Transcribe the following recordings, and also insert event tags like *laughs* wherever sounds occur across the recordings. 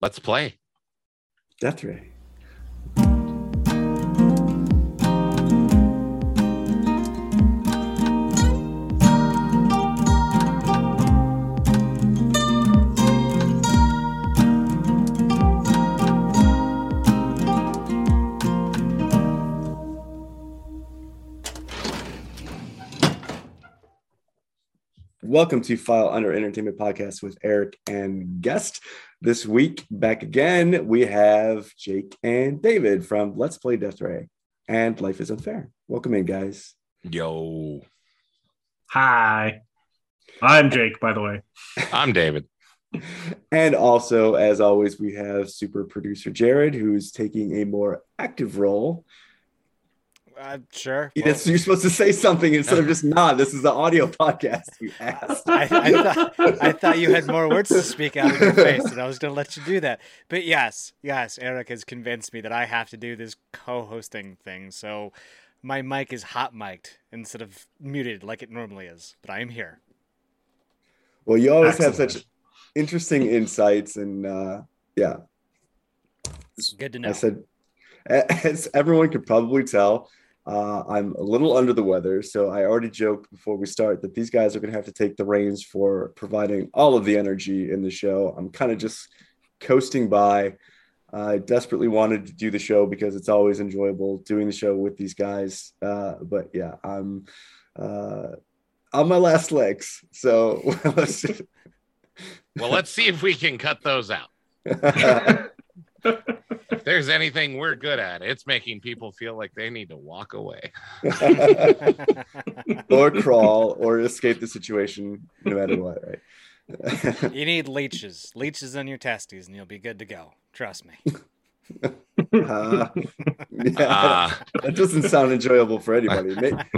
Let's play. Death Ray. Welcome to File Under Entertainment Podcast with Eric and guest. This week, back again, we have Jake and David from Let's Play Death Ray and Life is Unfair. Welcome in, guys. Yo, Hi. I'm Jake, by the way. *laughs* I'm David. And also, as always, we have super producer Jared, who's taking a more active role. Uh, sure. Yes, you're supposed to say something instead of *laughs* just nod. This is the audio podcast. You asked. *laughs* I, I, thought, I thought you had more words to speak out of your face, and I was going to let you do that. But yes, yes, Eric has convinced me that I have to do this co-hosting thing. So my mic is hot mic'd instead of muted like it normally is. But I am here. Well, you always have such interesting insights, and uh, yeah, Good to know. I said, as everyone could probably tell, uh, I'm a little under the weather. So I already joked before we start that these guys are going to have to take the reins for providing all of the energy in the show. I'm kind of just coasting by. I desperately wanted to do the show because it's always enjoyable doing the show with these guys. Uh, but yeah, I'm uh, on my last legs. So *laughs* let's. Well, let's see if we can cut those out. *laughs* If there's anything we're good at, it's making people feel like they need to walk away. *laughs* or crawl or escape the situation no matter what, right? you need leeches, leeches on your testes, and you'll be good to go. Trust me. *laughs* Uh, *laughs* yeah, Uh, that doesn't sound enjoyable for anybody.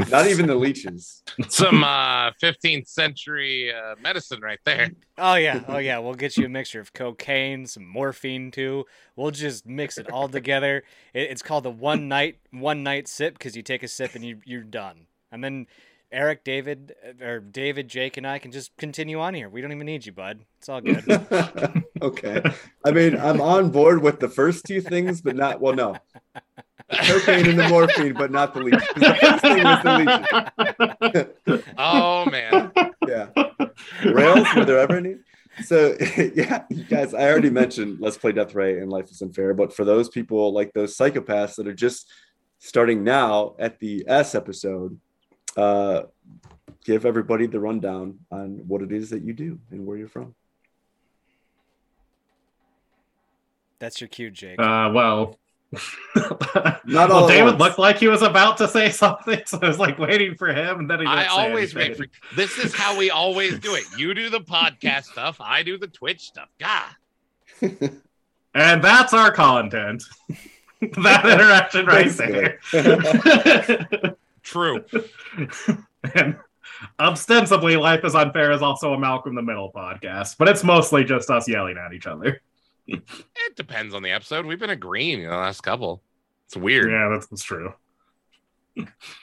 Not even the leeches. some uh, 15th century uh, medicine right there. Oh yeah, oh yeah. We'll get you a mixture of cocaine, some morphine too. We'll just mix it all together. It, it's called the one night one night sip because you take a sip and you you're done. And then Eric, David, uh, or David, Jake, and I can just continue on here. We don't even need you, bud. It's all good. *laughs* okay. I mean, I'm on board with the first two things, but not well. No, cocaine and the morphine, but not the leeches. *laughs* The first thing was the. *laughs* Oh man, yeah. Rails, were there ever any? So yeah, you guys, I already mentioned Let's Play Death Ray and Life is Unfair, but for those people like those psychopaths that are just starting now at the S episode, uh, give everybody the rundown on what it is that you do and where you're from. That's your cue, Jake. Uh, well, *laughs* Not *laughs* all well, at David looked like he was about to say *laughs* something, so I was like waiting for him, and then he didn't I say always wait for this. Is how we always do it. You do the podcast stuff. I do the Twitch stuff. God, And that's our content. that interaction right there. True. *laughs* and ostensibly, Life is Unfair is also a Malcolm the Middle podcast, but it's mostly just us yelling at each other. It depends on the episode. We've been agreeing in the last couple. It's weird. Yeah, that's, that's true.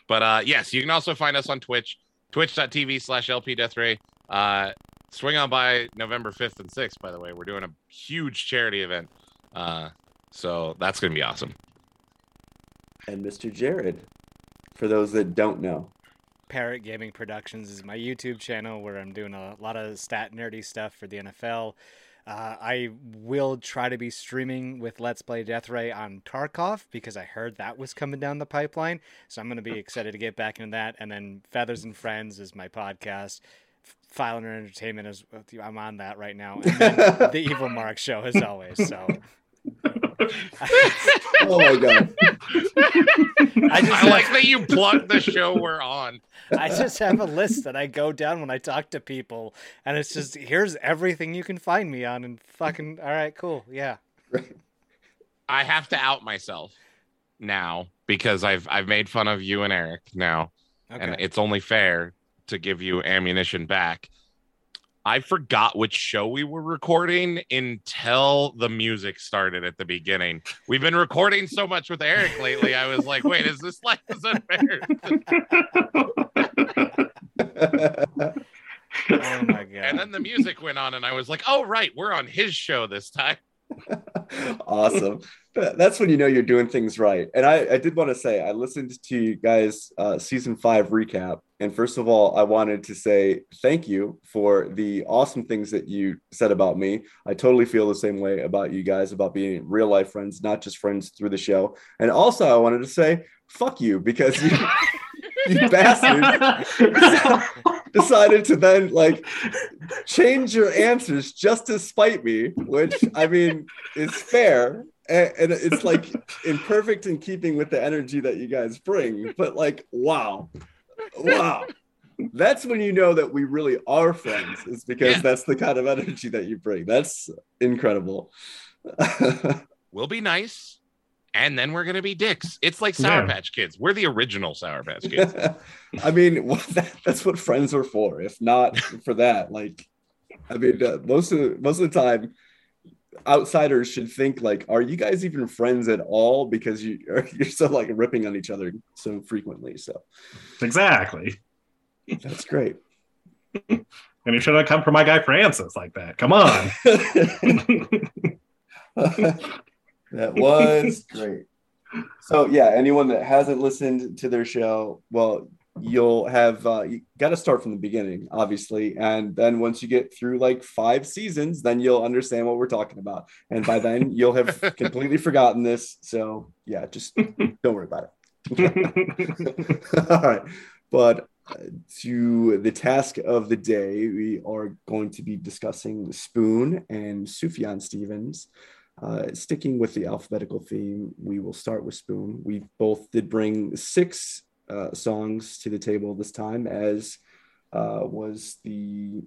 But uh yes, you can also find us on Twitch, twitch.tv slash LP Death Ray. Uh swing on by November 5th and 6th, by the way. We're doing a huge charity event. Uh so that's gonna be awesome. and Mr. Jared, for those that don't know. Parrot Gaming Productions is my YouTube channel where I'm doing a lot of stat nerdy stuff for the NFL. Uh, I will try to be streaming with Let's Play Death Ray on Tarkov because I heard that was coming down the pipeline. So I'm going to be *laughs* excited to get back into that. And then Feathers and Friends is my podcast. F- File Under Entertainment is I'm on that right now. And then *laughs* the Evil Mark Show as always. So *laughs* Oh my god. *laughs* I just I like that you plugged the show we're on. I just have a list that I go down when I talk to people, and it's just here's everything you can find me on, and fucking all right, cool, yeah. I have to out myself now because I've I've made fun of you and Eric now. and it's only fair to give you ammunition back. I forgot which show we were recording until the music started at the beginning. We've been recording so much with Eric lately. I was like, wait, is this like is unfair? *laughs* oh my god. And then the music went on, and I was like, oh right, we're on his show this time. *laughs* awesome. That's when you know you're doing things right. And I, I did want to say, I listened to you guys' uh, season five recap. And first of all, I wanted to say thank you for the awesome things that you said about me. I totally feel the same way about you guys, about being real life friends, not just friends through the show. And also, I wanted to say, fuck you, because you, *laughs* you bastard *laughs* decided to then like change your answers just to spite me, which I mean is fair. And, and it's like in perfect in keeping with the energy that you guys bring. But like, wow, wow. That's when you know that we really are friends, is because Yeah. that's the kind of energy that you bring. That's incredible. *laughs* We'll be nice, and then we're gonna be dicks. It's like Sour Yeah. Patch Kids. We're the original Sour Patch Kids. *laughs* I mean, well, that, that's what friends are for. If not for that, like, I mean, uh, most of the, most of the time, outsiders should think like, are you guys even friends at all? Because you *laughs* you're so like ripping on each other so frequently. So exactly. that's great. *laughs* And you should have come for my guy Francis like that. Come on. That *laughs* was great. So yeah, anyone that hasn't listened to their show, well, you'll have uh, you got to start from the beginning, obviously, and then once you get through like five seasons, then you'll understand what we're talking about, and by then you'll have *laughs* completely forgotten this. So yeah, just don't worry about it. *laughs* All right, but uh, to the task of the day, we are going to be discussing Spoon and Sufjan Stevens. Uh, sticking with the alphabetical theme, we will start with Spoon. We both did bring six uh, songs to the table this time, as uh, was the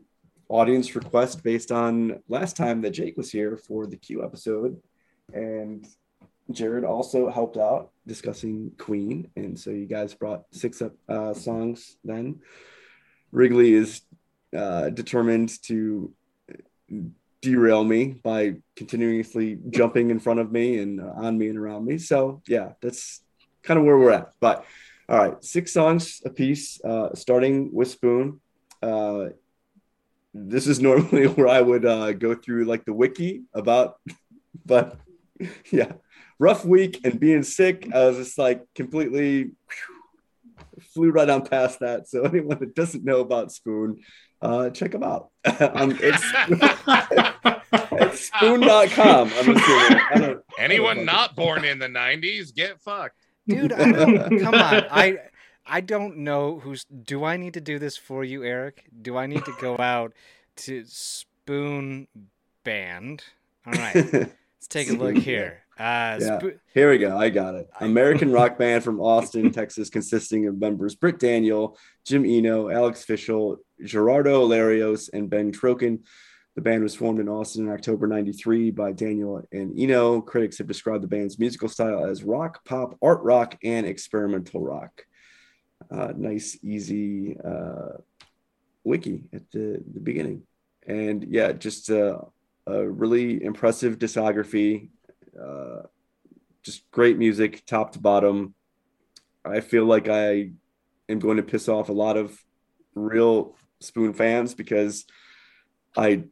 audience request based on last time that Jake was here for the Q episode. And Jared also helped out discussing Queen. And so you guys brought six uh, songs then. Wrigley is uh, determined to derail me by continuously jumping in front of me and uh, on me and around me. So yeah, that's kind of where we're at. But all right, six songs a piece, uh, starting with Spoon. Uh, this is *laughs* normally where I would uh, go through like the wiki about, *laughs* but *laughs* yeah, rough week and being sick. I was just like completely flew right on past that. So anyone that doesn't know about Spoon, uh, check them out. *laughs* um, it's, *laughs* it's spoon.com. I'm assuming. I don't, Anyone not born in the '90s, get fucked. Dude, I don't, come on. I I don't know who's. Do I need to do this for you, Eric? Do I need to go out to Spoon Band? All right, *laughs* let's take a look here. Uh, Yeah. Spo- Here we go. I got it. American *laughs* rock band from Austin, Texas, consisting of members Britt Daniel, Jim Eno, Alex Fischel, Gerardo Larios, and Ben Trokan. The band was formed in Austin in October 93 by Daniel and Eno. Critics have described the band's musical style as rock, pop, art rock, and experimental rock. Uh, nice, easy uh, wiki at the, the beginning. And yeah, just uh, a really impressive discography. Uh, just great music, top to bottom. I feel like I am going to piss off a lot of real Spoon fans because I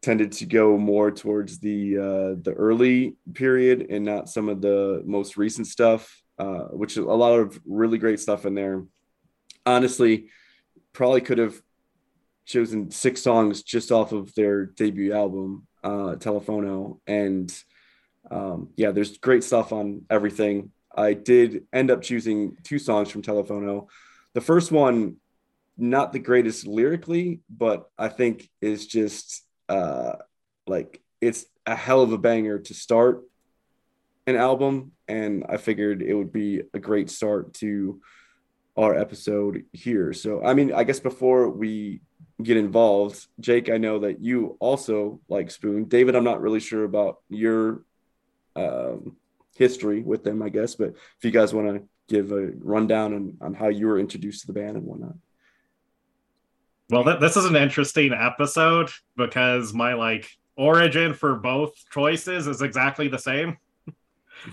tended to go more towards the uh, the early period and not some of the most recent stuff, uh, which a lot of really great stuff in there. Honestly, probably could have chosen six songs just off of their debut album, uh, Telephono, and um, yeah, there's great stuff on everything. I did end up choosing two songs from Telephono. The first one, not the greatest lyrically, but I think is just uh, like it's a hell of a banger to start an album. And I figured it would be a great start to our episode here. So, I mean, I guess before we get involved, Jake, I know that you also like Spoon. David, I'm not really sure about your um, history with them, I guess. But if you guys want to give a rundown on, on how you were introduced to the band and whatnot. Well, th- this is an interesting episode because my like origin for both choices is exactly the same. *laughs*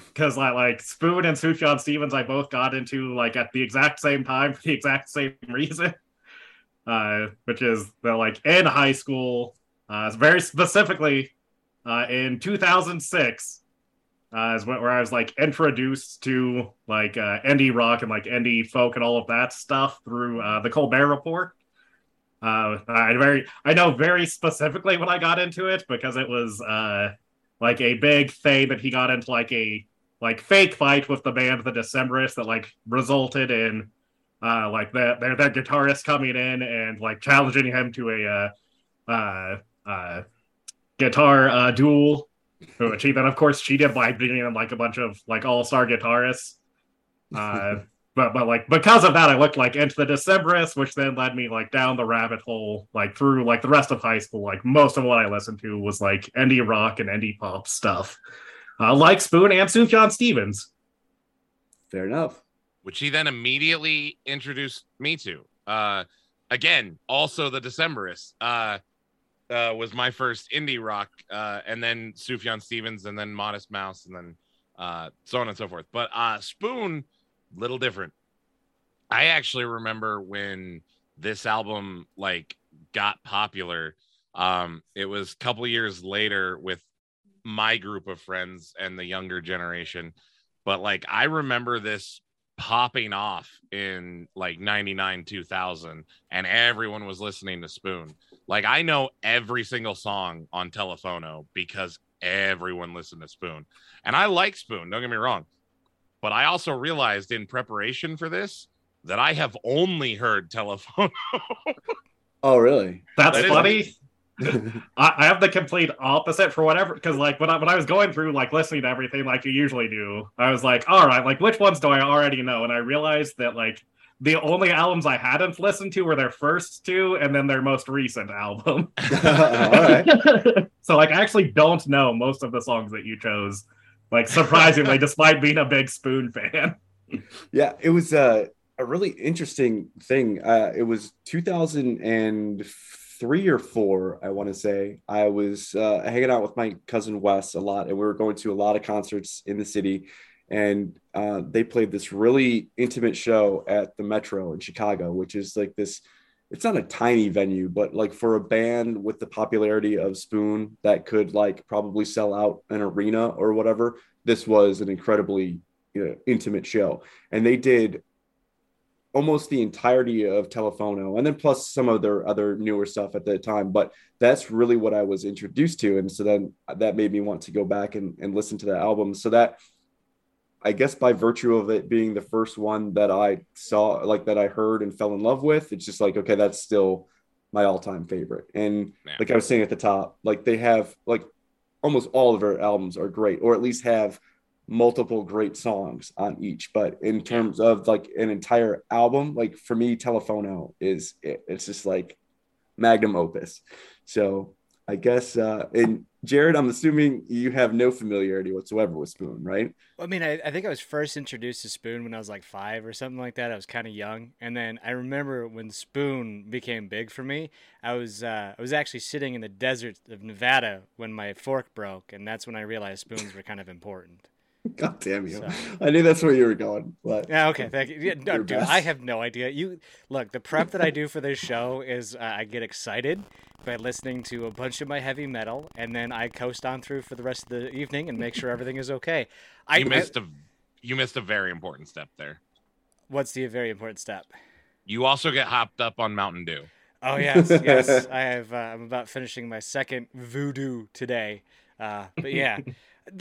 Because like, like Spoon and Sufjan Stevens, I both got into like at the exact same time for the exact same *laughs* reason, uh, which is they're like in high school, uh, very specifically uh, in 2006 uh, is where I was like introduced to like uh, indie rock and like indie folk and all of that stuff through uh, the Colbert Report. Uh, I very I know very specifically when I got into it because it was like a big thing that he got into like a like fake fight with the band the Decemberists that like resulted in uh, like that their their guitarist coming in and like challenging him to a uh, uh, uh, guitar uh, duel which he then of course cheated by beating like a bunch of like all-star guitarists. *laughs* Uh but but like because of that i looked like into the decemberists which then led me like down the rabbit hole like through like the rest of high school. Like most of what i listened to was like indie rock and indie pop stuff. Uh, like spoon and sufjan stevens. Fair enough. which he then immediately introduced me to. Uh, again, also the Decemberists uh, uh, was my first indie rock, uh, and then Sufjan Stevens, and then Modest Mouse, and then uh, so on and so forth. But uh, Spoon, little different. I actually remember when this album like got popular. Um, it was a couple years later with my group of friends and the younger generation but like I remember this popping off in like 99 2000 and everyone was listening to spoon like i know every single song on telephono because everyone listened to spoon. And i like spoon don't get me wrong. But i also realized in preparation for this that i have only heard *laughs* telephono Oh, really? that's That is- funny. *laughs* I, I have the complete opposite for whatever because like when I, when I was going through like listening to everything like you usually do, I was like, all right, like which ones do I already know? And I realized that like the only albums I hadn't listened to were their first two and then their most recent album. *laughs* All right. so like I actually don't know most of the songs that you chose. Like surprisingly, despite being a big Spoon fan. Yeah, it was uh, a really interesting thing. Uh, it was 2003 or four, I want to say. I was uh, hanging out with my cousin Wes a lot, and we were going to a lot of concerts in the city. And uh, they played this really intimate show at the Metro in Chicago, which is like this. It's not a tiny venue, but like for a band with the popularity of Spoon that could like probably sell out an arena or whatever, this was an incredibly you know, intimate show. And they did almost the entirety of Telephono and then plus some of their other newer stuff at the time. But that's really what I was introduced to. And so then that made me want to go back and, and listen to that album. So that I guess by virtue of it being the first one that I saw, like that I heard and fell in love with, it's just like, okay, that's still my all time favorite. And Yeah. like I was saying at the top, like they have like almost all of their albums are great, or at least have multiple great songs on each. But in terms of like an entire album, like for me, Telephono is it, it's just like magnum opus. So I guess uh and Jared, I'm assuming you have no familiarity whatsoever with Spoon, right? I mean, I, I think I was first introduced to Spoon when I was like five or something like that. I was kind of young, and then I remember when Spoon became big for me. I was uh, I was actually sitting in the desert of Nevada when my fork broke, and that's when I realized spoons were kind of important. *laughs* God damn you. So- I knew that's where you were going. But Yeah, okay, thank you. Yeah, no, dude, best. I have no idea. You look, the prep that I do for this show is uh, I get excited by listening to a bunch of my heavy metal, and then I coast on through for the rest of the evening and make sure everything is okay. *laughs* I you missed a you missed a very important step there What's the very important step? you also get hopped up on mountain dew Oh yes, yes. *laughs* I have. Uh, I'm about finishing my second Voodew today. Uh, but yeah,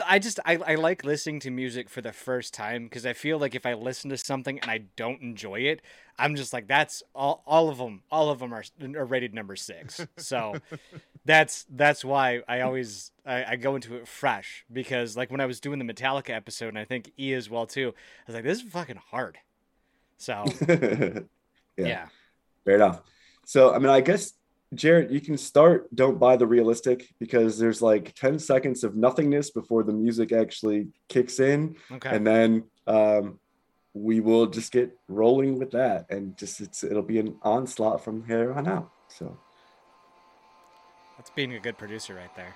I just I, I like listening to music for the first time because I feel like if I listen to something and I don't enjoy it, I'm just like that's all. All of them, all of them are, are rated number six. So *laughs* that's that's why I always I, I go into it fresh because like when I was doing the Metallica episode and I think E as well too, I was like this is fucking hard. So *laughs* yeah. yeah. Fair enough. So, I mean, I guess, Jared, you can start Don't Buy the Realistic because there's like 10 seconds of nothingness before the music actually kicks in. Okay. And then um, we will just get rolling with that. And just it's, it'll be an onslaught from here on out. So, That's being a good producer right there.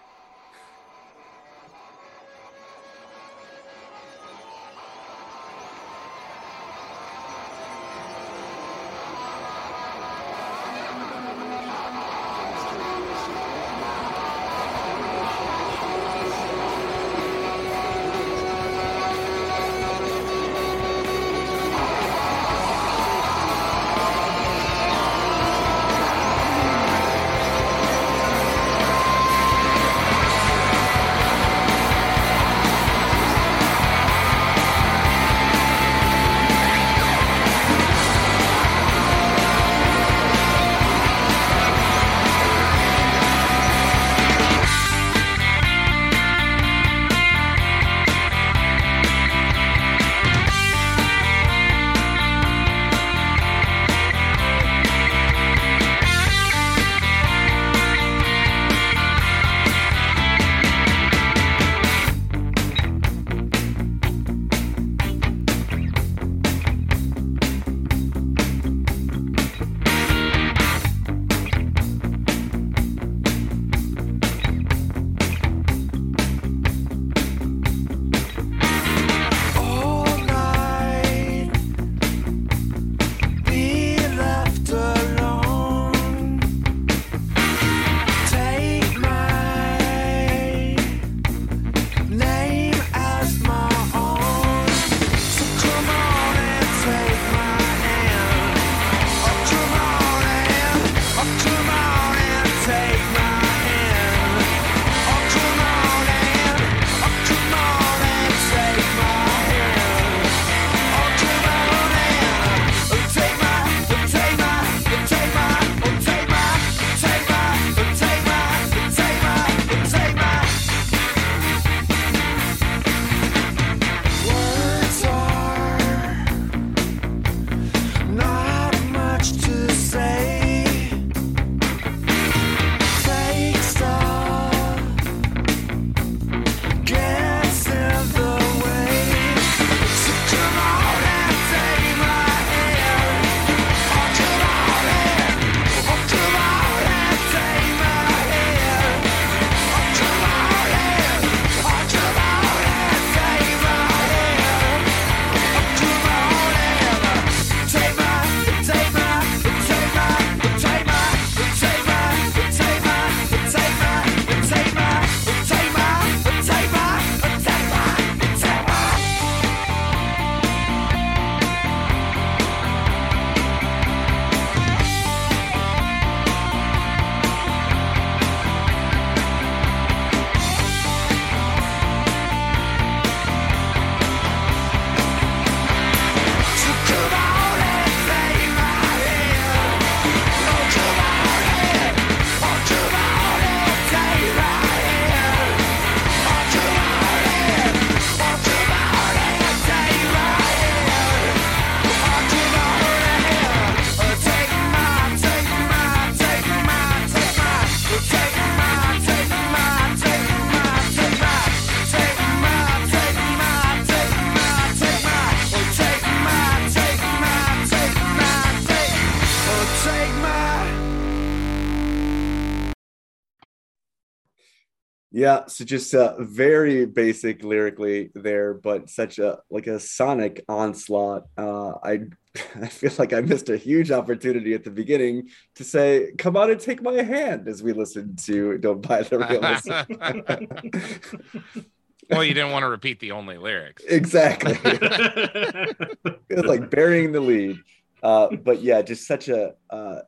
Yeah, so just uh, very basic lyrically there, but such a like a sonic onslaught. Uh, I *laughs* I feel like I missed a huge opportunity at the beginning to say, "Come on and take my hand" as we listen to "Don't Buy the Realist." *laughs* well, you didn't want to repeat the only lyrics. Exactly. *laughs* it was like burying the lead. Uh, but yeah, just such a uh,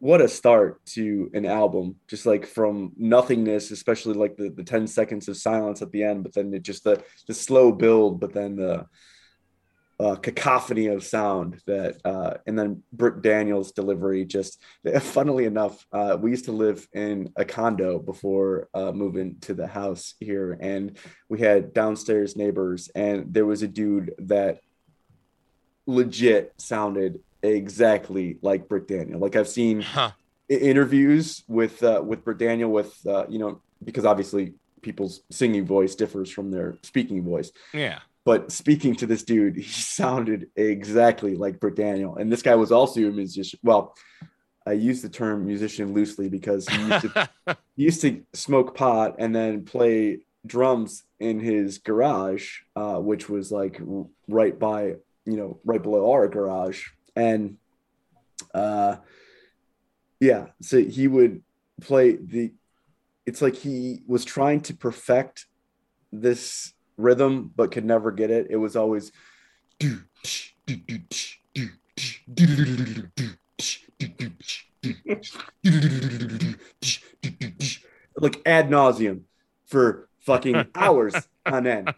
what a start to an album just like from nothingness especially like the, the 10 seconds of silence at the end but then it just the the slow build but then the uh, cacophony of sound that uh, and then Britt Daniels delivery just *laughs* funnily enough uh, we used to live in a condo before uh, moving to the house here and we had downstairs neighbors and there was a dude that legit sounded exactly like Britt Daniel. Like I've seen huh. interviews with uh, with Britt Daniel with uh, you know because obviously people's singing voice differs from their speaking voice. Yeah. But speaking to this dude, he *laughs* sounded exactly like Britt Daniel, and this guy was also a musician. Well, I use the term musician loosely because he used to, *laughs* he used to smoke pot and then play drums in his garage, uh, which was like right by you know right below our garage and uh yeah so he would play the it's like he was trying to perfect this rhythm but could never get it. It was always *laughs* like ad nauseum for fucking *laughs* hours on end.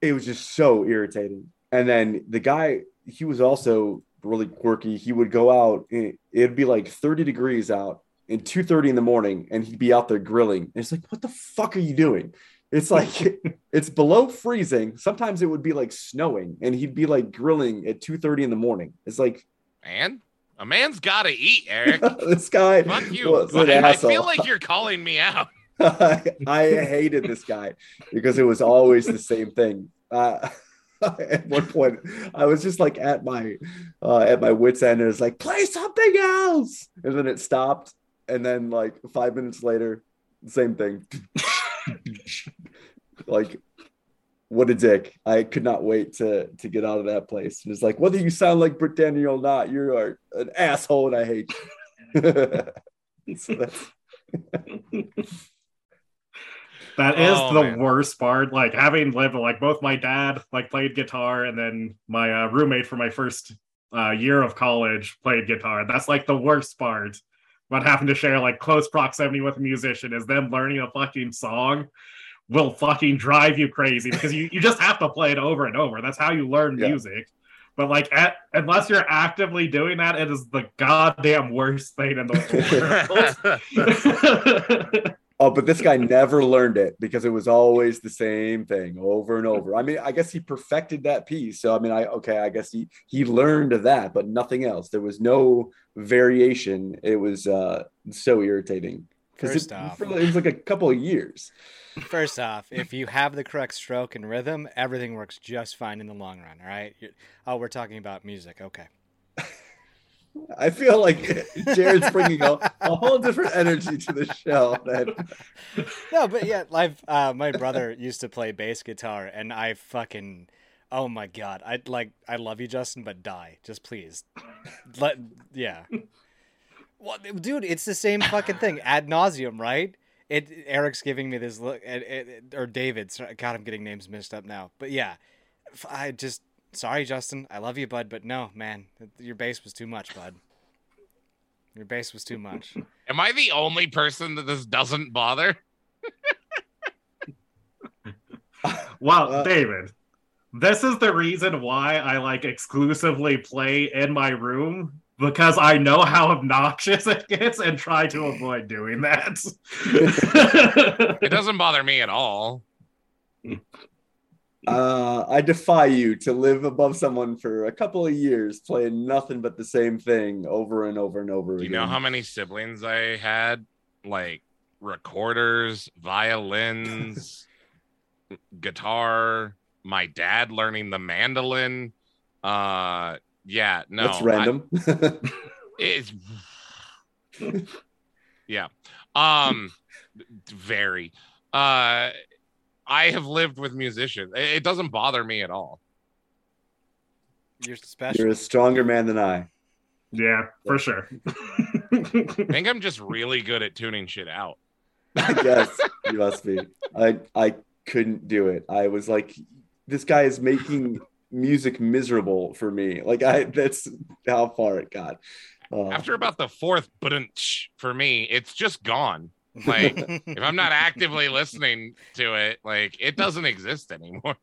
It was just so irritating. And then the guy he was also really quirky. He would go out, it'd be like 30 degrees out in 2:30 in the morning, and he'd be out there grilling. And it's like, what the fuck are you doing? It's like *laughs* it's below freezing. Sometimes it would be like snowing, and he'd be like grilling at 2:30 in the morning. It's like, man, a man's got to eat, Eric. *laughs* this guy, fuck you. I, I feel like you're calling me out. I, *laughs* I hated this guy because it was always the same thing. Uh, *laughs* at one point I was just like at my uh, at my wits end and it was like play something else! And then it stopped and then like five minutes later same thing. *laughs* Like what a dick. I could not wait to to get out of that place. And it's like whether you sound like Britt Daniel or not you are an asshole and I hate you. *laughs* So that's that is oh, the man. worst part. Like having lived, like both my dad like played guitar, and then my uh, roommate for my first uh, year of college played guitar. That's like the worst part. But having to share like close proximity with a musician is them learning a fucking song will fucking drive you crazy because you, you just have to play it over and over. That's how you learn yeah. music. But like, at, unless you're actively doing that, it is the goddamn worst thing in the *laughs* world. *laughs* Oh, but this guy never learned it because it was always the same thing over and over. I mean, I guess he perfected that piece. So I mean, I okay, I guess he he learned that, but nothing else. There was no variation. It was uh so irritating because it, it was like a couple of years. First off, if you have the correct stroke and rhythm, everything works just fine in the long run. All right. Oh, we're talking about music. Okay. *laughs* I feel like Jared's bringing a, a, whole different energy to the show. no, but yeah, I've uh, my brother used to play bass guitar, and I fucking oh my god, I like I love you, Justin, but die, just please. Let yeah. Well, dude, it's the same fucking thing ad nauseum, right? It Eric's giving me this look, it, it, or David's. God, I'm getting names mixed up now. But yeah, I just sorry, Justin. I love you, bud, but no, man, your bass was too much, bud. Your bass was too much. *laughs* Am I the only person that this doesn't bother? *laughs* well, uh, David, this is the reason why I like exclusively play in my room because I know how obnoxious it gets and try to avoid doing that. *laughs* it doesn't bother me at all. Uh, I defy you to live above someone for a couple of years playing nothing but the same thing over and over and over Do you again. know how many siblings I had? Like recorders, violins, *laughs* guitar, my dad learning the mandolin. Uh yeah, no. That's random. I, *laughs* it's *laughs* yeah. Um very. Uh, I have lived with musicians. It it doesn't bother me at all. You're special. You're a stronger man than I. Yeah, for sure. I think *laughs* I'm just really good at tuning shit out. I guess you must be. I I couldn't do it. I was like, this guy is making music miserable for me. Like I, that's how far it got. Uh, After about the fourth bunch for me, it's just gone. Like *laughs* if I'm not actively listening to it, like it doesn't exist anymore.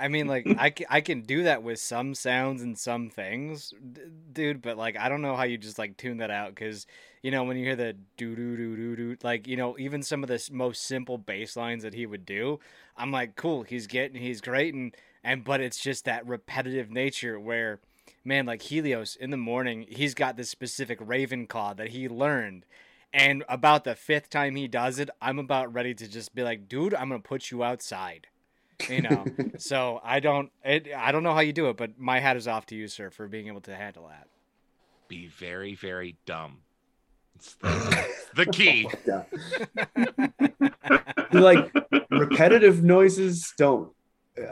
I mean, like I can, I can do that with some sounds and some things, d- dude. But like, I don't know how you just like tune that out because you know when you hear the do do do do do, like you know even some of the s- most simple bass lines that he would do, I'm like, cool, he's getting, he's great, and and but it's just that repetitive nature where, man, like Helios in the morning, he's got this specific Raven call that he learned. And about the fifth time he does it, I'm about ready to just be like, dude, I'm gonna put you outside you know *laughs* so i don't it, i don't know how you do it but my hat is off to you sir for being able to handle that Be very, very dumb. It's the, the key. *laughs* yeah. like repetitive noises don't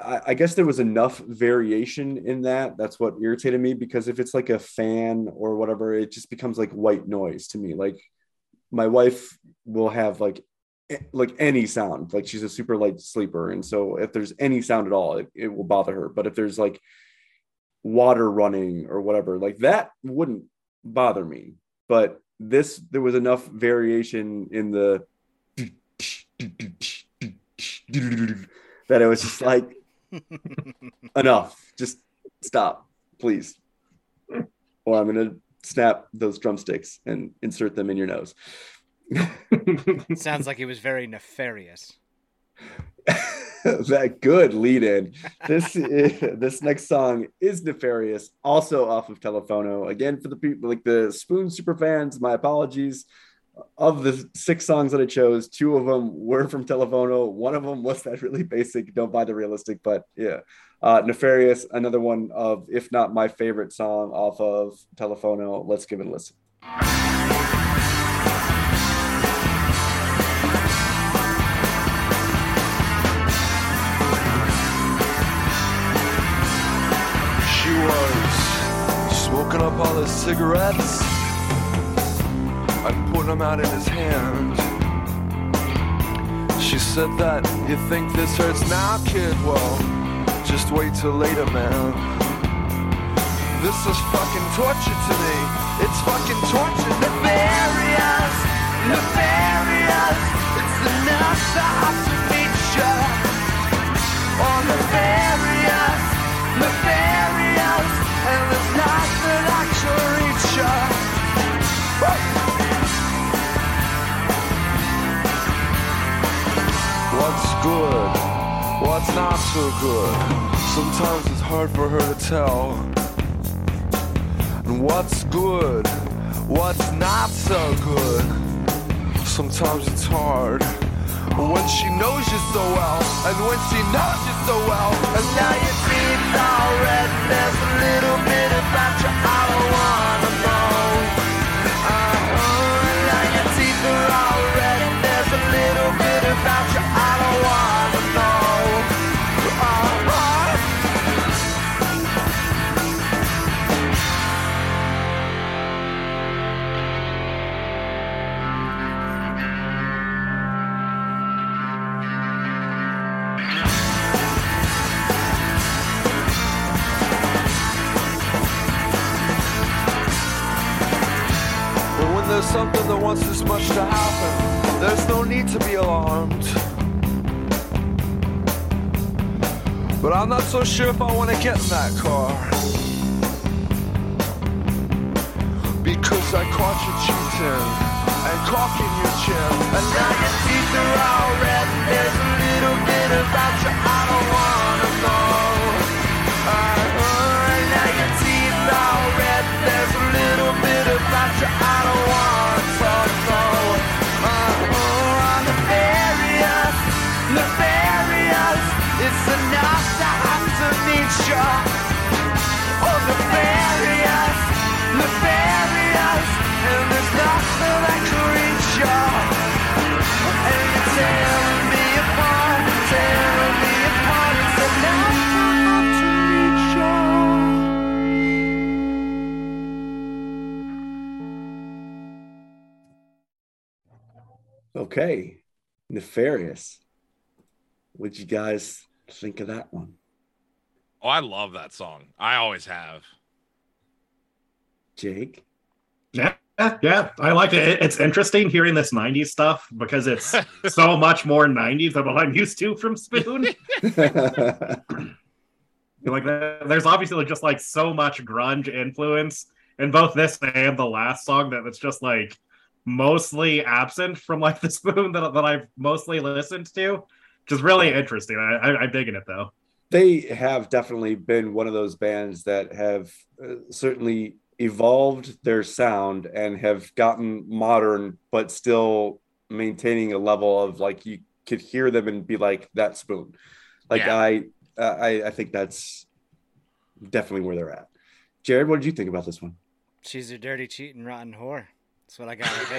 I, I guess there was enough variation in that that's what irritated me because if it's like a fan or whatever it just becomes like white noise to me like my wife will have like like any sound. Like she's a super light sleeper and so if there's any sound at all it, it will bother her. But if there's like water running or whatever like that wouldn't bother me. But this there was enough variation in the that it was just like *laughs* enough. Just stop please. Or i'm gonna snap those drumsticks and insert them in your nose. *laughs* Sounds like it was very nefarious. *laughs* That good lead in. This *laughs* this next song is nefarious also off of Telephono. again for the people like the spoon super fans my apologies of the six songs that i chose two of them were from Telephono. one of them was that really basic don't buy the realistic but yeah uh nefarious another one of if not my favorite song off of Telephono. let's give it a listen She was smoking up all his cigarettes and putting them out in his hand. She said that you think this hurts now, kid? Well, just wait till later, man. This is fucking torture to me. It's fucking torture. Nefarious, nefarious. It's enough to meet. Oh, nefarious, nefarious, and there's nothing I can reach ya. What's good? What's not so good? Sometimes it's hard for her to tell. And what's good? What's not so good? Sometimes it's hard. When she knows you so well, and when she knows you so well, and now your teeth are red, there's a little bit about you I don't wanna there's something that wants this much to happen, there's no need to be alarmed. But I'm not so sure if I want to get in that car. Because I caught you cheating and cocking your chin. And now your teeth are all red. There's a little bit about you I don't wanna know. There's a little bit about you I don't wanna Okay, nefarious. What'd you guys think of that one, Oh, I love that song. I always have. Jake? Yeah, yeah, I like it. It- It's interesting hearing this 90s stuff because it's *laughs* so much more 90s than what I'm used to from Spoon. *laughs* *laughs* like there's obviously just like so much grunge influence in both this and the last song that it's just like mostly absent from like *laughs* the spoon that, that I've mostly listened to, which is really interesting. I, I, I'm digging it though. they have definitely been one of those bands that have uh, certainly evolved their sound and have gotten modern, but still maintaining a level of like you could hear them and be like that spoon. Like Yeah. I, I, I think that's definitely where they're at. Jared, what did you think about this one? She's a dirty, cheating, rotten whore. That's what I got. of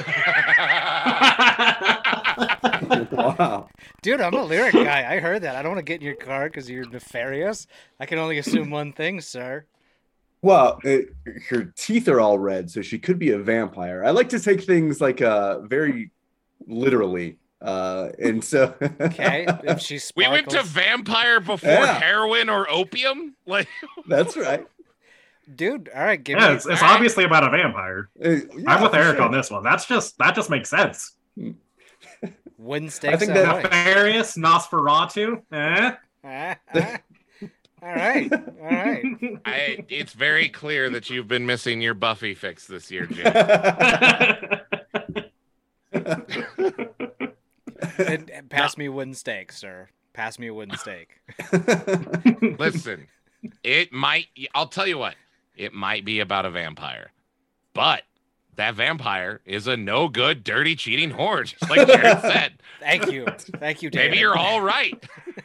it. wow. *laughs* Dude, I'm a lyric guy. I heard that. I don't want to get in your car because you're nefarious. I can only assume one thing, sir. Well, it, her teeth are all red, so she could be a vampire. I like to take things like uh very literally. Uh and so Okay, if she We went to vampire before Yeah. heroin or opium. Like, That's right. Dude, all right, give Yeah, me. it's, it's obviously about a vampire. Uh, yeah, I'm with Eric sure. on this one. That's just that just makes sense. Wooden *laughs* stakes. think ahoy. that- Nefarious Nosferatu. Eh? Ah, *laughs* ah. all right, all right. I, it's very clear that you've been missing your Buffy fix this year, Jim. *laughs* And, and pass me a wooden stake, sir. Pass me a wooden stake. Listen, it might. I'll tell you what. It might be about a vampire, but that vampire is a no good, dirty, cheating whore, just like Jared *laughs* said. Thank you, thank you, David. Maybe you're all right.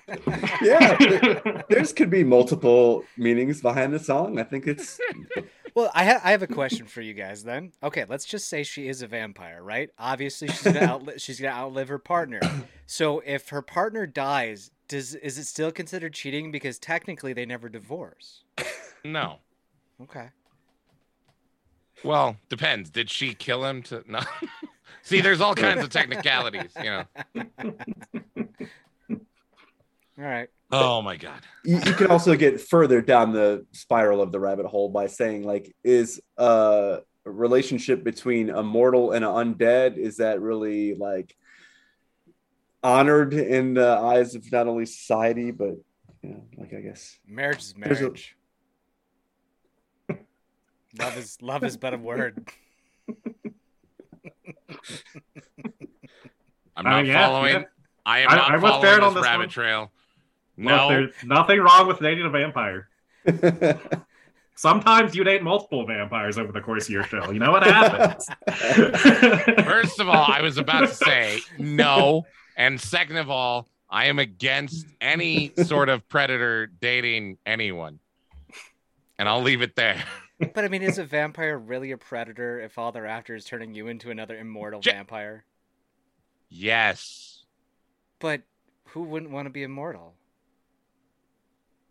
*laughs* yeah, there- there's could be multiple meanings behind the song. I think it's *laughs* Well, I have I have a question for you guys then. Okay, let's just say she is a vampire, right? Obviously, she's gonna outlive she's gonna outlive her partner. So if her partner dies, does is it still considered cheating because technically they never divorce? No. Okay. Well, depends. Did she kill him to *laughs* no? See, there's all kinds of technicalities, you know. All right. Oh my god. you, you can also get further down the spiral of the rabbit hole by saying like is a relationship between a mortal and an undead is that really like honored in the eyes of not only society but you know like i guess Marriage is There's a- marriage. Love is love is but a word. *laughs* I'm Uh, not yeah, following. yeah. I am I- not I'm following Barrett this on this rabbit one. trail. Look, No. there's nothing wrong with dating a vampire. *laughs* Sometimes you date multiple vampires over the course of your show. You know what happens. *laughs* First of all, I was about to say no. And second of all, I am against any sort of predator dating anyone. And I'll leave it there. But I mean, is a vampire really a predator if all they're after is turning you into another immortal Ja- vampire? Yes. But who wouldn't want to be immortal?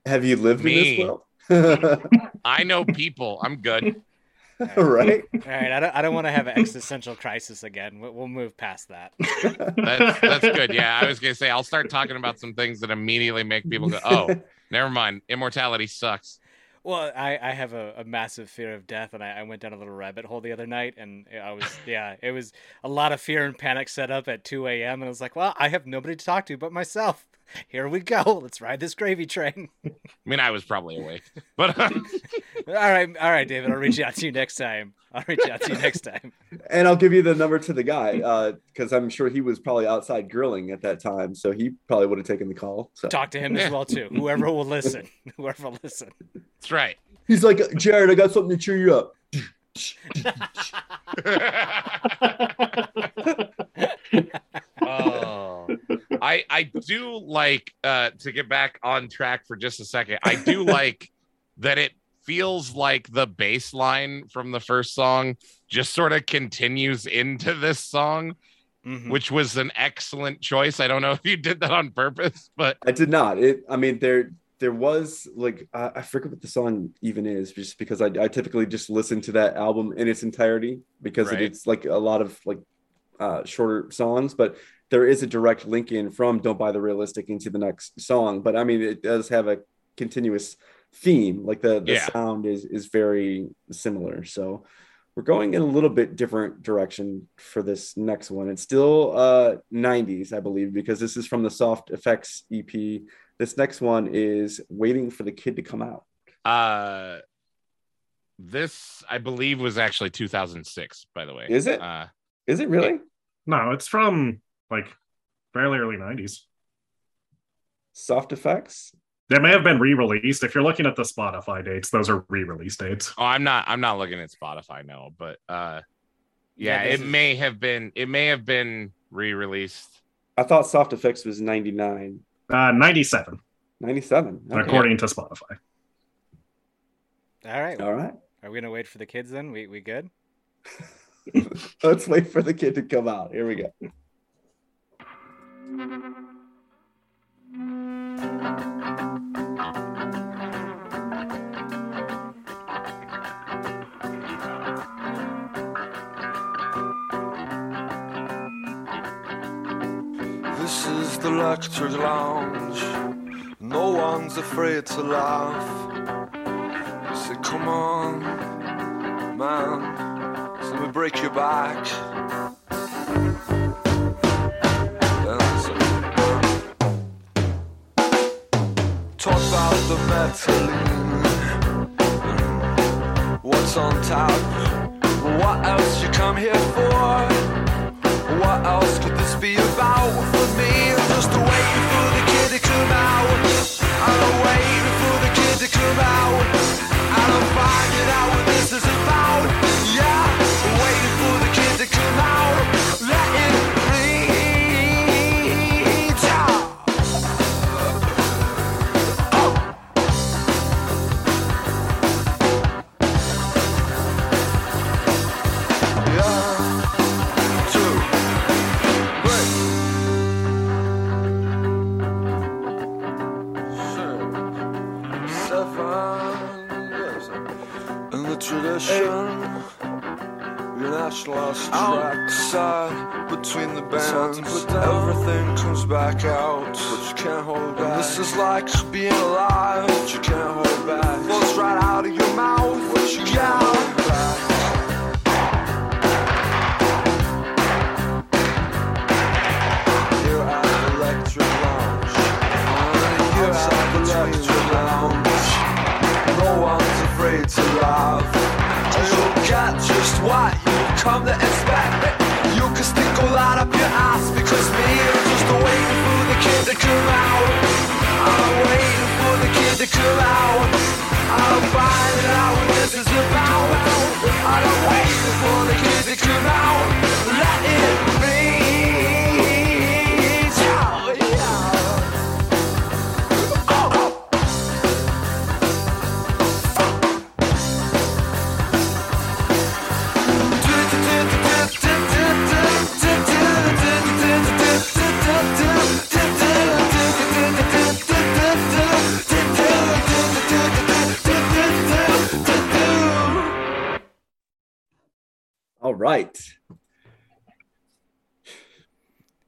have you lived Me. in this world *laughs* I know people. I'm good. *laughs* right All right, I don't, I don't want to have an existential crisis again. We'll, we'll move past that. That's that's good. Yeah, I was gonna say I'll start talking about some things that immediately make people go, "Oh, *laughs* never mind. Immortality sucks." Well, I, I have a, a massive fear of death, and I, I went down a little rabbit hole the other night, and I was *laughs* yeah, it was a lot of fear and panic set up at 2 a.m. And I was like, well, I have nobody to talk to but myself. Here we go. Let's ride this gravy train. *laughs* I mean, I was probably awake, but uh, *laughs* all right, all right, David. I'll reach out to you next time. I'll reach out to you next time. *laughs* and i'll give you the number to the guy because i'm sure he was probably outside grilling at that time so he probably would have taken the call so Talk to him as well too. Whoever will listen. *laughs* Whoever will listen. that's right. he's like jared i got something to cheer you up *laughs* oh, I I do like uh, to get back on track for just a second. I do like that it feels like the bass line from the first song just sort of continues into this song, Mhm. which was an excellent choice. I don't know *laughs* if you did that on purpose, but I did not. It. I mean, there there was like I, I forget what the song even is, just because I, I typically just listen to that album in its entirety because Right. it's like a lot of like uh, shorter songs, but there is a direct link in from "Don't Buy the Realistic" into the next song. But I mean, it does have a continuous theme. Like the the Yeah. sound is is very similar. So we're going in a little bit different direction for this next one. It's still uh 90s, I believe, because this is from the Soft Effects EP. This next one is "Waiting for the Kid to Come Out." Uh, this I believe was actually 2006. By the way, Is it? Uh, Is it really? No, it's from like fairly early 90s. Soft Effects? They may have been re-released. If you're looking at the Spotify dates, those are re-release dates. oh, I'm not. I'm not looking at Spotify. No, but uh, yeah, Yeah, it is- may have been. It may have been re-released. I thought Soft Effects was 99. Uh, 97, 97. Okay. according to Spotify. All right. All right. Are we gonna wait for the kids then? We we good? *laughs* Let's wait for the kid to come out. Here we go. Electric lounge. No one's afraid to laugh. I said, come on, man. Let me break your back. Talk about the Metaline. What's on tap? What else you come here for? What else could this be about the kid to come out. And I'm finding out what this is about. Yeah, out, but you can't hold back. this is like being alive, And I'm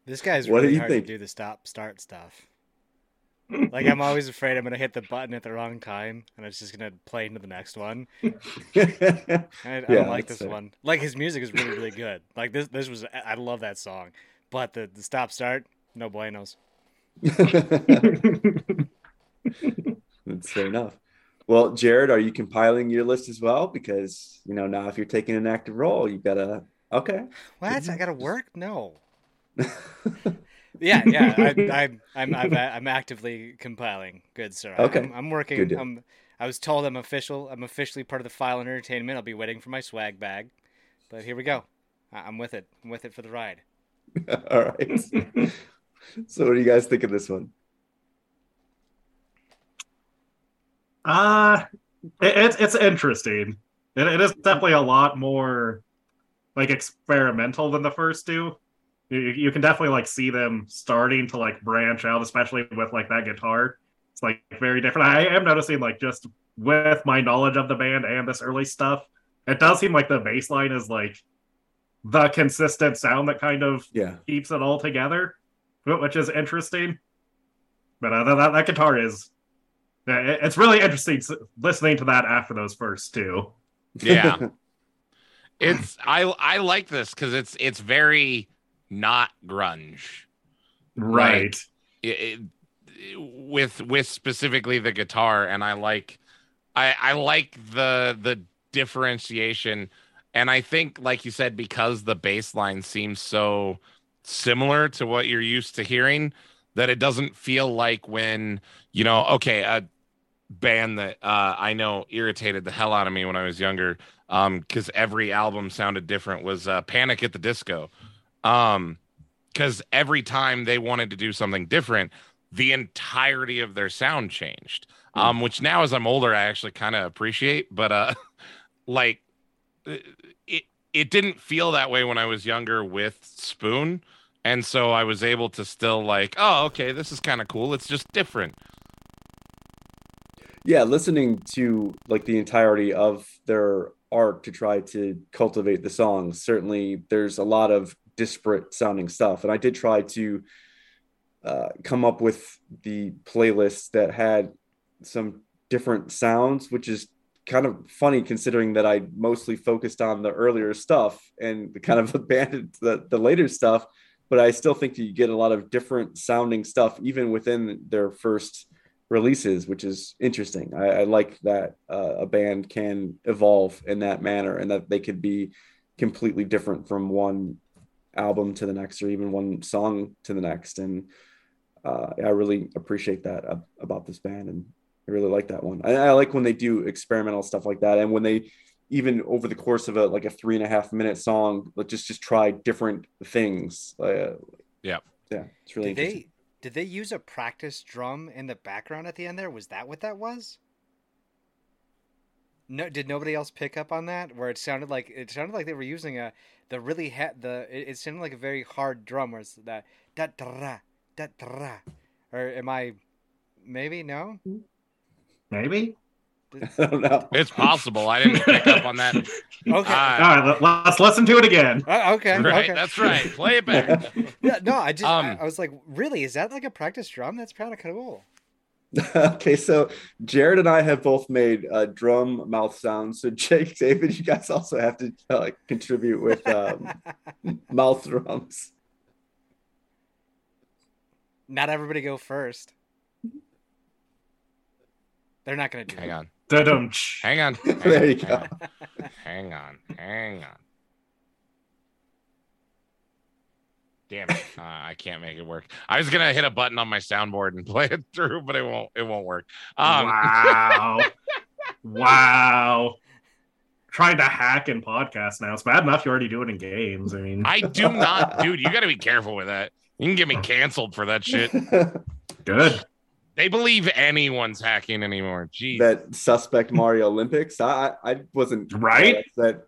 This guy's What do really you hard think? to do the stop start stuff. like I'm always afraid I'm gonna hit the button at the wrong time and it's just gonna play into the next one. *laughs* I, I Yeah, don't like this fair. one. Like his music is really really good. Like this this was I love that song, but the, the stop start no buenos. *laughs* That's fair enough. Well, Jared, are you compiling your list as well? Because you know now if you're taking an active role, you gotta. Okay. What? I gotta work? No. *laughs* Yeah, yeah. I, I'm *laughs* I'm I'm, I'm actively compiling. Good sir. Okay. I'm, I'm working. Good. I'm, I was told I'm official. I'm officially part of the file and entertainment. I'll be waiting for my swag bag, but here we go. I- I'm with it. I'm with it for the ride. *laughs* All right. so, what do you guys think of this one? Uh it, it's it's interesting. It, it is definitely a lot more like experimental than the first two. You, you can definitely like see them starting to like branch out, especially with like that guitar. It's like very different. I am noticing like just with my knowledge of the band and this early stuff, it does seem like the bass line is like the consistent sound that kind of Yeah. keeps it all together, which is interesting. But uh, that, that guitar is, it's really interesting listening to that after those first two. Yeah. *laughs* it's I I like this because it's it's very not grunge. Right. it, it- with with specifically the guitar and i like i i like the the differentiation and i think like you said because the bass line seems so similar to what you're used to hearing that it doesn't feel like when you know okay a band that uh i know irritated the hell out of me when i was younger um because every album sounded different was uh panic at the disco um because every time they wanted to do something different the entirety of their sound changed. Um which now as i'm older i actually kind of appreciate but uh *laughs* like it it didn't feel that way when i was younger with spoon. And so i was able to still like oh okay this is kind of cool it's just different. Yeah, listening to like the entirety of their art to try to cultivate the songs, certainly there's a lot of disparate sounding stuff. And I did try to uh, come up with the playlist that had some different sounds, which is kind of funny considering that I mostly focused on the earlier stuff and kind of *laughs* abandoned the, the later stuff. But I still think that you get a lot of different sounding stuff, even within their first releases, which is interesting. I, I like that uh, a band can evolve in that manner and that they could be completely different from one album to the next or even one song to the next. And uh, I really appreciate that ab- about this band. And I really like that one. I, I like when they do experimental stuff like that. And when they, even over the course of a like a three and a half minute song, like just just try different things. Uh, Yeah. yeah, it's really did they did they use a practice drum in the background at the end there? Was that what that was? No, did nobody else pick up on that? Where it sounded like it sounded like they were using a the really ha- the it, it sounded like a very hard drum where it's that da da da da or am I maybe no? Maybe. *laughs* I don't know. it's possible i didn't pick up on that *laughs* Okay, Uh, All right, let- let's listen to it again. Uh, okay, right okay. that's right play it back *laughs* Yeah, no, I just I, Um, I was like, really? Is that like a practice drum? That's kind of cool. *laughs* okay, so Jared and I have both made uh, drum mouth sounds. So Jake, *laughs* David, you guys also have to uh, contribute with um, *laughs* mouth drums. Not everybody go first. They're not gonna do. hang it. on Da-dum. hang on There you hang go. on. hang on hang on damn it *laughs* uh, i can't make it work i was gonna hit a button on my soundboard and *laughs* play it through but it won't it won't work um wow. *laughs* wow. Trying to hack in podcasts now. It's bad enough you already do it in games. I mean, i do not dude you gotta be careful with that you can get me canceled for that shit good. they believe anyone's hacking anymore jeez that suspect Mario Olympics. I I I wasn't Right? That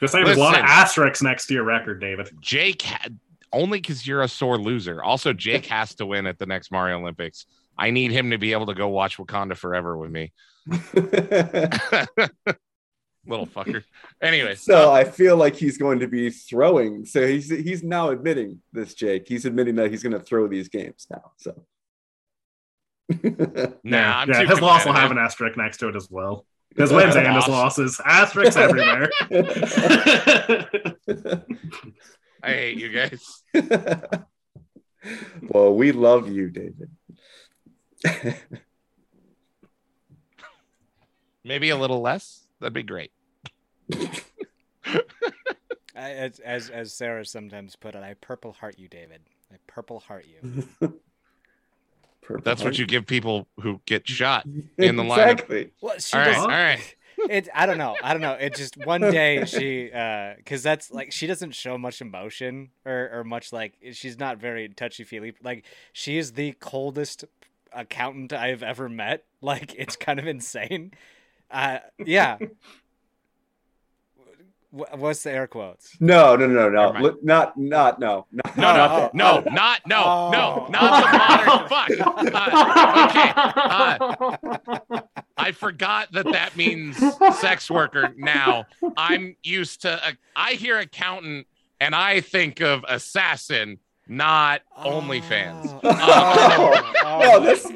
Just say there's a lot of asterisks next to your record, David. Jake had only because you're a sore loser. Also, Jake *laughs* has to win at the next Mario Olympics. I need him to be able to go watch Wakanda Forever with me. *laughs* Little fucker. Anyway, so uh, I feel like he's going to be throwing. So he's he's now admitting this, Jake. He's admitting that he's going to throw these games now. So. *laughs* nah, I'm yeah, too his loss will have competitive. an asterisk next to it as well. His wins and his losses. Asterisks everywhere. I hate you guys. *laughs* well, we love you, David. *laughs* Maybe a little less. That'd be great. *laughs* I, as, as as Sarah sometimes put it, I purple heart you, David. I purple heart you. Purple That's what you give people who get shot. in the line. exactly. Well, All right, does. all right. It. I don't know. I don't know. It just one day she, uh, because that's like she doesn't show much emotion or or much like she's not very touchy feely. Like she is the coldest accountant I've ever met. Like it's kind of insane. Uh, yeah. Wh- What's the air quotes? No, no, no, no, Never mind. Not, not, no, not, No, no, not no, that. not no, Oh. no, not the modern *laughs* fuck. Uh, okay. Uh, I forgot that that means sex worker. Now I'm used to. A, I hear accountant and I think of assassin, not OnlyFans. Oh, uh, oh, oh No, my that's-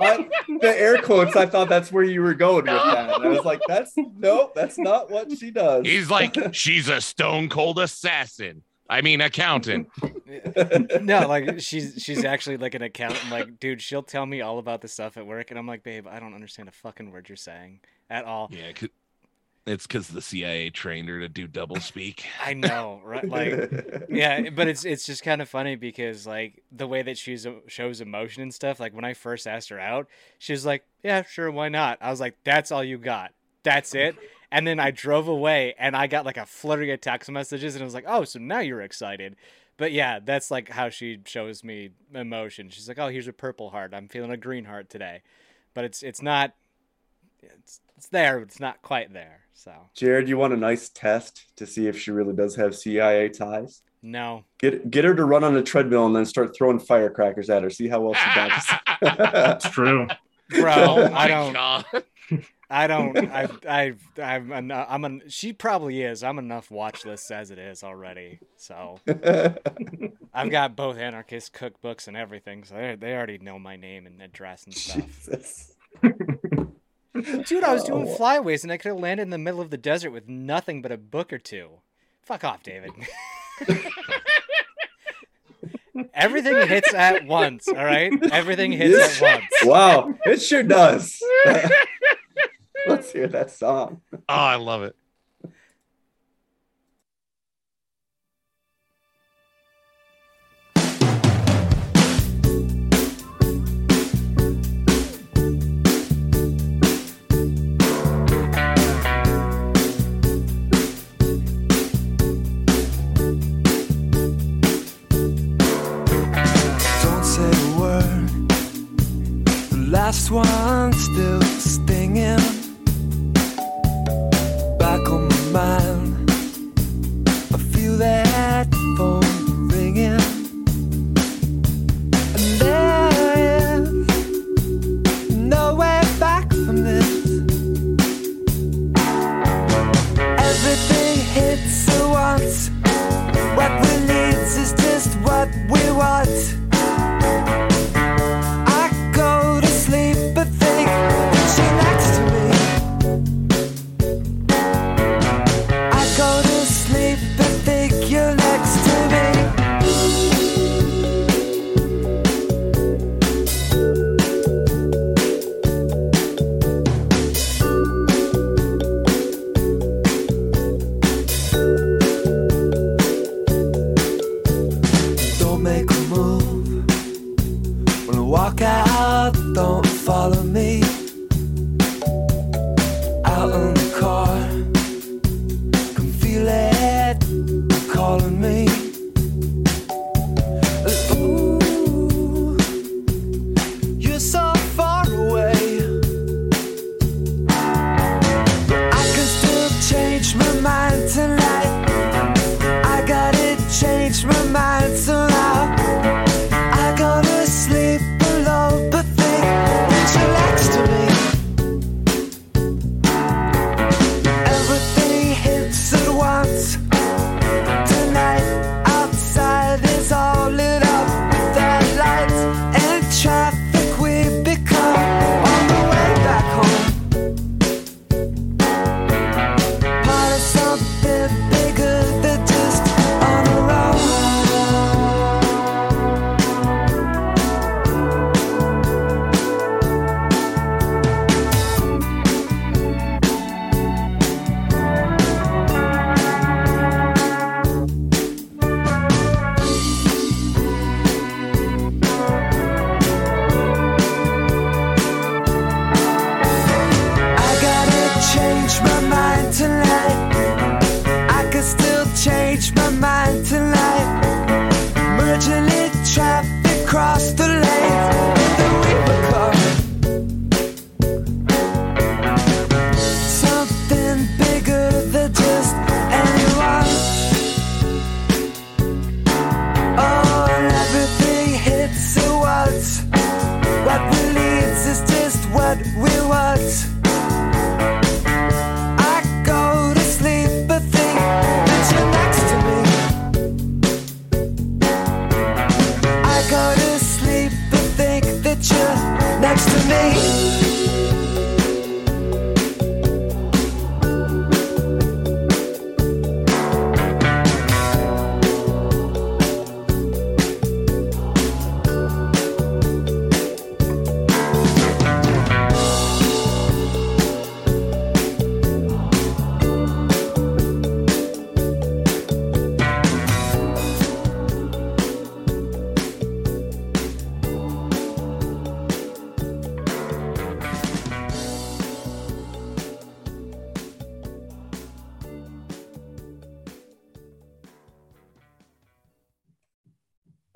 I, the air quotes, I thought that's where you were going with that. And I was like, that's nope, that's not what she does. He's like, *laughs* she's a stone cold assassin. I mean, accountant. *laughs* no, like she's she's actually like an accountant. Like, dude, she'll tell me all about the stuff at work, and I'm like, babe, I don't understand a fucking word you're saying at all. Yeah, 'cause- it's because the CIA trained her to do double *laughs* speak. I know, right? Like, *laughs* yeah, but it's it's just kind of funny because like the way that she uh, shows emotion and stuff. Like when I first asked her out, she was like, "Yeah, sure, why not?" I was like, "That's all you got? That's it?" And then I drove away, and I got like a flurry of text messages, and I was like, "Oh, so now you're excited." But yeah, that's like how she shows me emotion. She's like, "Oh, here's a purple heart. I'm feeling a green heart today," but it's it's not. It's it's there, but it's not quite there. So Jared, you want a nice test to see if she really does have CIA ties? no, Get get her to run on a treadmill and then start throwing firecrackers at her. See how well she does. *laughs* *laughs* That's true. bro, oh I don't. god. I don't. *laughs* I. I. I'm. An, I'm. An, she probably is. I'm enough watch lists as it is already. So I've got both anarchist cookbooks and everything. So they, they already know my name and address and stuff. Jesus. Dude, I was doing flyways and I could have landed in the middle of the desert with nothing but a book or two. Fuck off, David. *laughs* Everything hits at once. All right. Everything hits at *laughs* once. Wow, it sure does. *laughs* Let's hear that song. Oh, I love it. Last one still stinging. Back on my mind. I feel that phone ringing. And there is no way back from this. Everything hits at once. What we need is just what we want.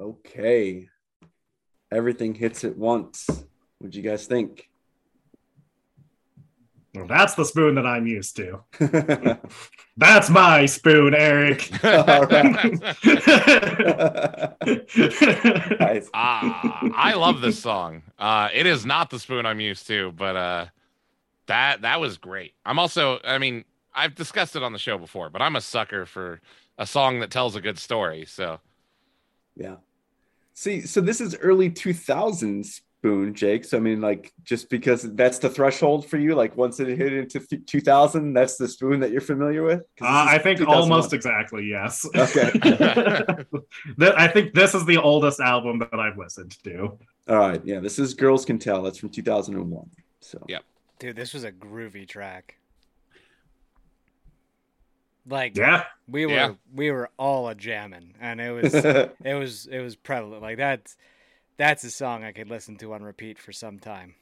Okay. Everything hits at once. What'd you guys think? Well, that's the spoon that I'm used to. *laughs* That's my spoon, Eric. *laughs* All right. *laughs* Nice. Ah, I love this song. Uh, it is not the spoon I'm used to, but uh, that that was great. I'm also, I mean, I've discussed it on the show before, but I'm a sucker for a song that tells a good story. So Yeah. See, so this is early 2000s spoon, Jake. So I mean, like, just because that's the threshold for you, like once it hit into th- 2000, that's the spoon that you're familiar with. Uh, I think 2001. almost exactly, yes. Okay. *laughs* Th- I think this is the oldest album that I've listened to. All right. Yeah. This is Girls Can Tell. That's from 2001. So Yeah. Dude, this was a groovy track. Like Yeah. we were Yeah. we were all a jamming, and it was *laughs* it was it was prevalent. Like that's that's a song I could listen to on repeat for some time.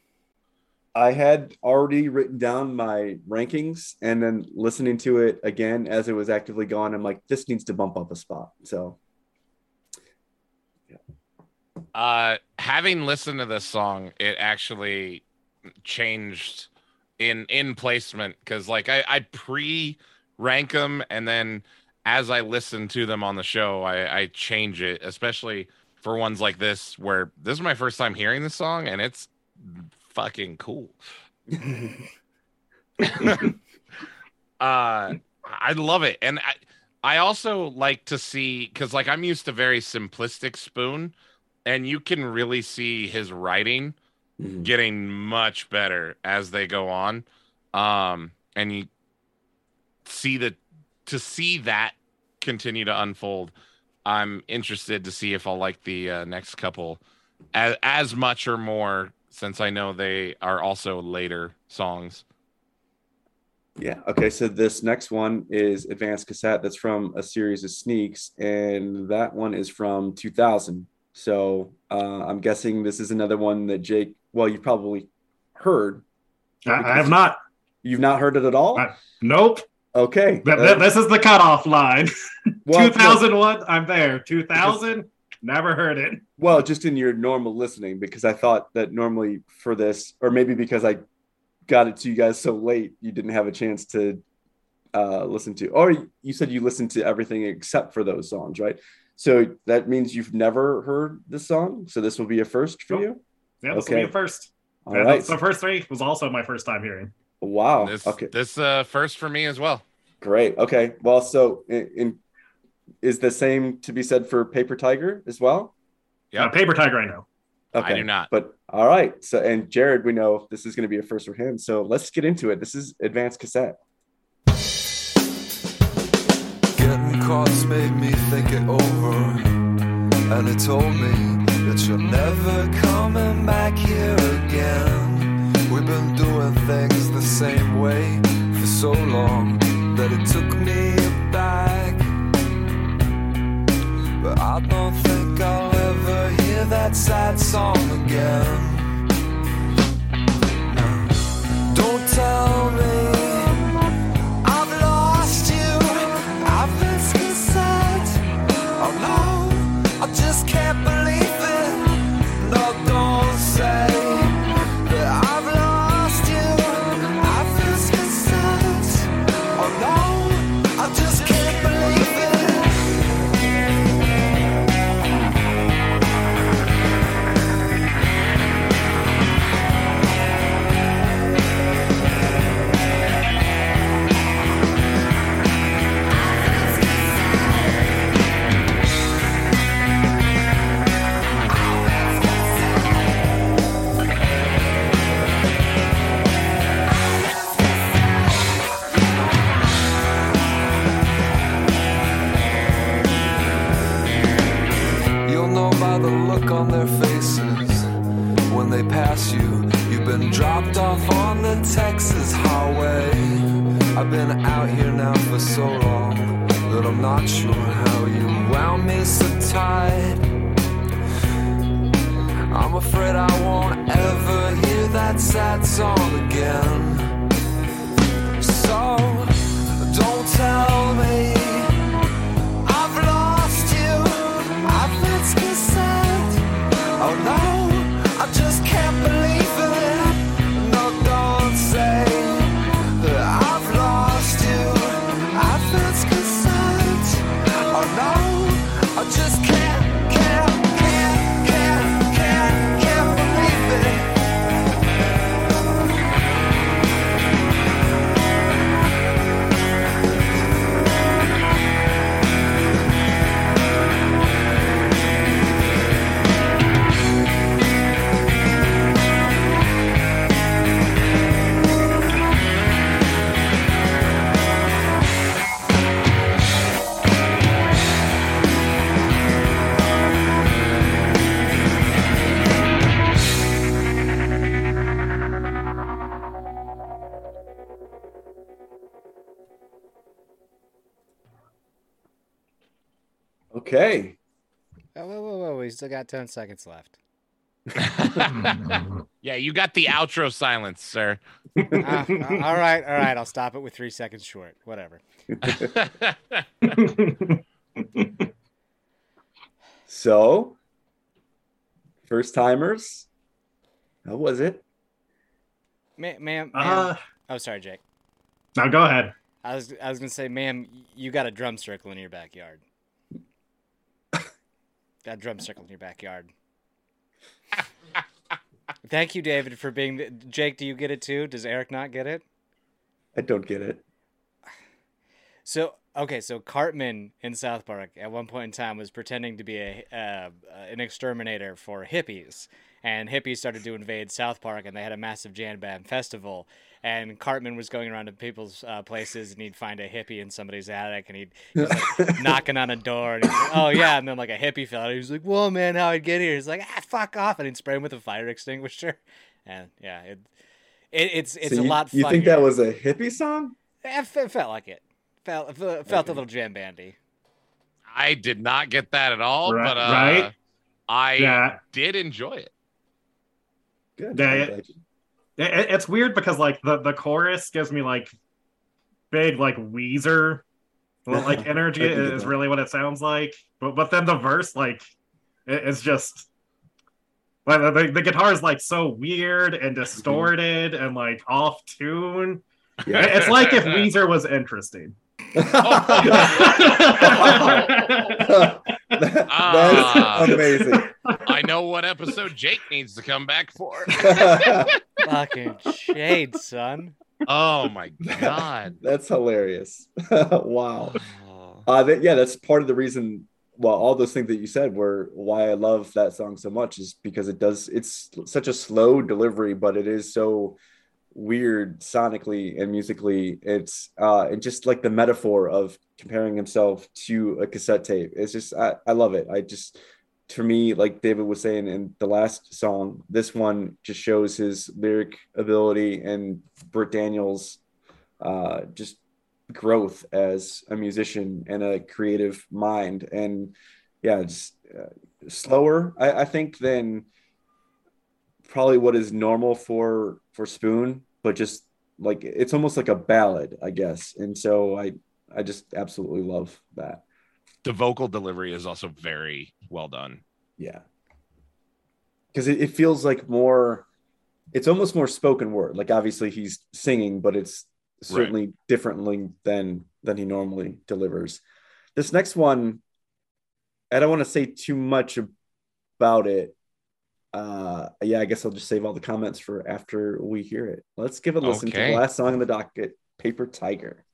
I had already written down my rankings and then listening to it again as it was actively gone, I'm like, this needs to bump up a spot. So yeah. uh, having listened to this song, it actually changed in in placement because like I, I pre rank them and then as I listen to them on the show, I, I change it, especially for ones like this where this is my first time hearing the song and it's fucking cool. *laughs* uh I love it. And I I also like to see because like I'm used to very simplistic spoon, and you can really see his writing mhm. getting much better as they go on. Um, and you see the to see that continue to unfold. I'm interested to see if I'll like the uh, next couple as, as much or more, since I know they are also later songs. Yeah. Okay. So this next one is Advanced Cassette. That's from a series of sneaks, and that one is from 2000. So uh, I'm guessing this is another one that Jake. Well, you probably heard. I, I have not. You've not heard it at all. I- Nope. Okay. Th- Uh, this is the cutoff line. *laughs* well, no, 2001, I'm there. 2000, never heard it. well, just in your normal listening, because I thought that normally for this, or maybe because I got it to you guys so late, you didn't have a chance to uh, listen to. Or you said you listened to everything except for those songs, right? So that means you've never heard this song. So this will be a first for Nope. you. Yeah, this Okay. will be a first. All Yeah. The first three was also my first time hearing. Wow. This okay. this uh first for me as well. Great. Okay. Well, so in, in is the same to be said for Paper Tiger as well? Yeah, Uh, Paper Tiger, I know. I do not. But all right. So and Jared, we know this is going to be a first for him. So let's get into it. This is advanced cassette. Getting caught made me think it over. And it told me that you're never coming back here again. We've been doing things the same way for so long that it took me back. But I don't think I'll ever hear that sad song again. They pass you. You've been dropped off on the Texas highway. I've been out here now for so long that I'm not sure how you wound me so tight. I'm afraid I won't ever hear that sad song again. So don't tell me Okay. Oh, whoa, whoa, whoa! We still got ten seconds left. *laughs* yeah, you got the outro silence, sir. Ah, all right, all right. I'll stop it with three seconds short. Whatever. *laughs* So, first timers. How was it? Ma- ma'am, ma'am. Uh, oh, sorry, Jake. now go ahead. I was I was gonna say, ma'am, you got a drum circle in your backyard. A drum circle in your backyard. *laughs* Thank you, David, for being. The... Jake, do you get it too? Does Eric not get it? I don't get it. So okay, so Cartman in South Park at one point in time was pretending to be a uh, an exterminator for hippies, and hippies started to invade South Park, and they had a massive jam band festival. And Cartman was going around to people's uh, places, and he'd find a hippie in somebody's attic, and he'd he was, like, *laughs* knocking on a door, and he's like, "Oh yeah," and then like a hippie fella, he was like, "Whoa, man, how I get here?" He's like, "Ah, fuck off," and he'd spray him with a fire extinguisher, and yeah, it, it it's it's So a you, lot. You think that was a hippie song? It it felt like it. Felt felt felt Okay. a little jam bandy. I did not get that at all, Right- but uh, right? I Yeah, did enjoy it. Good. Yeah, it, it- it's weird because like the the chorus gives me like big like Weezer *laughs* like energy I is that. really what it sounds like. But but then the verse like it, it's just like the, the guitar is like so weird and *laughs* distorted and like off tune. Yeah. It's like if Weezer was interesting. *laughs* That- Ah. That's amazing. I know what episode Jake needs to come back for. *laughs* Fucking shade, son. Oh my god. *laughs* That's hilarious. *laughs* wow. Oh. Uh, that, yeah, that's part of the reason. Well, all those things that you said were why I love that song so much is because it does. It's such a slow delivery, but it is so weird sonically and musically. It's uh, and just like the metaphor of comparing himself to a cassette tape. It's just I, I love it. I just for me, like David was saying in the last song, this one just shows his lyric ability and Britt Daniels uh, just growth as a musician and a creative mind. And yeah it's uh, slower I, I think than probably what is normal for for spoon but just like it's almost like a ballad i guess. And so i i just absolutely love that The vocal delivery is also very well done. yeah. Because it, it feels like more it's almost more spoken word. Like obviously he's singing but it's certainly differently than than he normally delivers. This next one i don't want to say too much about it. Uh yeah i guess i'll just save all the comments for after we hear it. Let's give a listen to the last song in the docket paper tiger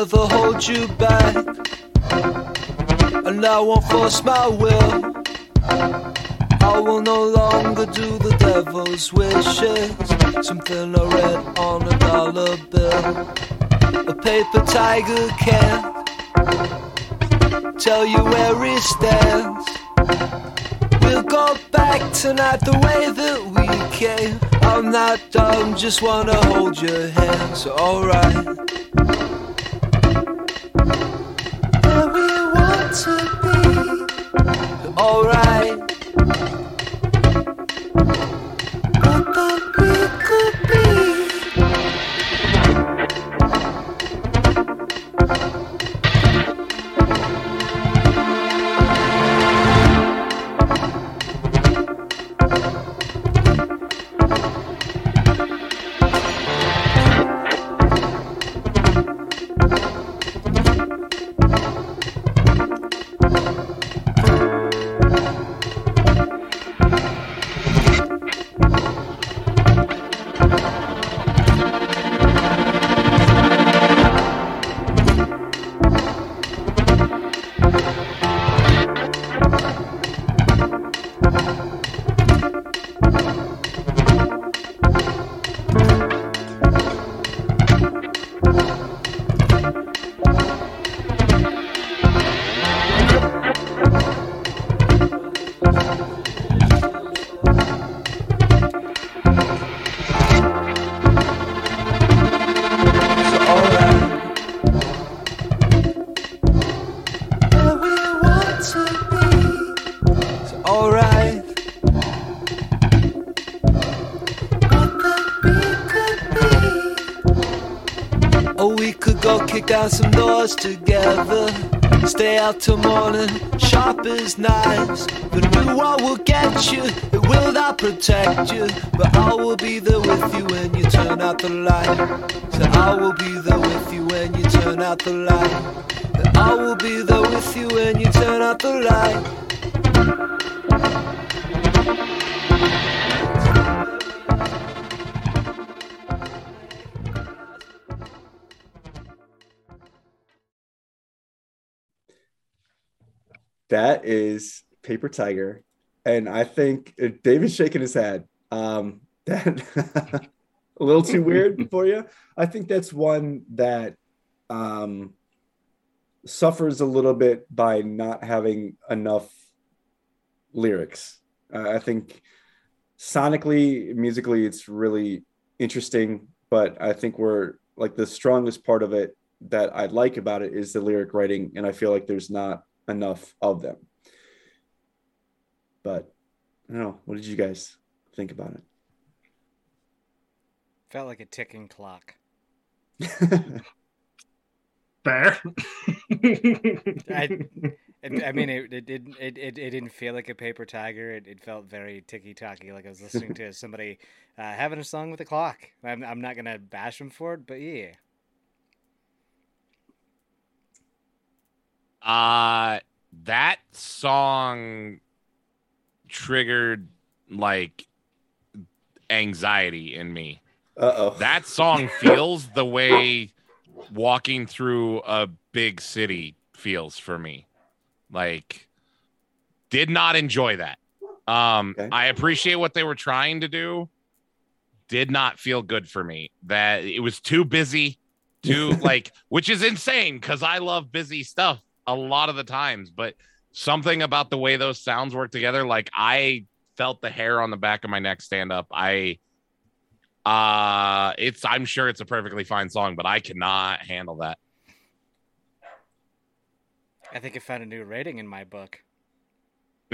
never hold you back. And I won't force my will. I will no longer do the devil's wishes. Something I read on a dollar bill. A paper tiger can't tell you where he stands. We'll go back tonight the way that we came. I'm not dumb, just wanna hold your hand. So alright. Go kick down some doors together. Stay out till morning, sharp as knives. The new one will get you, it will not protect you. But I will be there with you when you turn out the light. So I will be there with you when you turn out the light. I will be there with you when you turn out the light. That is Paper Tiger, and I think uh, David's shaking his head. Um, *laughs* that a little too weird *laughs* for you. I think that's one that um, suffers a little bit by not having enough lyrics. Uh, I think sonically, musically, it's really interesting, but I think we're like the strongest part of it that I like about it is the lyric writing, and I feel like there's not enough of them. But I don't know. What did you guys think about it? Felt like a ticking clock. *laughs* Fair. I, it, I mean, it it, didn't it, it it didn't feel like a paper tiger. It, it felt very ticky tacky, like I was listening to *laughs* somebody uh, having a song with a clock. I'm I'm not gonna bash them for it, but yeah. Uh that song triggered like anxiety in me. Uh oh. That song feels the way walking through a big city feels for me. Like did not enjoy that. Um Okay. I appreciate what they were trying to do. Did not feel good for me. That it was too busy, too *laughs* like which is insane cuz I love busy stuff a lot of the times, but something about the way those sounds work together like I felt the hair on the back of my neck stand up. I uh it's I'm sure it's a perfectly fine song, but I cannot handle that. I think it found a new rating in my book. *laughs*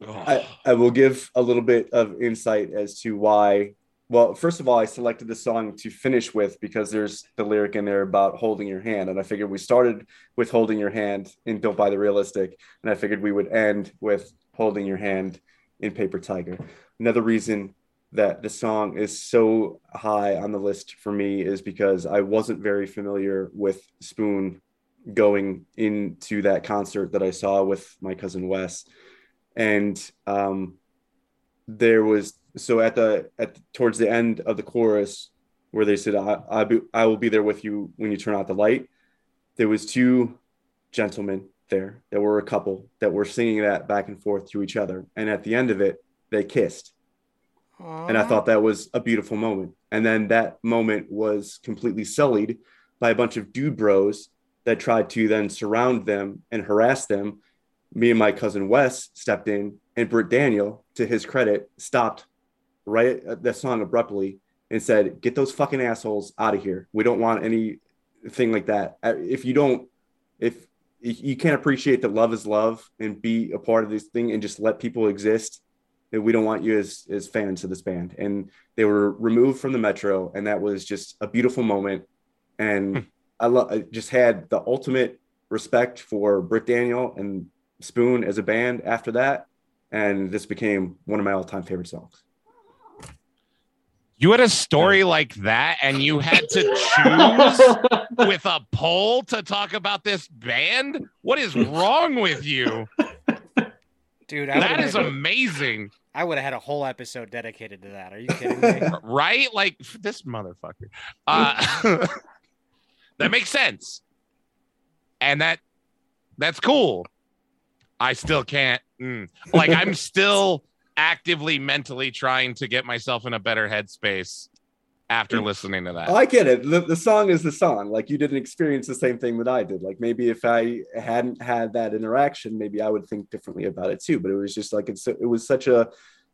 I, I will give a little bit of insight as to why. Well, first of all, I selected the song to finish with because there's the lyric in there about holding your hand. And I figured we started with holding your hand in Don't Buy the Realistic. And I figured we would end with holding your hand in Paper Tiger. Another reason that the song is so high on the list for me is because I wasn't very familiar with Spoon going into that concert that I saw with my cousin Wes and um, there was so at the at towards the end of the chorus where they said, I, I, be, I will be there with you when you turn out the light. There was two gentlemen there. that were a couple that were singing that back and forth to each other. And at the end of it, they kissed. And I thought that was a beautiful moment. And then that moment was completely sullied by a bunch of dude bros that tried to then surround them and harass them. Me and my cousin Wes stepped in, and Britt Daniel, to his credit, stopped right at the song abruptly and said, "Get those fucking assholes out of here. We don't want anything like that. Uh, If you don't, if you can't appreciate that love is love and be a part of this thing and just let people exist, then we don't want you as as fans of this band." And they were removed from the metro, and that was just a beautiful moment. And I, lo- I just had the ultimate respect for Britt Daniel and Spoon as a band after that, and this became one of my all-time favorite songs. You had a story like that, and you had to choose *laughs* with a poll to talk about this band. What is wrong with you? Dude, I That would've had- amazing, I would have had a whole episode dedicated to that. Are you kidding me? *laughs* right? Like this motherfucker. Uh, *laughs* that makes sense, and that that's cool. I still can't. mm. Like I'm still actively mentally trying to get myself in a better headspace after listening to that. I get it. The, the song is the song. Like you didn't experience the same thing that I did. Like maybe if I hadn't had that interaction, maybe I would think differently about it too. But it was just like it's it was such a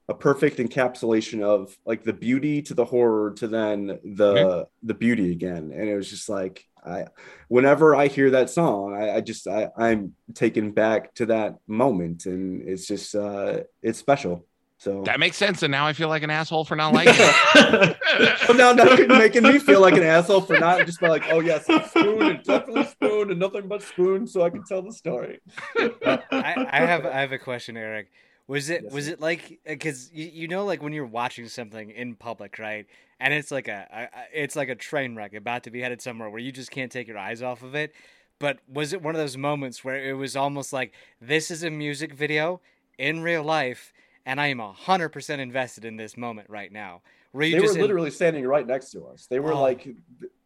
a perfect encapsulation of like the beauty to the horror to then the the beauty again. And it was just like I whenever I hear that song, I, I just I, I'm taken back to that moment and it's just uh it's special. So That makes sense. And now I feel like an asshole for not liking it. *laughs* But now, now you're making me feel like an asshole for not just by like, oh yes, it's spoon and definitely spoon and nothing but spoon, so I can tell the story. I, I have I have a question, Eric. Was it Yes, was sir. it like uh, because you, you know like when you're watching something in public, right? And it's like a, a a- it's like a train wreck about to be headed somewhere where you just can't take your eyes off of it. But was it one of those moments where it was almost like this is a music video in real life, and I am hundred percent invested in this moment right now? Were you They were just in- literally standing right next to us. They were Oh. like,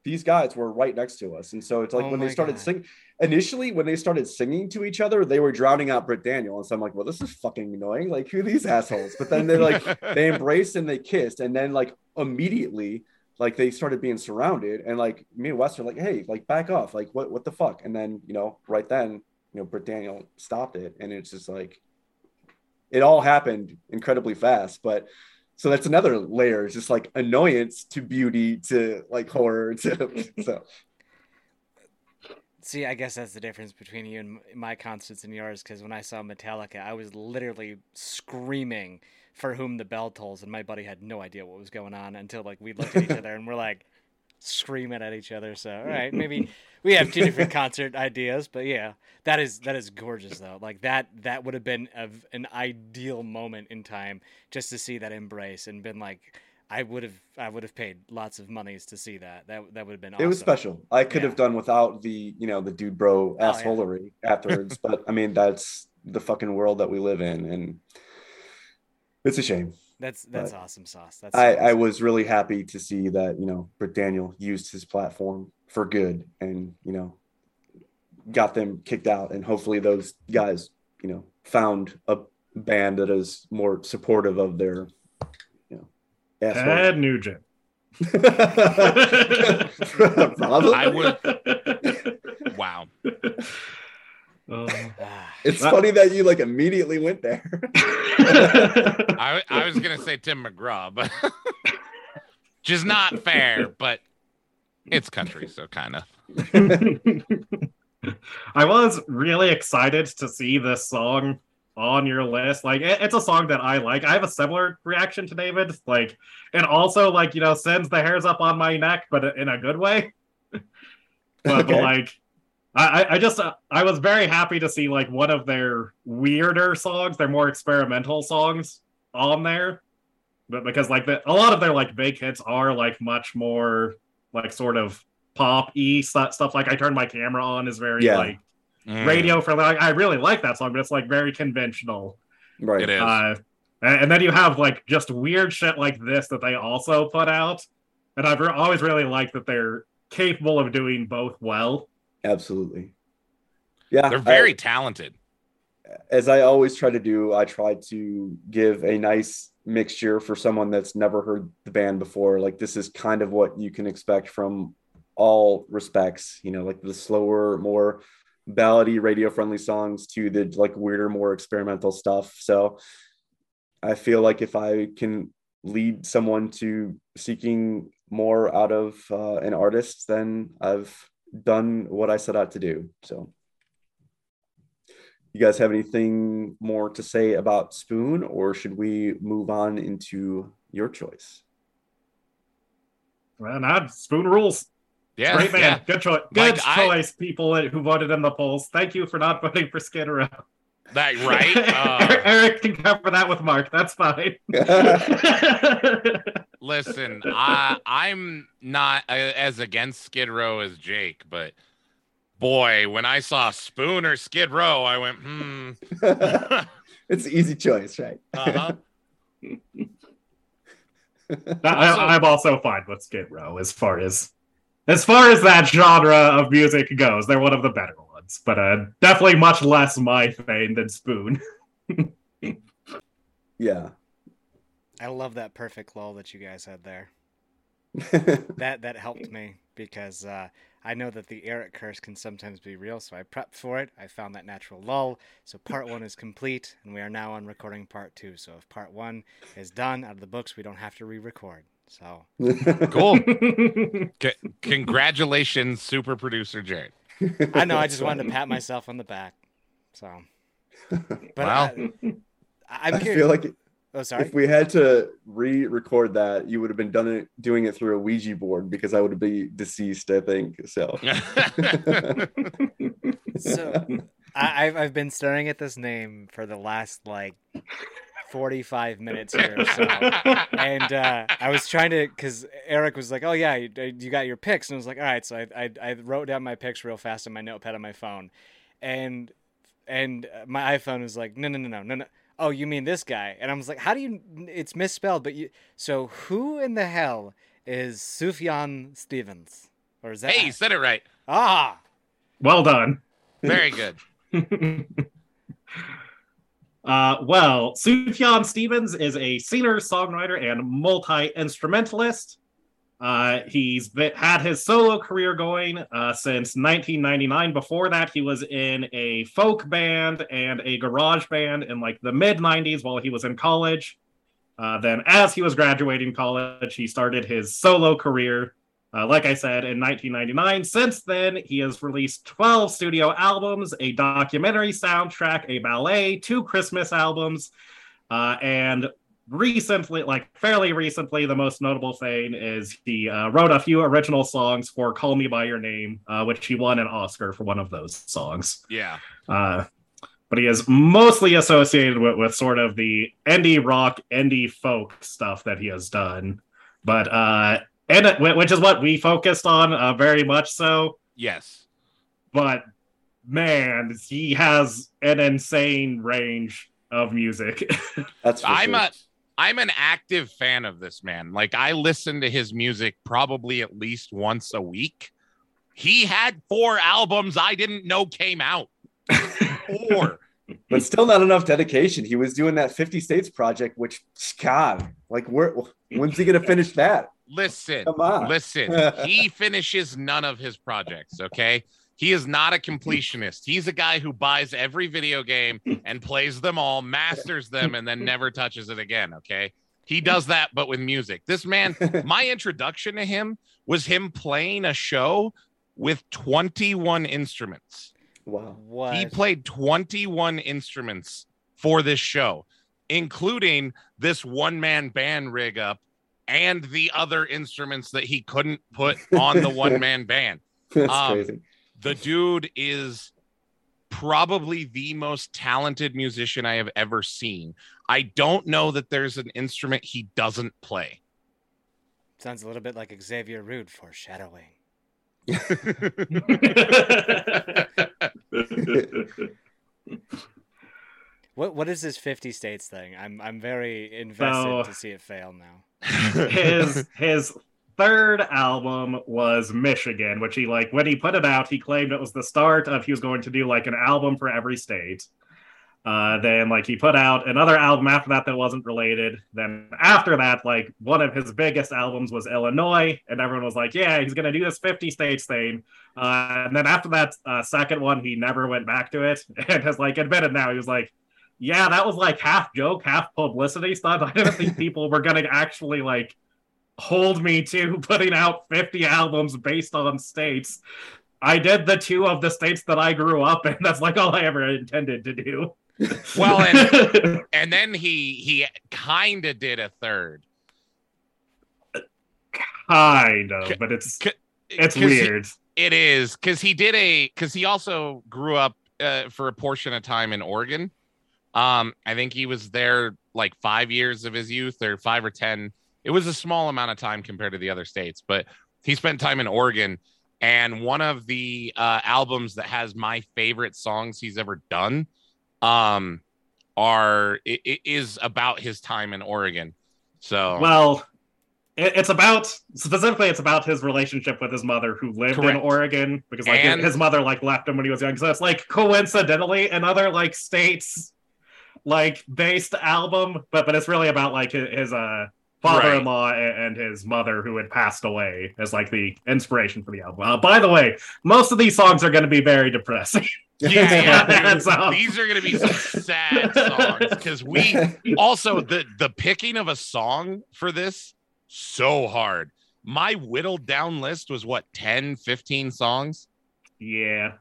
these guys were right next to us, and so it's like Oh when they started singing. Initially, when they started singing to each other, they were drowning out Britt Daniel, and so I'm like, well, this is fucking annoying. Like, who are these assholes? But then they like *laughs* they embraced and they kissed, and then like immediately. Like they started being surrounded, and like me and Wes are like, "Hey, like back off! Like what? What the fuck?" And then you know, right then, you know, Britt Daniel stopped it, and it's just like, it all happened incredibly fast. But so that's another layer. It's just like annoyance to beauty to like horror to *laughs* so See, I guess that's the difference between you and my constants and yours. Because when I saw Metallica, I was literally screaming for whom the bell tolls, and my buddy had no idea what was going on until like we looked at each *laughs* other and we're like screaming at each other. So, all *laughs* right, maybe we have two different concert ideas, but yeah, that is that is gorgeous though. Like that that would have been of an ideal moment in time just to see that embrace and been like. I would have, I would have paid lots of monies to see that. That that would have been. Awesome. it was special. I could Yeah. have done without the you know the dude bro oh, yeah. assholery afterwards, *laughs* but I mean that's the fucking world that we live in, and it's a shame. That's that's But awesome sauce. That's I, so I was really happy to see that you know Britt Daniel used his platform for good, and you know got them kicked out, and hopefully those guys you know found a band that is more supportive of their you know assholes. Ted Nugent. Probably. *laughs* *laughs* I would- *laughs* Wow. Oh. *laughs* Ah, It's That- funny that you like immediately went there. *laughs* I, I was gonna say Tim McGraw, but *laughs* which is not fair, but it's country, so kind of. I was really excited to see this song on your list. Like, it- it's a song that I like. I have a similar reaction to David. Like, and also like you know sends the hairs up on my neck, but in a good way. but, but like, I I- I just uh, I was very happy to see like one of their weirder songs, their more experimental songs on there. But because like the, a lot of their like big hits are like much more like sort of pop y stuff. Like I turned my camera on is very Yeah. like Mm, radio for like I really like that song, but it's like very conventional. right. It is. Uh, and, and then you have like just weird shit like this that they also put out. and I've re- always really liked that they're capable of doing both well. Absolutely. Yeah, They're I- very talented. as I always try to do, I try to give a nice mixture for someone that's never heard the band before. Like this is kind of what you can expect from all respects, you know, like the slower, more ballady, radio friendly songs to the like weirder, more experimental stuff. So I feel like if I can lead someone to seeking more out of uh, an artist, then I've done what I set out to do. So you guys have anything more to say about Spoon, or should we move on into your choice? Well, not Spoon rules. Yeah, Great man. yeah. Good choice. Good Mike, I- choice, people who voted in the polls. Thank you for not voting for Skid Row. That right. *laughs* Uh, Eric can cover that with Mark. That's fine. *laughs* listen, I I'm not uh, as against Skid Row as Jake, but boy, when I saw Spoon or Skid Row, I went, hmm. *laughs* it's an easy choice, right? uh-huh. I, I'm also fine with Skid Row as far as as far as that genre of music goes. They're one of the better ones, but uh, definitely much less my thing than Spoon. *laughs* Yeah. I love that perfect lull that you guys had there. *laughs* That that helped me because uh, I know that the Eric curse can sometimes be real, so I prepped for it. I found that natural lull. So part one is complete, and we are now on recording part two. So if part one is done out of the books, we don't have to re-record. So *laughs* cool. C- congratulations, super producer Jared. I know I just wanted to pat myself on the back. So, but Wow. I, I'm I feel like oh, sorry. if we had to re-record that, you would have been done it doing it through a Ouija board because I would be deceased. I think so. *laughs* so I, I've I've been staring at this name for the last like forty five minutes here or *laughs* so, and uh, I was trying to because Eric was like, "Oh yeah, you, you got your picks," and I was like, "All right." So I, I I wrote down my picks real fast on my notepad on my phone, and and uh, my iPhone was like, "No no no no no no." Oh, you mean this guy? And I was like, "How do you? It's misspelled." But you. So who in the hell is Sufjan Stevens? Or is that? hey, you said it right. ah. well done. Very good. *laughs* Uh, well, Sufjan Stevens is a singer, songwriter, and multi instrumentalist. Uh, he's been, had his solo career going uh, since 1999. Before that, he was in a folk band and a garage band in like the mid 90s while he was in college. Uh, then, as he was graduating college, he started his solo career. Uh, like I said, in 1999. Since then, he has released 12 studio albums, a documentary soundtrack, a ballet, two Christmas albums, uh, and recently, like fairly recently, the most notable thing is he uh, wrote a few original songs for Call Me By Your Name, uh, which he won an Oscar for one of those songs. Yeah. Uh, but he is mostly associated with, with sort of the indie rock, indie folk stuff that he has done. But uh, and which is what we focused on uh, very much so. Yes. But man, he has an insane range of music. *laughs* That's for I'm sure. a I'm an active fan of this man. Like I listen to his music probably at least once a week. He had four albums I didn't know came out. *laughs* Four. but still not enough dedication. He was doing that 50 states project, which God, like where when's he gonna finish that? Listen, Come on. listen. *laughs* He finishes none of his projects, okay? He is not a completionist. He's a guy who buys every video game and plays them all, masters them, and then never touches it again, okay? He does that, but with music. This man, *laughs* my introduction to him was him playing a show with 21 instruments. Wow. What? He played 21 instruments for this show, including this one man band rig up and the other instruments that he couldn't put on the one *laughs* man band. *laughs* That's Um, crazy. The dude is probably the most talented musician I have ever seen. I don't know that there's an instrument he doesn't play. Sounds a little bit like Xavier Rudd foreshadowing. *laughs* What what is this 50 states thing? I'm I'm very invested So- to see it fail now. *laughs* *laughs* his his third album was Michigan, which he like when he put it out, he claimed it was the start of he was going to do like an album for every state. Uh, then like he put out another album after that that wasn't related. Then after that, like one of his biggest albums was Illinois, and everyone was like, "Yeah, he's gonna do this 50 states thing." Uh, and then after that uh, second one, he never went back to it, *laughs* and has like admitted now he was like, "Yeah, that was like half joke, half publicity stuff. *laughs* I didn't think people were gonna actually like." hold me to putting out 50 albums based on states. I did the two of the states that I grew up in. *laughs* That's like all I ever intended to do. Well, and *laughs* and then he he kind of did a third. kind of, but it's it's 'cause he- weird. It is because he did a because he also grew up uh, for a portion of time in Oregon. Um, I think he was there like five years of his youth, or five or ten. It was a small amount of time compared to the other states, but he spent time in Oregon. And one of the uh, albums that has my favorite songs he's ever done, um, are it, it is about his time in Oregon. So Well, it, it's about specifically it's about his relationship with his mother who lived in Oregon because like And- his mother like left him when he was young. So it's like coincidentally another like states like based album, but but it's really about like his, his uh father-in-law a- and his mother who had passed away as like the inspiration for the album. Uh, by the way, most of these songs are going to be very depressing. *laughs* *laughs* yeah, yeah, That's these are gonna be some sad *laughs* songs because we also the the picking of a song for this so hard my whittled down list was what 10 15 songs yeah.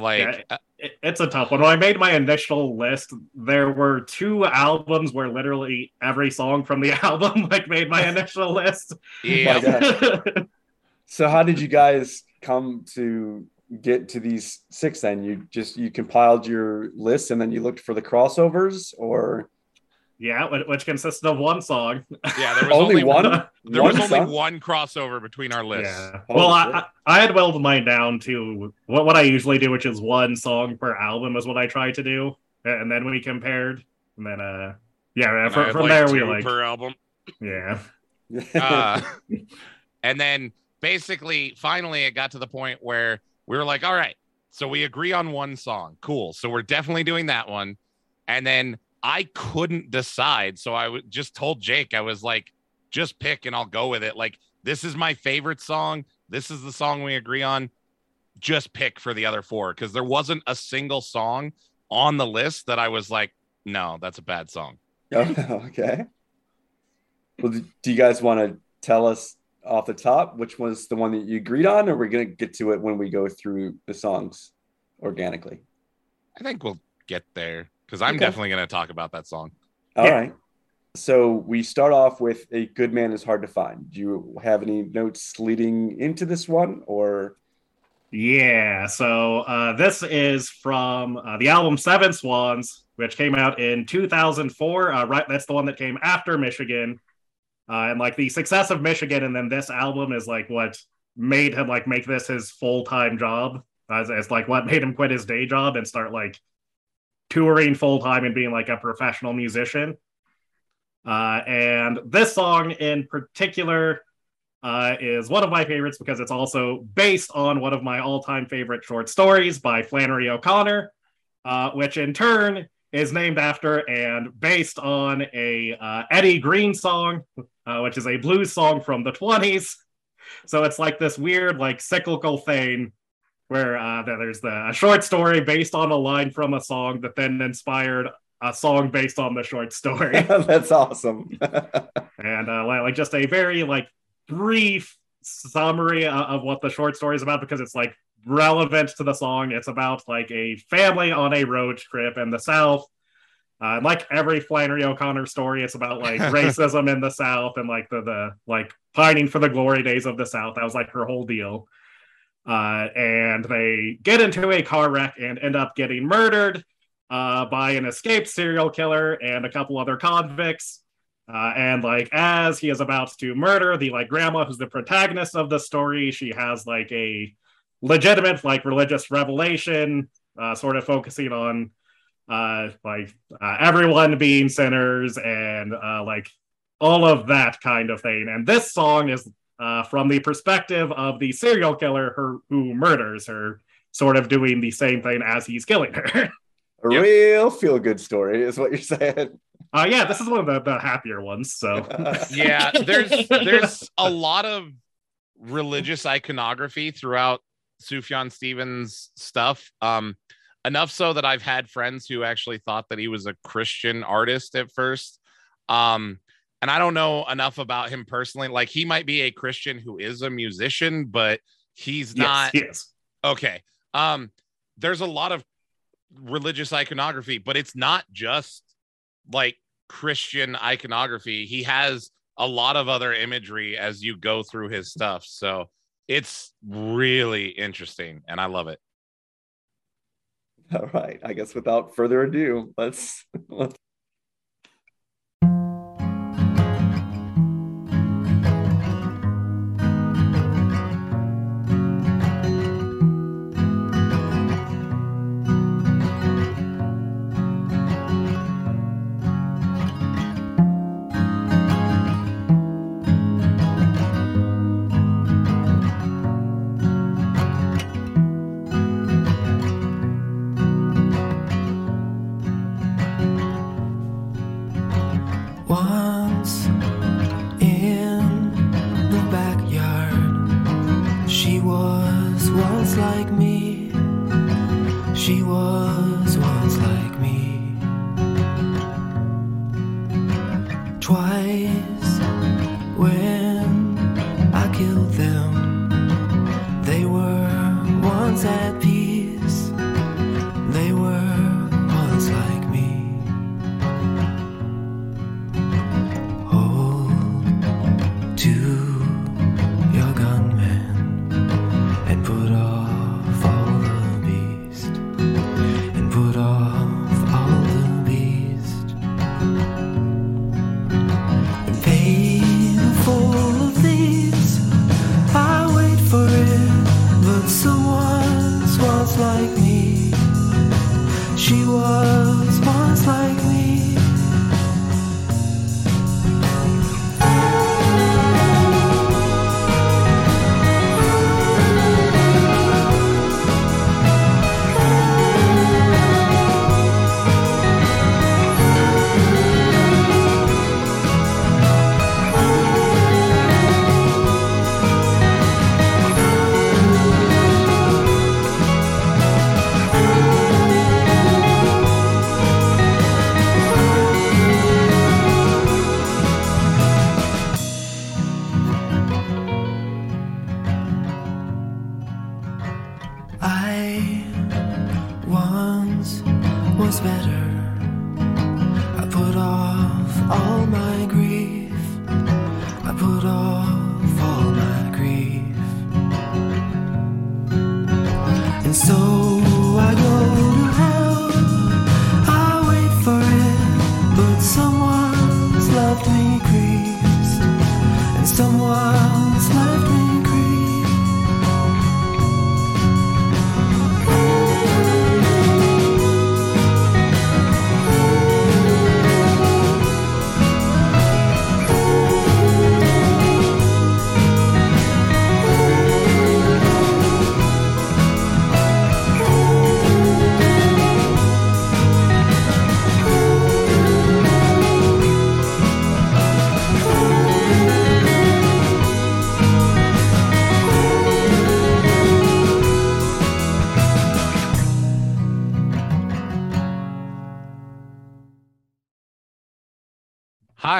Like Yeah. uh, it- it's a tough one. When I made my initial list, there were two albums where literally every song from the *laughs* album like made my initial list. yeah God. So how did you guys come to get to these six then? You just you compiled your list and then you looked for the crossovers or yeah, which consisted of one song. yeah there *laughs* was only, only, one? there was One only one crossover between our lists Yeah. Holy well, I. I I had whittled mine down to what what I usually do, which is one song per album, is what I try to do, and then we compared, and then uh yeah, And I from, from like, there we two like per album yeah. *laughs* uh, and then basically finally it got to the point where we were like all right so we agree on one song cool so we're definitely doing that one and then i couldn't decide. So i w- just told jake i was like just pick and i'll go with it. Like this is my favorite song. This is the song we agree on. Just pick for the other four because there wasn't a single song on the list that i was like no that's a bad song. Oh, *laughs* okay. Well, do do you guys want to tell us off the top which was the one that you agreed on, or we're gonna get to it when we go through the songs organically? i think we'll get there because i'm Okay. definitely going to talk about that song All Yeah. right. So we start off with a good man is hard to find. Do you have any notes leading into this one, or Yeah, so uh, this is from uh, the album Seven Swans, which came out in 2004. Uh, right, that's the one that came after Michigan, uh, and like the success of Michigan, and then this album is like what made him like make this his full time job. As, it's, it's like what made him quit his day job and start like touring full time and being like a professional musician. Uh, and this song in particular uh, is one of my favorites because it's also based on one of my all-time favorite short stories by Flannery O'Connor, uh, which in turn is named after and based on a uh, Eddie Green song, uh, which is a blues song from the 20s. So it's like this weird, like cyclical thing where uh, there's the a short story based on a line from a song that then inspired a song based on the short story *laughs* that's awesome. *laughs* and uh, like, just a very like brief summary of, of what the short story is about because it's like relevant to the song. It's about like a family on a road trip in the South. Uh, like every Flannery O'Connor story, it's about like *laughs* racism in the South and like the the like pining for the glory days of the South. That was like her whole deal. Uh, and they get into a car wreck and end up getting murdered uh, by an escaped serial killer and a couple other convicts. Uh, and like as he is about to murder the like grandma who's the protagonist of the story, she has like a legitimate like religious revelation, uh, sort of focusing on uh, like uh, everyone being sinners and uh, like all of that kind of thing. And this song is uh, from the perspective of the serial killer her, who murders her, sort of doing the same thing as he's killing her. *laughs* A Yep. real feel good story is what you're saying. Uh, yeah, this is one of the, the happier ones. So *laughs* *laughs* yeah there's there's a lot of religious iconography throughout sufjan stevens stuff um enough so that i've had friends who actually thought that he was a christian artist at first um and i don't know enough about him personally like he might be a christian who is a musician but he's not yes, okay um there's a lot of religious iconography but it's not just like christian iconography he has a lot of other imagery as you go through his stuff so it's really interesting and i love it All right. I guess without further ado, let's *laughs* let's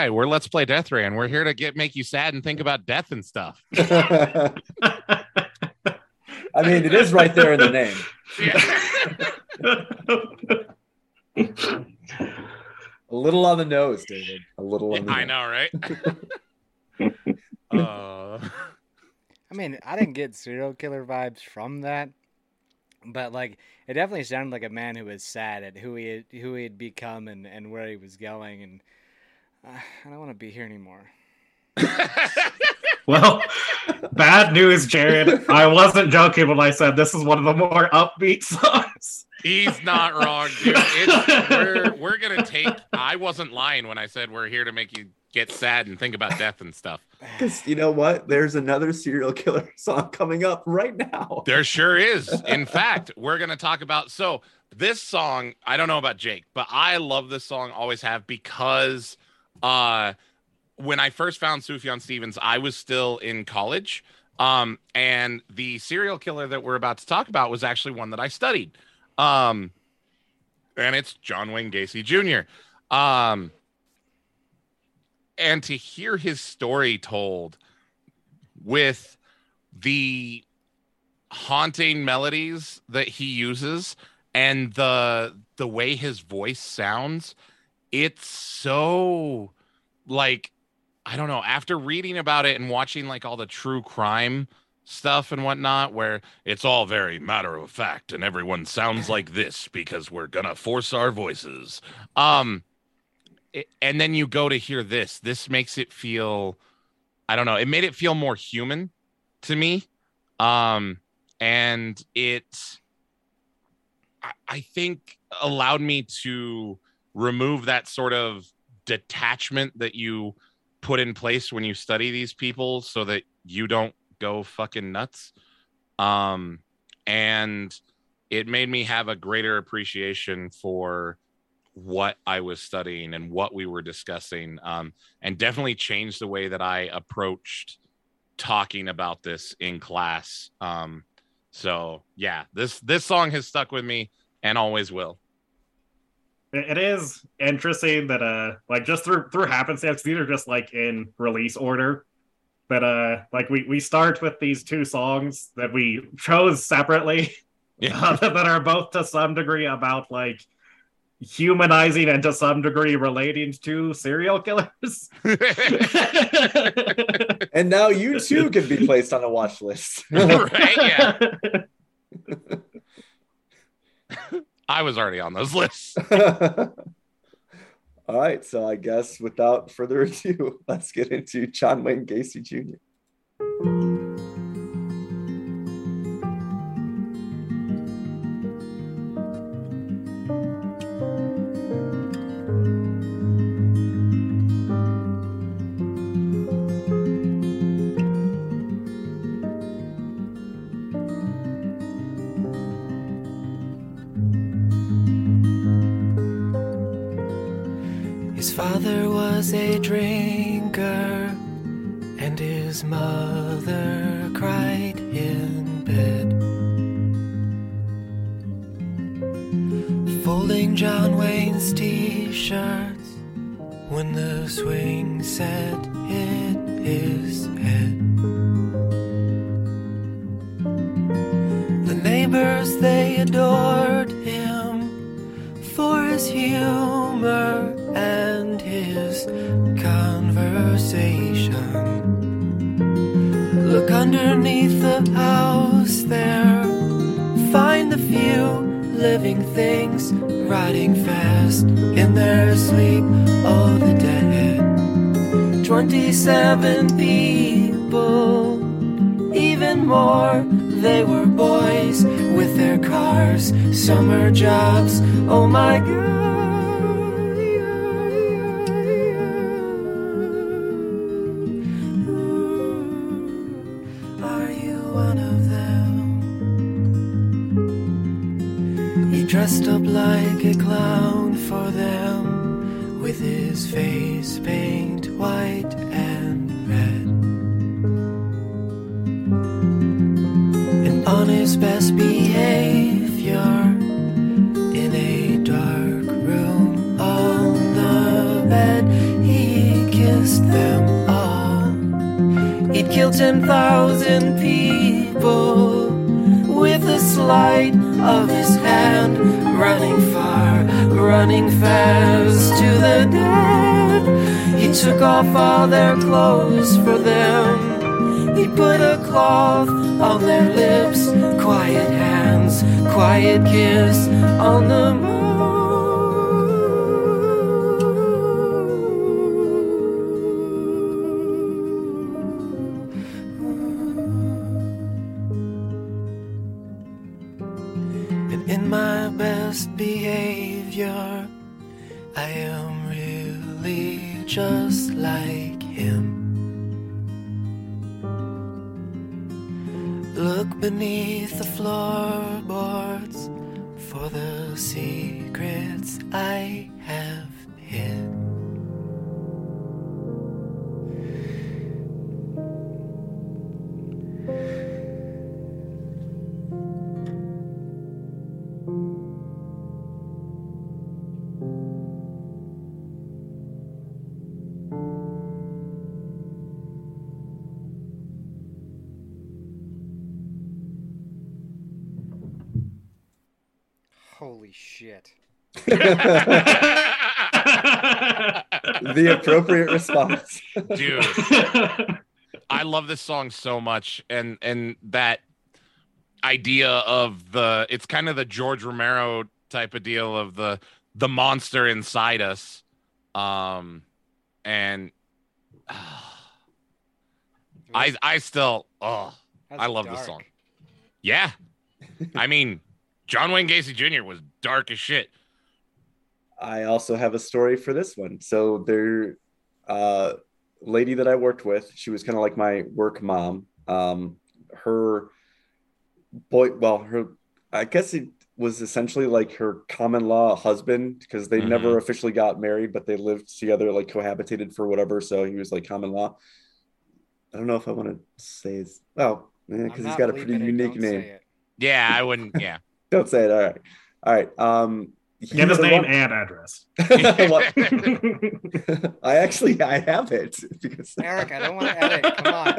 hi we're let's play death ray and we're here to get make you sad and think about death and stuff *laughs* I mean, it is right there in the name. *laughs* A little on the nose, David. A little on the i nose. know right *laughs* uh, I mean, I didn't get serial killer vibes from that, but like it definitely sounded like a man who was sad at who he had, who he had become and, and where he was going, and Ah, I don't want to be here anymore. *laughs* Well, bad news, Jared. I wasn't joking when I said this is one of the more upbeat songs. He's not wrong, dude. It's, we're *laughs* we're gonna take. I wasn't lying when I said we're here to make you get sad and think about death and stuff. Because you know what? There's another serial killer *laughs* song coming up right now. There sure is. In fact, we're going to talk about so this song, I don't know about Jake, but I love this song always have because uh when I first found Sufjan Stevens, I was still in college. Um and the serial killer that we're about to talk about was actually one that I studied. Um and it's John Wayne Gacy Jr. Um and to hear his story told with the haunting melodies that he uses and the the way his voice sounds it's so like i don't know after reading about it and watching like all the true crime stuff and whatnot where it's all very matter of fact and everyone sounds *laughs* like this because we're gonna force our voices. Um it, and then you go to hear this. This makes it feel i don't know it made it feel more human to me. Um and it I, I think allowed me to remove that sort of detachment that you put in place when you study these people so that you don't go fucking nuts um and it made me have a greater appreciation for what I was studying and what we were discussing, um, and definitely changed the way that I approached talking about this in class. Um, so yeah, this this song has stuck with me and always will. It it is interesting that uh like just through through happenstance, these are just like in release order. But uh like we we start with these two songs that we chose separately *laughs* Yeah, that are both to some degree about like humanizing and to some degree relating to serial killers. *laughs* And now you too can be placed on a watch list. *laughs* right. Yeah, I was already on those *laughs* lists. *laughs* All right, so I guess without further ado, *laughs* let's get into John Wayne Gacy Jr. shit. *laughs* the appropriate response. Dude, I love this song so much, and and that idea of the it's kind of the George Romero type of deal of the the monster inside us, um, and *sighs* I I still oh That's I love dark. this song. yeah, I mean John Wayne Gacy Jr. was dark as shit. I also have a story for this one. So there, uh, lady that I worked with, she was kind of like my work mom. Um, her boy, well, her, I guess it was essentially like her common law husband because they Mhm. never officially got married, but they lived together, like cohabitated for whatever. So he was like common law. I don't know if I want to say his, well, I'm because he's got a pretty it, unique name. Yeah, I wouldn't. Yeah. *laughs* Don't say it. All right. All right. Um, Give his name run- and address. *laughs* I actually I have it because *laughs* Eric, I don't want to edit. Come on.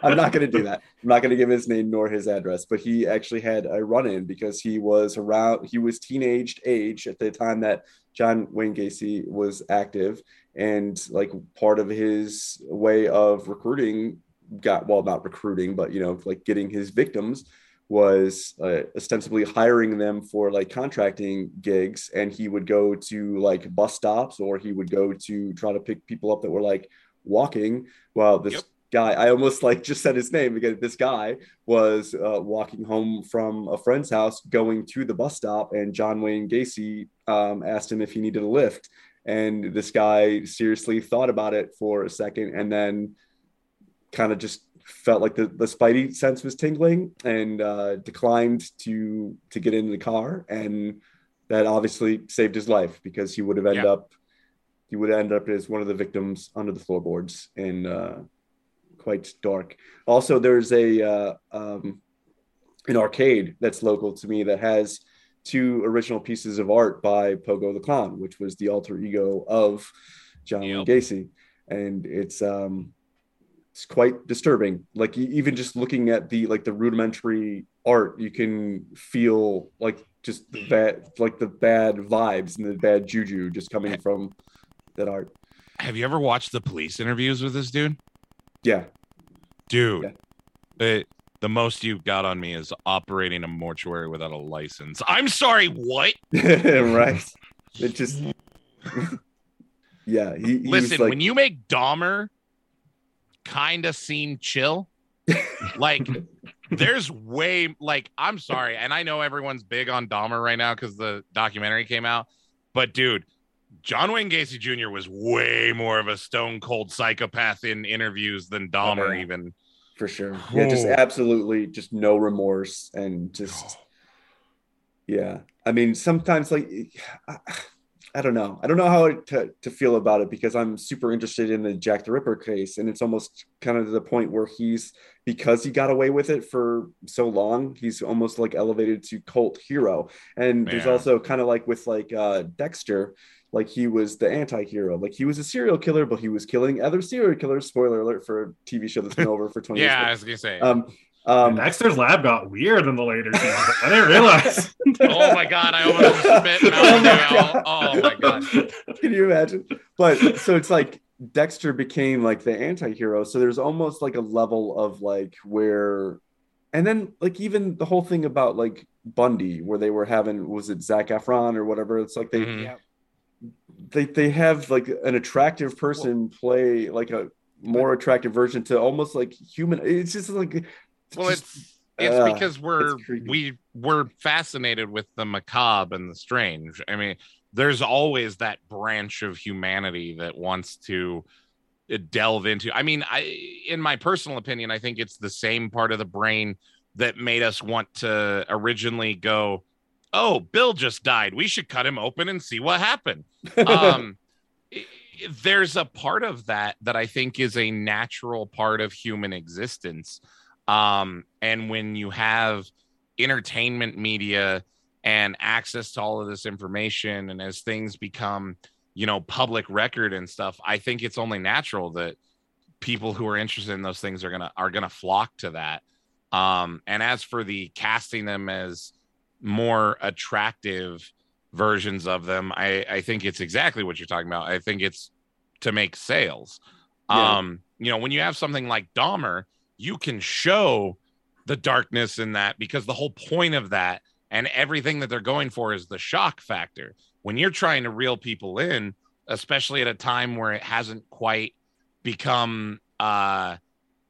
*laughs* I'm not going to do that. I'm not going to give his name nor his address. But he actually had a run-in because he was around. He was teenage age at the time that John Wayne Gacy was active, and like part of his way of recruiting got well, not recruiting, but you know, like getting his victims was uh, ostensibly hiring them for like contracting gigs and he would go to like bus stops or he would go to try to pick people up that were like walking. While this Yep. guy i almost like just said his name because this guy was uh, walking home from a friend's house going to the bus stop and john wayne gacy um, asked him if he needed a lift. And this guy seriously thought about it for a second and then kind of just felt like the, the spidey sense was tingling and uh, declined to to get into the car and that obviously saved his life because he would have ended Yeah. up he would end up as one of the victims under the floorboards in uh, quite dark also there's a uh, um, an arcade that's local to me that has two original pieces of art by pogo the clown which was the alter ego of john Yep. gacy and it's um it's quite disturbing like even just looking at the like the rudimentary art you can feel like just the bad like the bad vibes and the bad juju just coming from that art Have you ever watched the police interviews with this dude? yeah Dude, it, the most you've got on me is operating a mortuary without a license. I'm sorry, what? *laughs* right it just *laughs* yeah he, he Listen, like when you make Dahmer kind of seem chill, like *laughs* there's way like I'm sorry, and I know everyone's big on Dahmer right now because the documentary came out, but dude, John Wayne Gacy Jr. was way more of a stone cold psychopath in interviews than oh, Dahmer yeah. even. for sure yeah just Oh. absolutely just no remorse and just yeah i mean sometimes like *sighs* I, I don't know. I don't know how to, to feel about it because i'm super interested in the jack the ripper case and it's almost kind of to the point where he's because he got away with it for so long he's almost like elevated to cult hero. And there's also kind of like with like uh dexter like he was the anti-hero. Like he was a serial killer but he was killing other serial killers. Spoiler alert for a tv show that's been *laughs* over for 20 Yeah, I years was gonna say. um um Dexter's lab got weird in the later seasons. I didn't realize. *laughs* oh my god, I almost spit Oh Mountain my Dew out. Oh my god. can you imagine but so it's like dexter became like the anti-hero so there's almost like a level of like where and then like even the whole thing about like bundy where they were having was it zach efron or whatever it's like they Mhm. They they have like an attractive person play like a more attractive version to almost like human it's just like it's Well, it's it's uh, because we're creepy. we we're fascinated with the macabre and the strange. I mean, there's always that branch of humanity that wants to uh, delve into. I mean, I in my personal opinion, I think it's the same part of the brain that made us want to originally go, "Oh, Bill just died. We should cut him open and see what happened." *laughs* Um, there's a part of that that I think is a natural part of human existence. Um, and when you have entertainment media and access to all of this information, and as things become, you know, public record and stuff, I think it's only natural that people who are interested in those things are gonna are gonna flock to that. Um, and as for the casting them as more attractive versions of them, I, I think it's exactly what you're talking about. I think it's to make sales. Yeah. Um, you know, when you have something like Dahmer, you can show the darkness in that because the whole point of that and everything that they're going for is the shock factor. When you're trying to reel people in, especially at a time where it hasn't quite become uh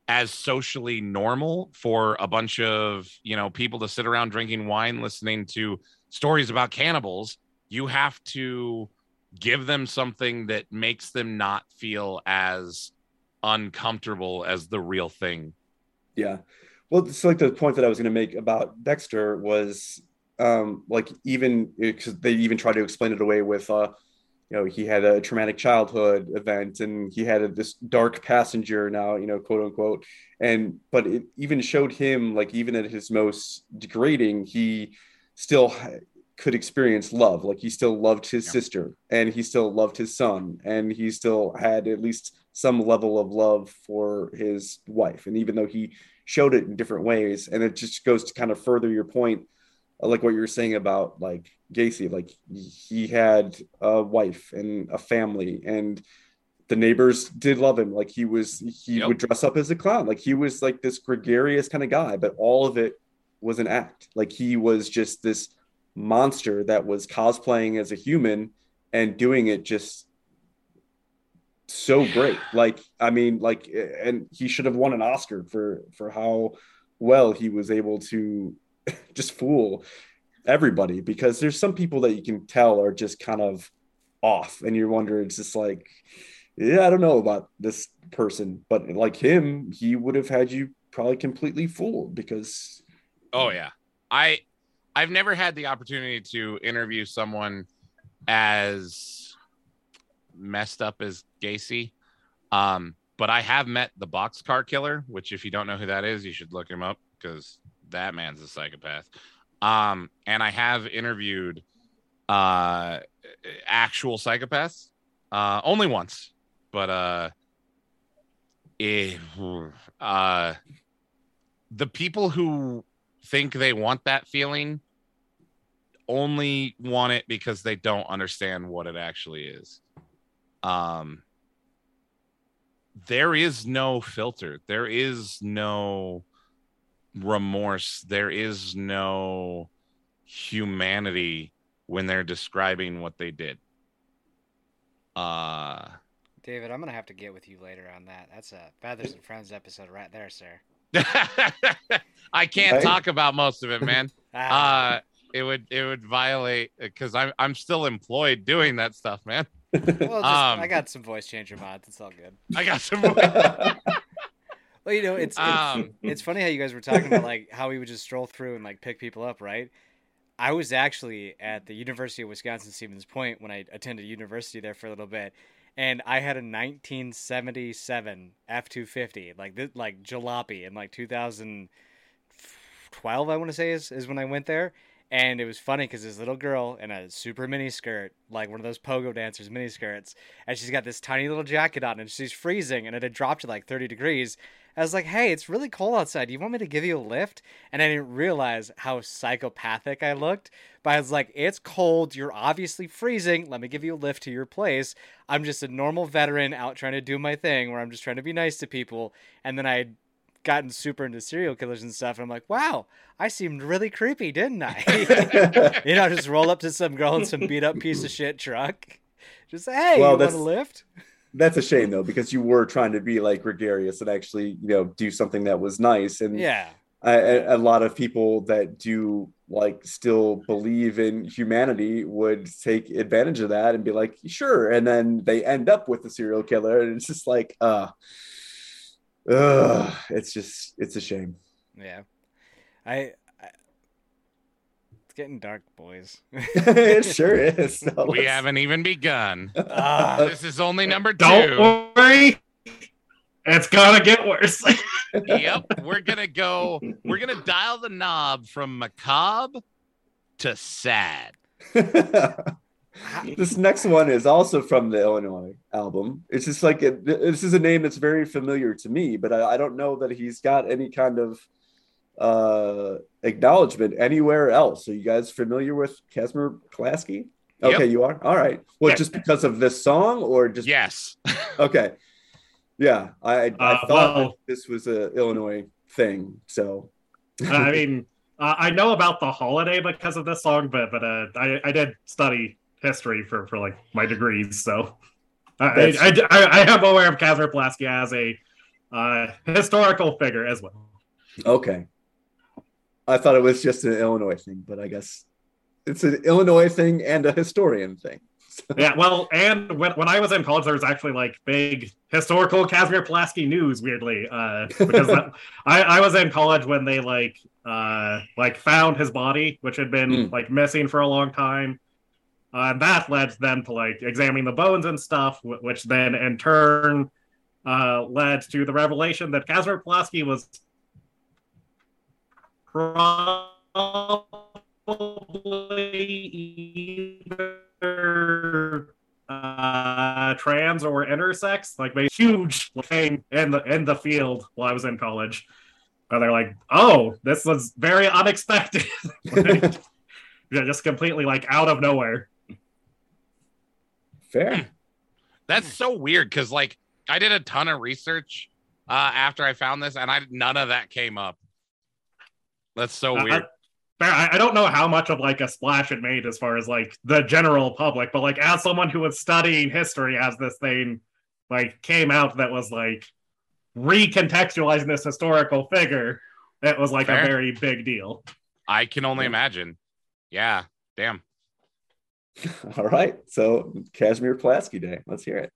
as socially normal for a bunch of you know people to sit around drinking wine listening to stories about cannibals you have to give them something that makes them not feel as uncomfortable as the real thing Yeah. Well, it's like the point that I was going to make about Dexter was um, like even because they even tried to explain it away with, uh, you know, he had a traumatic childhood event and he had a, this dark passenger now, you know, quote unquote. And but it even showed him like even at his most degrading, he still could experience love. Like he still loved his Yeah. sister and he still loved his son and he still had at least some level of love for his wife. And even though he showed it in different ways and it just goes to kind of further your point uh, like what you were saying about like Gacy like he had a wife and a family and the neighbors did love him like he was he Yep. would dress up as a clown like he was like this gregarious kind of guy but all of it was an act like he was just this monster that was cosplaying as a human and doing it just so great like i mean like and he should have won an oscar for for how well he was able to *laughs* just fool everybody because there's some people that you can tell are just kind of off and you're wondering it's just like yeah i don't know about this person but like him he would have had you probably completely fooled because Oh yeah. I I've never had the opportunity to interview someone as messed up as Gacy. Um, but I have met the boxcar killer, which if you don't know who that is, you should look him up because that man's a psychopath. Um, and I have interviewed uh actual psychopaths. Uh only once, but uh eh, uh the people who think they want that feeling only want it because they don't understand what it actually is. Um there is no filter. There is no remorse. There is no humanity when they're describing what they did. Uh David, I'm gonna have to get with you later on that. That's a Feathers and Friends episode right there, sir. *laughs* I can't Right? talk about most of it, *laughs* man. Ah, uh it would it would violate because i'm i'm still employed doing that stuff man well, just, um, I got some voice changer mods. It's all good. i got some *laughs* Well, you know, it's it's, um it's funny how you guys were talking about like how we would just stroll through and like pick people up, right? I was actually at the University of Wisconsin Stevens Point when I attended university there for a little bit, and I had a 1977 F250, like this, like jalopy in like 2012, I want to say is is when I went there. And it was funny because this little girl in a super mini skirt, like one of those pogo dancers mini skirts, and she's got this tiny little jacket on, and she's freezing, and it had dropped to like 30 degrees. I was like, "Hey, it's really cold outside. Do you want me to give you a lift?" And I didn't realize how psychopathic I looked. But I was like, "It's cold. You're obviously freezing. Let me give you a lift to your place. I'm just a normal veteran out trying to do my thing, where I'm just trying to be nice to people." And then I gotten super into serial killers and stuff, and I'm like, "Wow, I seemed really creepy, didn't I?" *laughs* you know, just roll up to some girl in some beat up piece of shit truck. *laughs* Just say, "Hey, Well, you want a lift?" that's a shame though because you were trying to be like gregarious and actually you know do something that was nice and Yeah. a, a lot of people that do like still believe in humanity would take advantage of that and be like sure and then they end up with the serial killer and it's just like uh uh it's just it's a shame Yeah. I, I It's getting dark, boys. *laughs* it sure is So *laughs* We let's- haven't even begun. Ah, This is only number 2 Don't worry, it's gonna get worse. *laughs* yep, we're gonna go. We're gonna dial the knob from macabre to sad. *laughs* this next one is also from the Illinois album. It's just like it, this is a name that's very familiar to me, but I, I don't know that he's got any kind of uh acknowledgement anywhere else. Are you guys familiar with Casimir Pulaski? Yep. Okay, you are. All right. Well, Yeah. just because of this song, or just Yes, *laughs* okay. Yeah, I I Uh, thought well- this was a Illinois thing. So I mean, uh, I know about the holiday because of this song, but but uh, I I did study history for for like my degrees, so I I, I, I am aware of Kazimir Pulaski as a uh, historical figure as well. Okay. I thought it was just an Illinois thing, but I guess it's an Illinois thing and a historian thing. *laughs* Yeah, well, and when, when I was in college, there was actually like big historical Kazimir Pulaski news. Weirdly, uh, because that, *laughs* I, I was in college when they like uh, like found his body, which had been Mm. like missing for a long time. Uh, and that led them to like examining the bones and stuff, which then in turn uh, led to the revelation that Kazimir Pulaski was probably either uh, trans or intersex. Like made a huge thing in the in the field while I was in college. And they're like, "Oh, this was very unexpected." Like, *laughs* yeah, *laughs* just completely like out of nowhere. Fair. that's so weird because like I did a ton of research uh, after I found this, and I none of that came up. That's so Uh, weird. Fair. I, I don't know how much of like a splash it made as far as like the general public, but like as someone who was studying history as this thing like came out that was like recontextualizing this historical figure, it was like Fair. a very big deal. I can only imagine. Yeah, damn. *laughs* All right. So Casimir Pulaski Day. Let's hear it.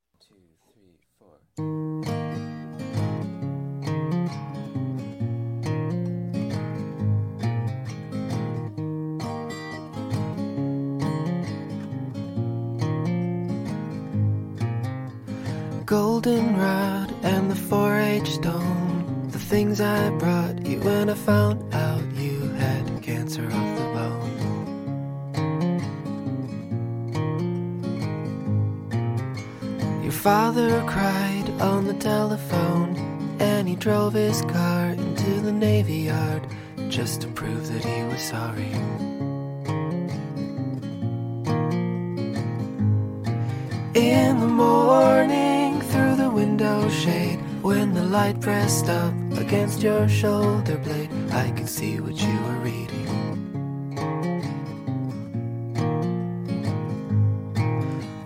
Goldenrod and the 4 H stone. The things I brought you when I found out you had cancer father cried on the telephone, and he drove his car into the Navy Yard just to prove that he was sorry. In the morning, through the window shade, when the light pressed up against your shoulder blade, I could see what you were reading.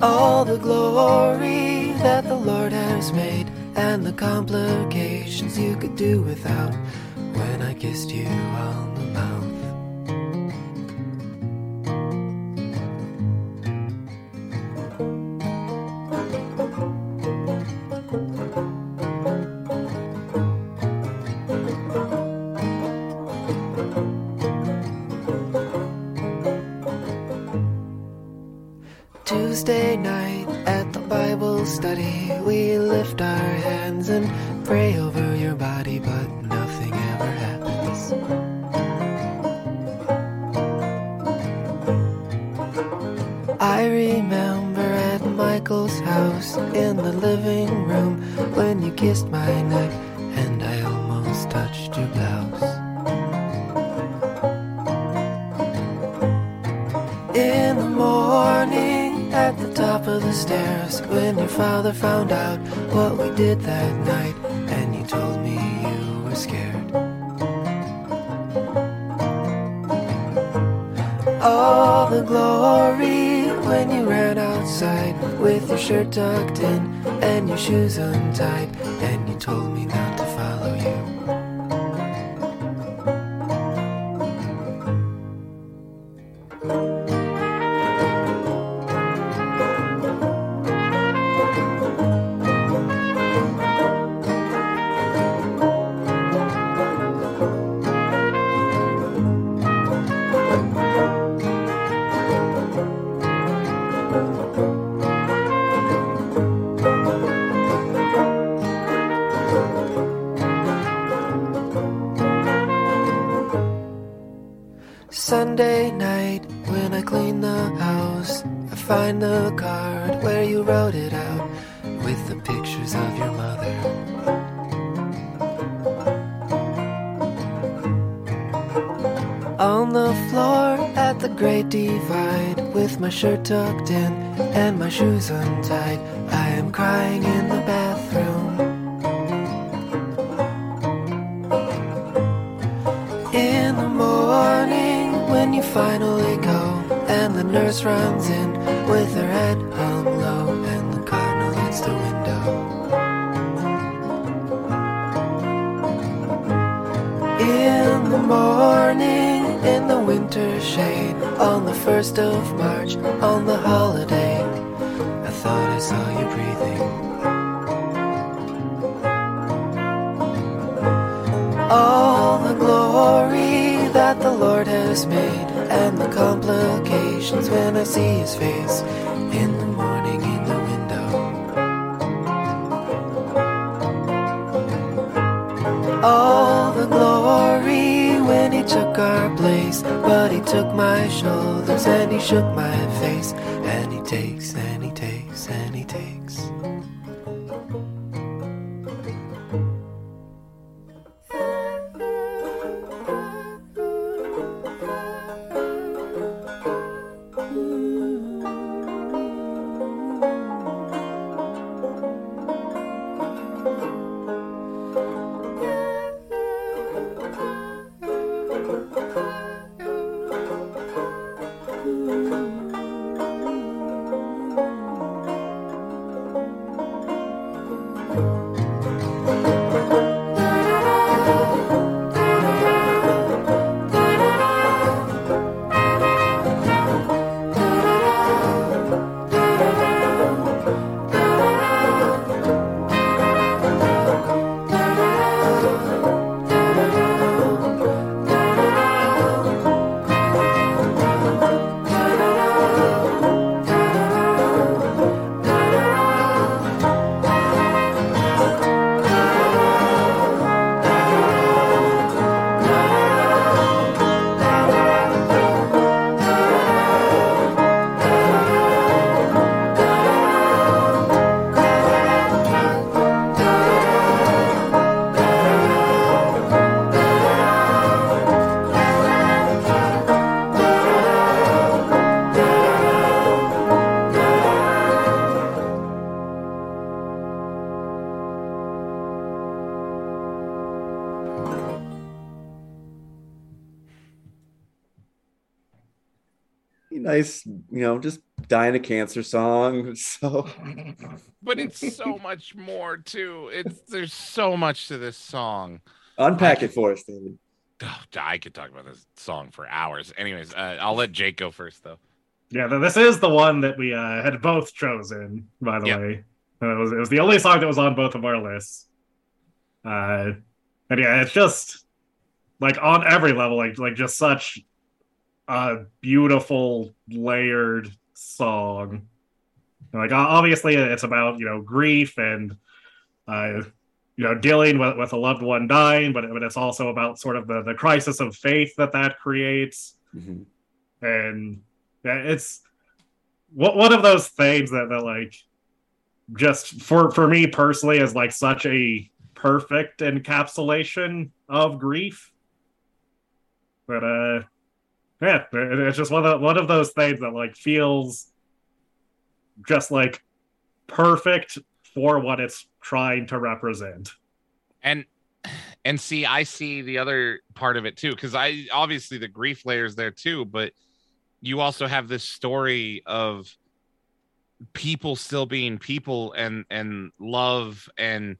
All the glory that the Lord has made, and the complications you could do without. When I kissed you shirt tucked in and your shoes untied, and you told me not shoes untied, I am crying in the bathroom. In the morning, when you finally go, and the nurse runs in with her head hung low, and the cardinal hits the window. In the morning, in the winter shade, on the first of March, on the holiday, thought I saw you breathing. all the glory that the Lord has made, and the complications when I see his face in the morning in the window. All the glory when he took our place, but he took my shoulders and he shook my dying of cancer song. *laughs* So But it's so much more too. It's there's so much to this song. unpack it for us, David. *sighs* Oh, I could talk about this song for hours. Anyways, uh, I'll let Jake go first though. Yeah, this is the one that we uh, had both chosen, by the Yeah. way. Uh, it, was, it was the only song that was on both of our lists. Uh, and yeah, it's just like on every level, like like just such a beautiful layered song. Like obviously, it's about you know grief and uh, you know dealing with, with a loved one dying, but but it's also about sort of the the crisis of faith that that creates Mhm. and yeah, it's one of those things that, that like just for for me personally is like such a perfect encapsulation of grief but uh yeah it's just one of one of those things that like feels just like perfect for what it's trying to represent. And and see i see the other part of it too because i obviously the grief layers there too but you also have this story of people still being people and and love and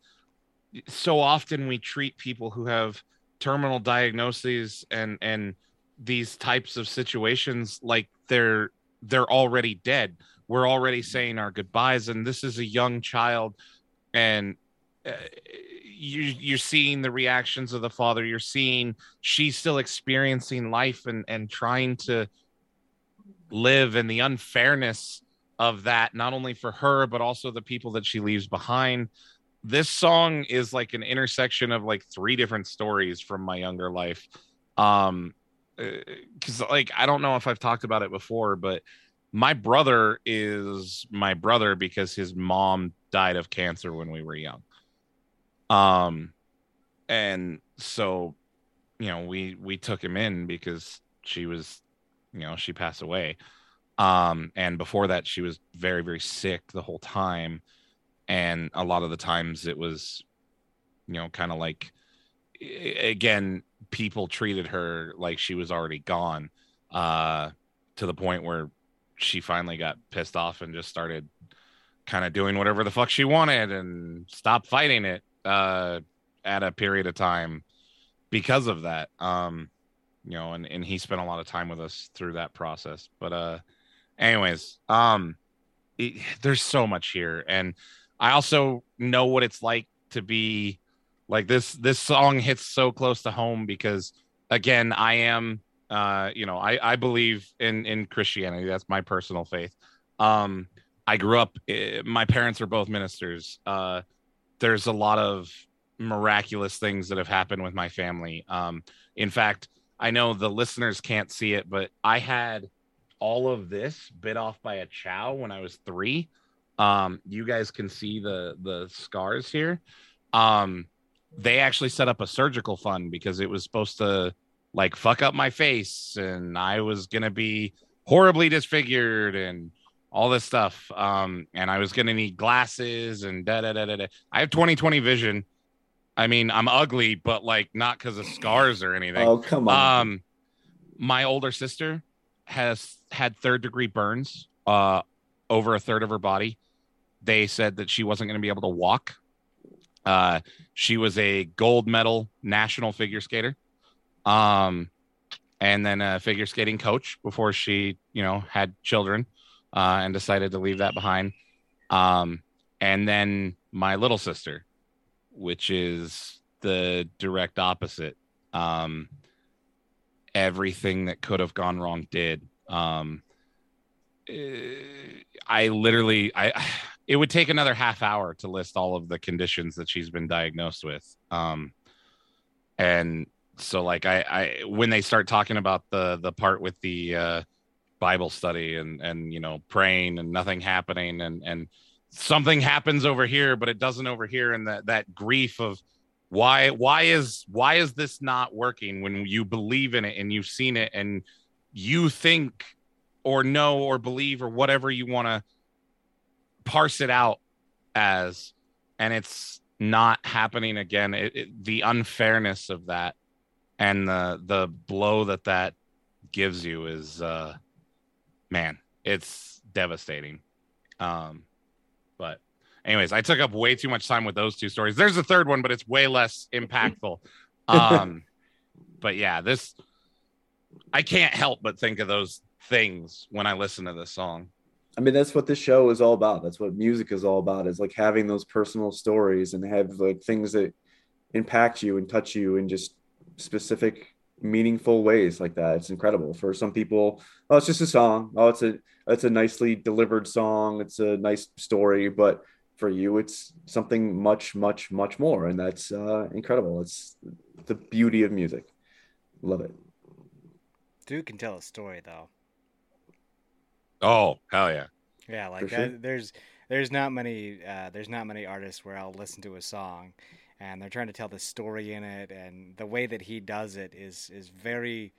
so often we treat people who have terminal diagnoses and and these types of situations like they're they're already dead. We're already saying our goodbyes and this is a young child and uh, you you're seeing the reactions of the father. You're seeing she's still experiencing life and and trying to live and the unfairness of that not only for her but also the people that she leaves behind. This song is like an intersection of like three different stories from my younger life. Um because like i don't know if i've talked about it before but my brother is my brother because his mom died of cancer when we were young. Um and so you know we we took him in because she was you know she passed away. Um and before that she was very very sick the whole time. And a lot of the times it was you know kind of like again people treated her like she was already gone uh to the point where she finally got pissed off and just started kind of doing whatever the fuck she wanted and stopped fighting it uh at a period of time because of that. Um you know and and he spent a lot of time with us through that process but uh anyways um it, there's so much here and i also know what it's like to be like this this song hits so close to home because again i am uh you know i i believe in in christianity. That's my personal faith. Um i grew up eh, my parents are both ministers. Uh there's a lot of miraculous things that have happened with my family. Um in fact i know the listeners can't see it but i had all of this bit off by a chow when i was three. Um you guys can see the the scars here. Um they actually set up a surgical fund because it was supposed to like fuck up my face and I was gonna be horribly disfigured and all this stuff. Um, and I was gonna need glasses and da da da da. da. I have 20/20 vision. I mean, I'm ugly, but like not because of scars or anything. Oh come on. Um, my older sister has had third degree burns uh over a third of her body. They said that she wasn't going to be able to walk. Uh, she was a gold medal national figure skater, um, and then a figure skating coach before she, you know, had children, uh, and decided to leave that behind. Um, and then my little sister, which is the direct opposite. Um, everything that could have gone wrong did. Um, eh, I literally, I, it would take another half hour to list all of the conditions that she's been diagnosed with. Um, and so like I, I, when they start talking about the, the part with the, uh, Bible study and, and, you know, praying and nothing happening and, and something happens over here, but it doesn't over here. And that, that grief of, why why is why is this not working when you believe in it and you've seen it and you think or know or believe or whatever you want to parse it out as and it's not happening again it, it, the unfairness of that and the the blow that that gives you is uh man it's devastating um but anyways, I took up way too much time with those two stories. There's a third one, but it's way less impactful. *laughs* Um, but yeah, this I can't help but think of those things when I listen to this song. I mean, that's what this show is all about. That's what music is all about. Is like having those personal stories and have like things that impact you and touch you in just specific, meaningful ways like that. It's incredible. For some people, oh, it's just a song. Oh, it's a it's a nicely delivered song. It's a nice story, but for you it's something much much much more and that's uh, incredible it's the beauty of music love it Dude can tell a story though. Oh, hell yeah. Yeah, like sure. that, there's there's not many uh, there's not many artists where I'll listen to a song and they're trying to tell the story in it and the way that he does it is is very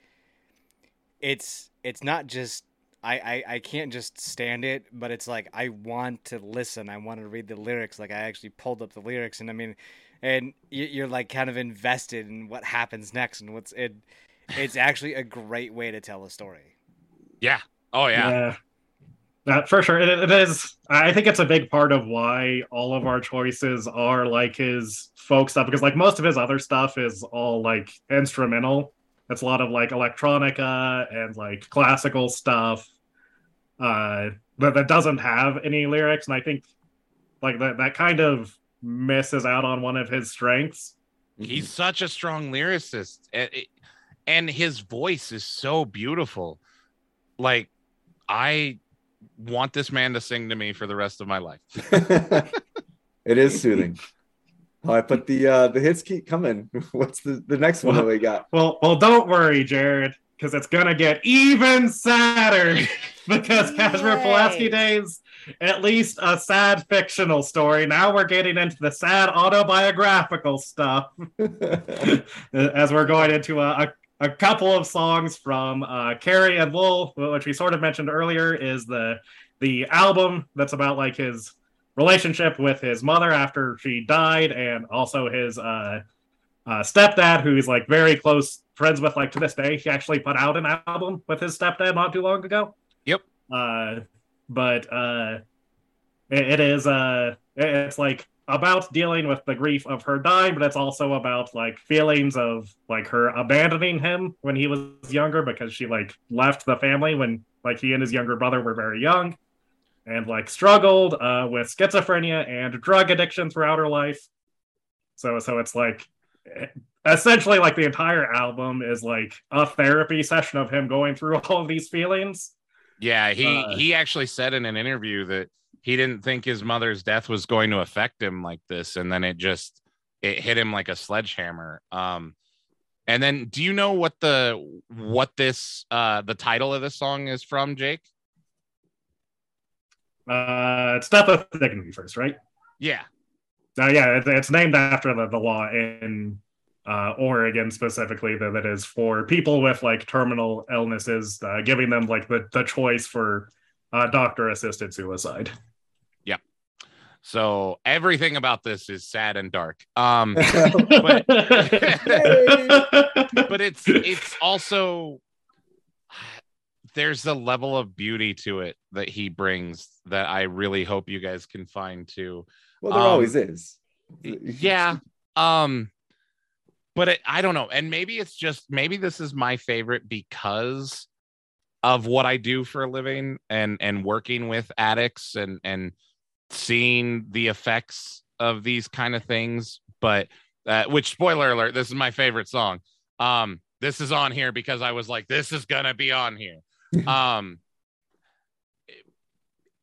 it's it's not just I, I, I can't just stand it, but it's like I want to listen. I want to read the lyrics. Like I actually pulled up the lyrics, and I mean, and you- you're like kind of invested in what happens next, and what's it. It's actually a great way to tell a story. Yeah. Oh yeah. Yeah. Uh, for sure. It, it is. I think it's a big part of why all of our choices are like his folk stuff, because like most of his other stuff is all like instrumental it's a lot of like electronica and like classical stuff uh that, that doesn't have any lyrics and i think like that that kind of misses out on one of his strengths He's such a strong lyricist, and, and his voice is so beautiful. Like, I want this man to sing to me for the rest of my life. *laughs* it is soothing. All right, but the uh the hits keep coming. *laughs* What's the the next one that we got? well well don't worry jared because it's gonna get even sadder *laughs* because Casimir Pulaski Days at least a sad fictional story. Now we're getting into the sad autobiographical stuff as we're going into a, a, a couple of songs from uh, Carrie and Lowell, which we sort of mentioned earlier, is the the album that's about like his relationship with his mother after she died, and also his uh, uh, stepdad, who he's like very close friends with, like to this day. He actually put out an album with his stepdad not too long ago. Yep. Uh, but uh, it, it is uh, it's like about dealing with the grief of her dying, but it's also about like feelings of like her abandoning him when he was younger because she like left the family when like he and his younger brother were very young and like struggled uh, with schizophrenia and drug addiction throughout her life. So so it's like essentially like the entire album is like a therapy session of him going through *laughs* all of these feelings. Yeah, he Uh, he actually said in an interview that he didn't think his mother's death was going to affect him like this, and then it just it hit him like a sledgehammer. Um, and then do you know what the what this uh the title of this song is from, Jake? Uh, it's Death of Dignity first, right? Yeah, Uh, yeah, it, it's named after the, the law in uh, Oregon specifically that, that is for people with like terminal illnesses, uh, giving them like the, the choice for uh, doctor assisted suicide. So everything about this is sad and dark. Um, *laughs* but it's it's also there's a level of beauty to it that he brings that I really hope you guys can find too. well, there Um, always is. yeah um but it, i don't know and maybe it's just maybe this is my favorite because of what i do for a living and and working with addicts and and seeing the effects of these kind of things but uh, which spoiler alert this is my favorite song. Um this is on here because i was like this is gonna be on here. *laughs* Um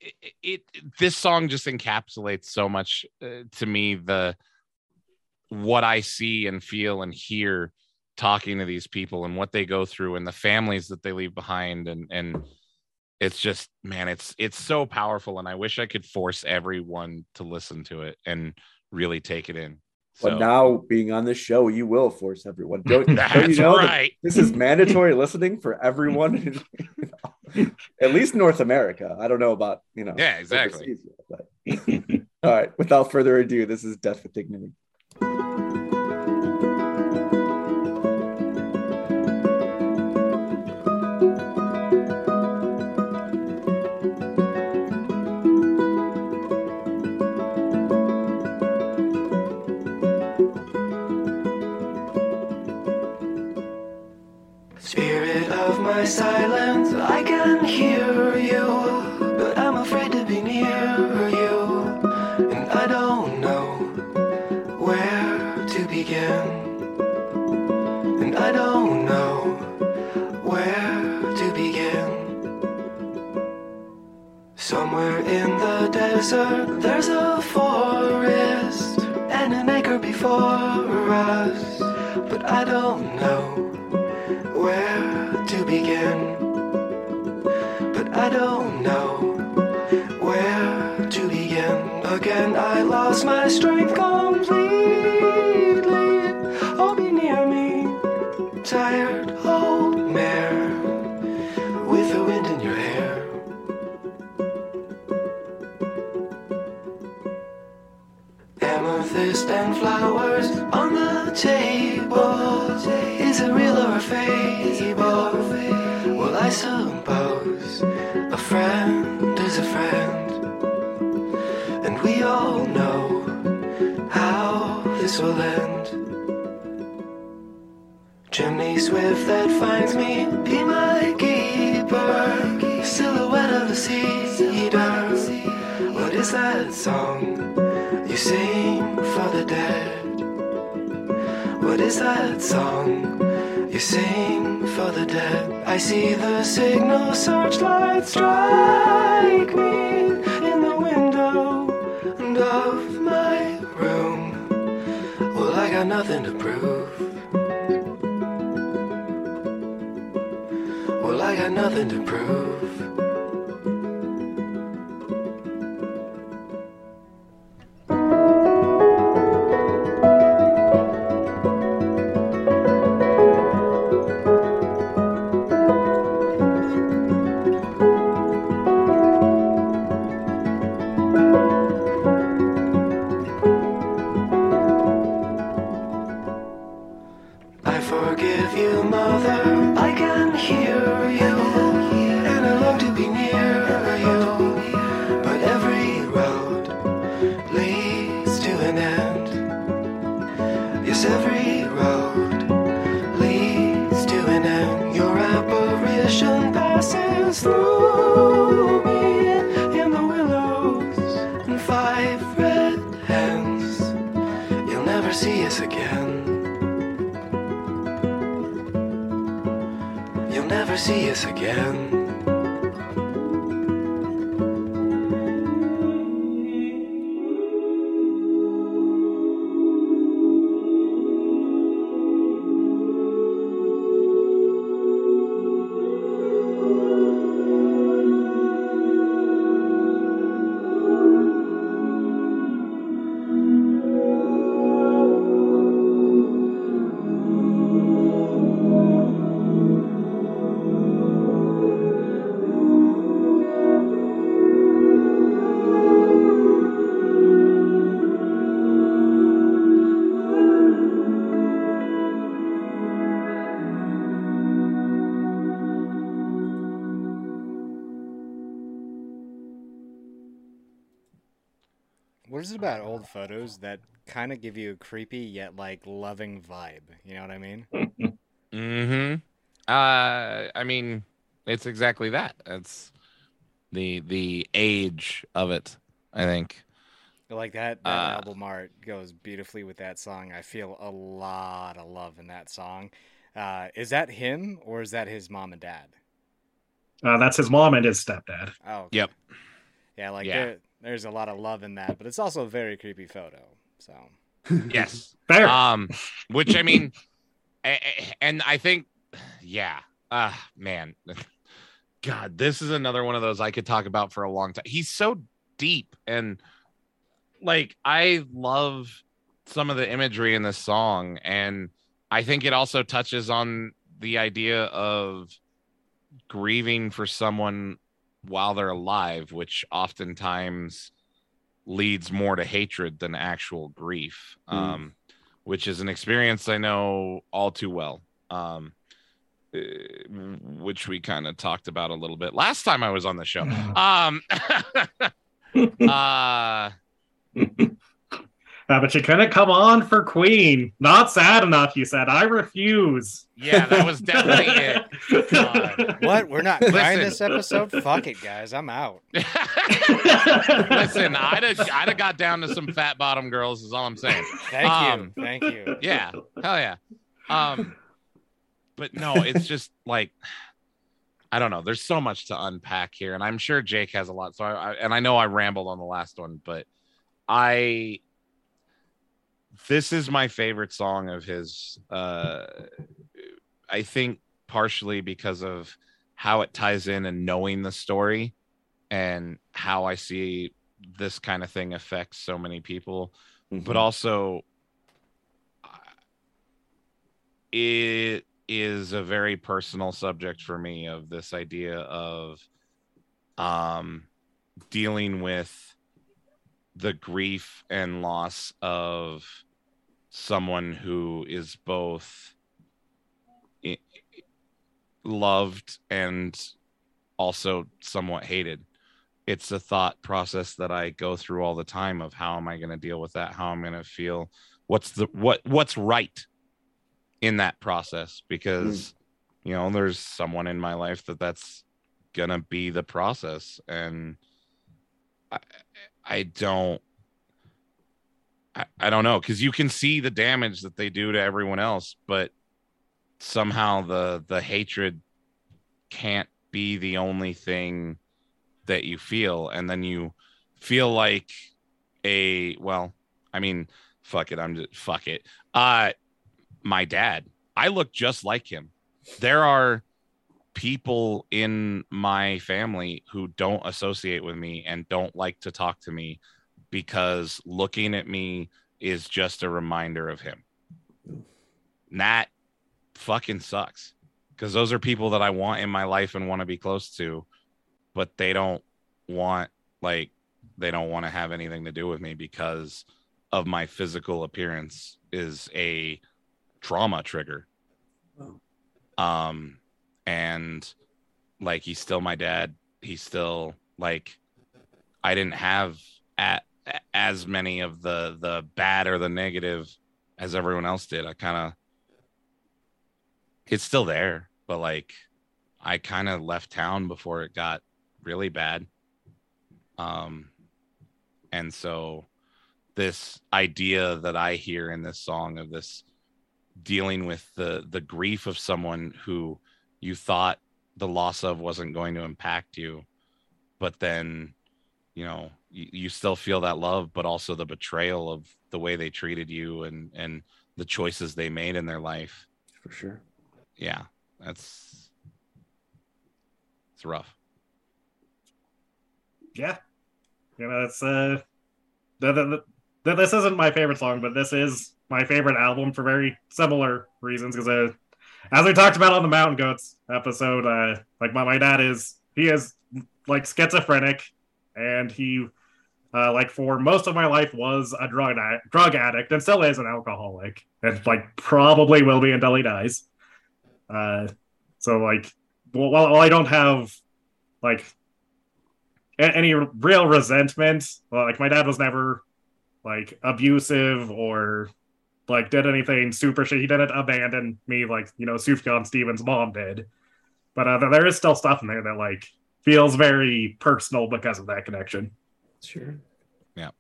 it, it, it this song just encapsulates so much uh, to me the what I see and feel and hear talking to these people and what they go through and the families that they leave behind and and it's just man it's it's so powerful and I wish I could force everyone to listen to it and really take it in. But now, being on this show, you will force everyone. Don't, *laughs* don't you know right. this is *laughs* mandatory listening for everyone, *laughs* at least North America. I don't know about you know. Yeah, exactly. overseas but- All right. Without further ado, this is Death with Dignity. Silence, I can hear you, but I'm afraid to be near you, and I don't know where to begin, and I don't know where to begin. Somewhere in the desert, there's a forest and an acre before us, but I don't know to begin. But I don't know where to begin. Again, I lost my strength completely. Searchlight strike photos that kind of give you a creepy yet like loving vibe? You know what I mean? Mm-hmm. Uh, I mean, it's exactly that. It's the the age of it. I think. Like that, that Uh, album art goes beautifully with that song. I feel a lot of love in that song. Uh, is that him or is that his mom and dad? Uh, that's his mom and his stepdad. Oh, okay. Yep. Yeah, like Yeah. There, there's a lot of love in that, but it's also a very creepy photo. So *laughs* Yes. Fair. um which i mean *laughs* a- a- and i think yeah uh man *laughs* god this is another one of those i could talk about for a long time he's so deep and like i love some of the imagery in this song and i think it also touches on the idea of grieving for someone while they're alive which oftentimes leads more to hatred than actual grief Mm. um which is an experience i know all too well um uh, which we kind of talked about a little bit last time i was on the show *laughs* um *laughs* uh *laughs* Uh, but you couldn't come on for Queen. Not sad enough, you said. I refuse. yeah that was definitely it God. what? We're not crying Listen. this episode. Fuck it, guys. I'm out. *laughs* listen i'd have i'd have got down to some fat bottom girls is all i'm saying Thank Um, you. Thank you. yeah hell yeah um but no it's just like i don't know there's so much to unpack here and i'm sure jake has a lot so I, I and i know i rambled on the last one but i this is my favorite song of his uh i think partially because of how it ties in and knowing the story and how i see this kind of thing affects so many people. But also it is a very personal subject for me of this idea of um dealing with the grief and loss of someone who is both loved and also somewhat hated it's a thought process that I go through all the time of how am I going to deal with that? How am I'm going to feel? What's the what what's right? in that process because hmm. you know there's someone in my life that that's gonna be the process and i i don't i, I don't know because you can see the damage that they do to everyone else but somehow the the hatred can't be the only thing that you feel. And then you feel like a well i mean fuck it i'm just fuck it. Uh my dad i look just like him. There are people in my family who don't associate with me and don't like to talk to me because looking at me is just a reminder of him And that fucking sucks because those are people that I want in my life and want to be close to, but they don't want like they don't want to have anything to do with me because of my physical appearance is a trauma trigger. Um and like he's still my dad. He's still like I didn't have at as many of the the bad or the negative as everyone else did. I kind of it's still there, but like I kind of left town before it got really bad. Um and so this idea that I hear in this song of this dealing with the the grief of someone who you thought the loss of wasn't going to impact you but then you know you, you still feel that love but also the betrayal of the way they treated you and and the choices they made in their life. For sure. yeah that's it's rough. Yeah. You know it's uh th- th- th- th- this isn't my favorite song but this is my favorite album for very similar reasons because uh, as we talked about on the mountain goats episode uh like my, my dad is he is like schizophrenic and he uh, like for most of my life was a drug drug addict and still is an alcoholic and like probably will be until he dies uh so like well, while, i don't have like a- any real resentment. Like my dad was never like abusive or like did anything super shit. He didn't abandon me like you know Sufjan Stevens' mom did. But uh, there is still stuff in there that like feels very personal because of that connection. Sure. Yeah.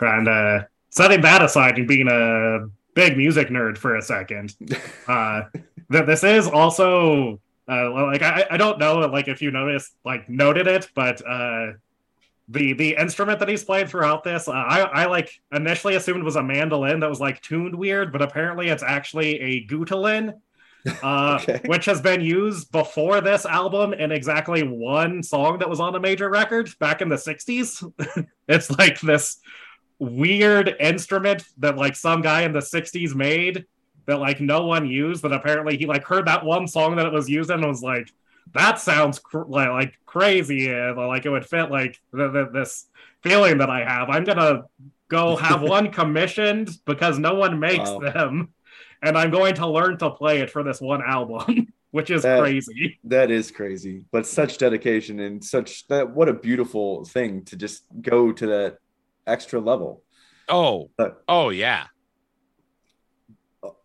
And uh, setting that aside and being a big music nerd for a second, *laughs* uh, th- this is also uh, like I, I don't know like if you noticed like noted it, but uh, the the instrument that he's played throughout this, uh, I I like initially assumed was a mandolin that was like tuned weird, but apparently it's actually a gutulin. *laughs* Uh, Okay. which has been used before this album in exactly one song that was on a major record back in the 60s. *laughs* it's like this weird instrument that like some guy in the 60s made that like no one used that apparently he like heard that one song that it was used in and was like that sounds cr- like, like crazy and like it would fit like th- th- this feeling that i have i'm gonna go have *laughs* one commissioned because no one makes Wow. them and i'm going to learn to play it for this one album *laughs* which is That- crazy That is crazy, but such dedication and such that what a beautiful thing to just go to that extra level. oh Uh, oh yeah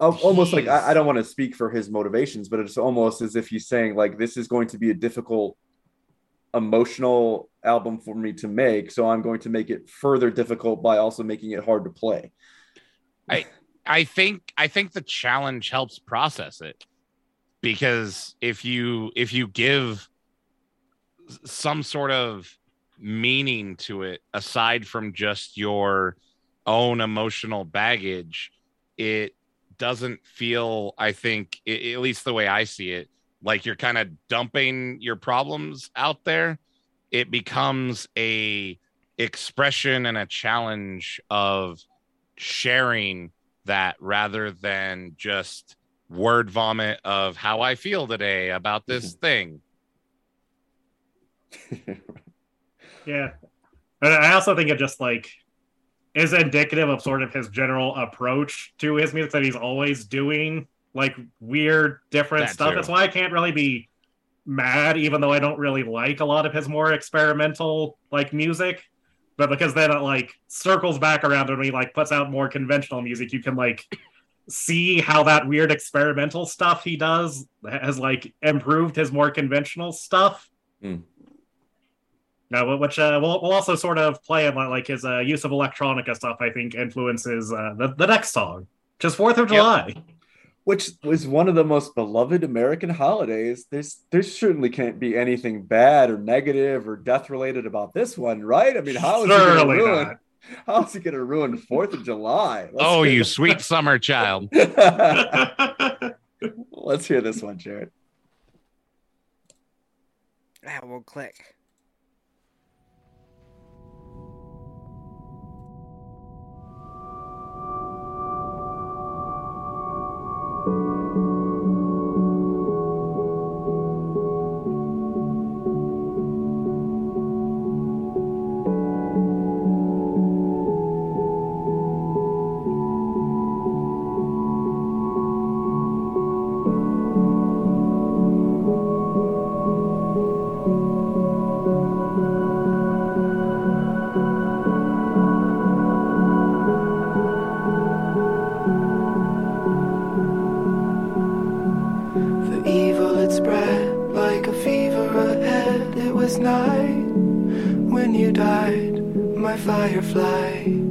Al- Almost like I, I don't want to speak for his motivations, but it's almost as if he's saying like this is going to be a difficult emotional album for me to make, so I'm going to make it further difficult by also making it hard to play. I think I think the challenge helps process it because if you if you give some sort of meaning to it aside from just your own emotional baggage, it doesn't feel I think i- at least the way I see it like you're kind of dumping your problems out there. It becomes a expression and a challenge of sharing that rather than just word vomit of how I feel today about this mm-hmm. thing. *laughs* Yeah. And I also think it just like is indicative of sort of his general approach to his music that he's always doing like weird different That stuff. too. That's why I can't really be mad, even though I don't really like a lot of his more experimental like music. But because then it like circles back around and he like puts out more conventional music, you can like see how that weird experimental stuff he does has like improved his more conventional stuff. Hmm. Uh, which uh, will will also sort of play in like his uh, use of electronica stuff. I think influences uh, the the next song, just Fourth of Yep. July. Which was one of the most beloved American holidays. There's there certainly can't be anything bad or negative or death related about this one, right? I mean, how is he gonna ruin? not. *laughs* How is he going to ruin Fourth of July? Let's Oh, you the- sweet summer child. *laughs* *laughs* Let's hear this one, Jared. Ah, that will click. Firefly.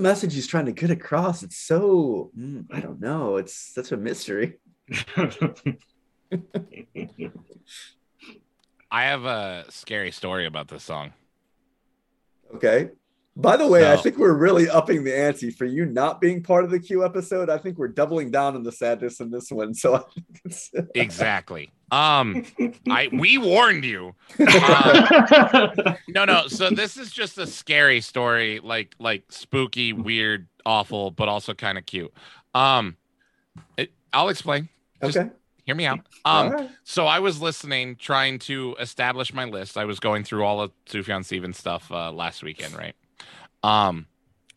Message he's trying to get across? It's so mm, I don't know. It's such a mystery. *laughs* I have a scary story about this song. Okay. By the way, I think we're really upping the ante for you not being part of the Q episode. I think we're doubling down on the sadness in this one. So I think it's Exactly. Um, *laughs* I we warned you. Uh, no, no. So this is just a scary story, like like spooky, weird, awful, but also kind of cute. Um, it, I'll explain. Just okay. Hear me out. Um, right. so I was listening, trying to establish my list. I was going through all of Sufjan Stevens stuff uh, last weekend, right? Um,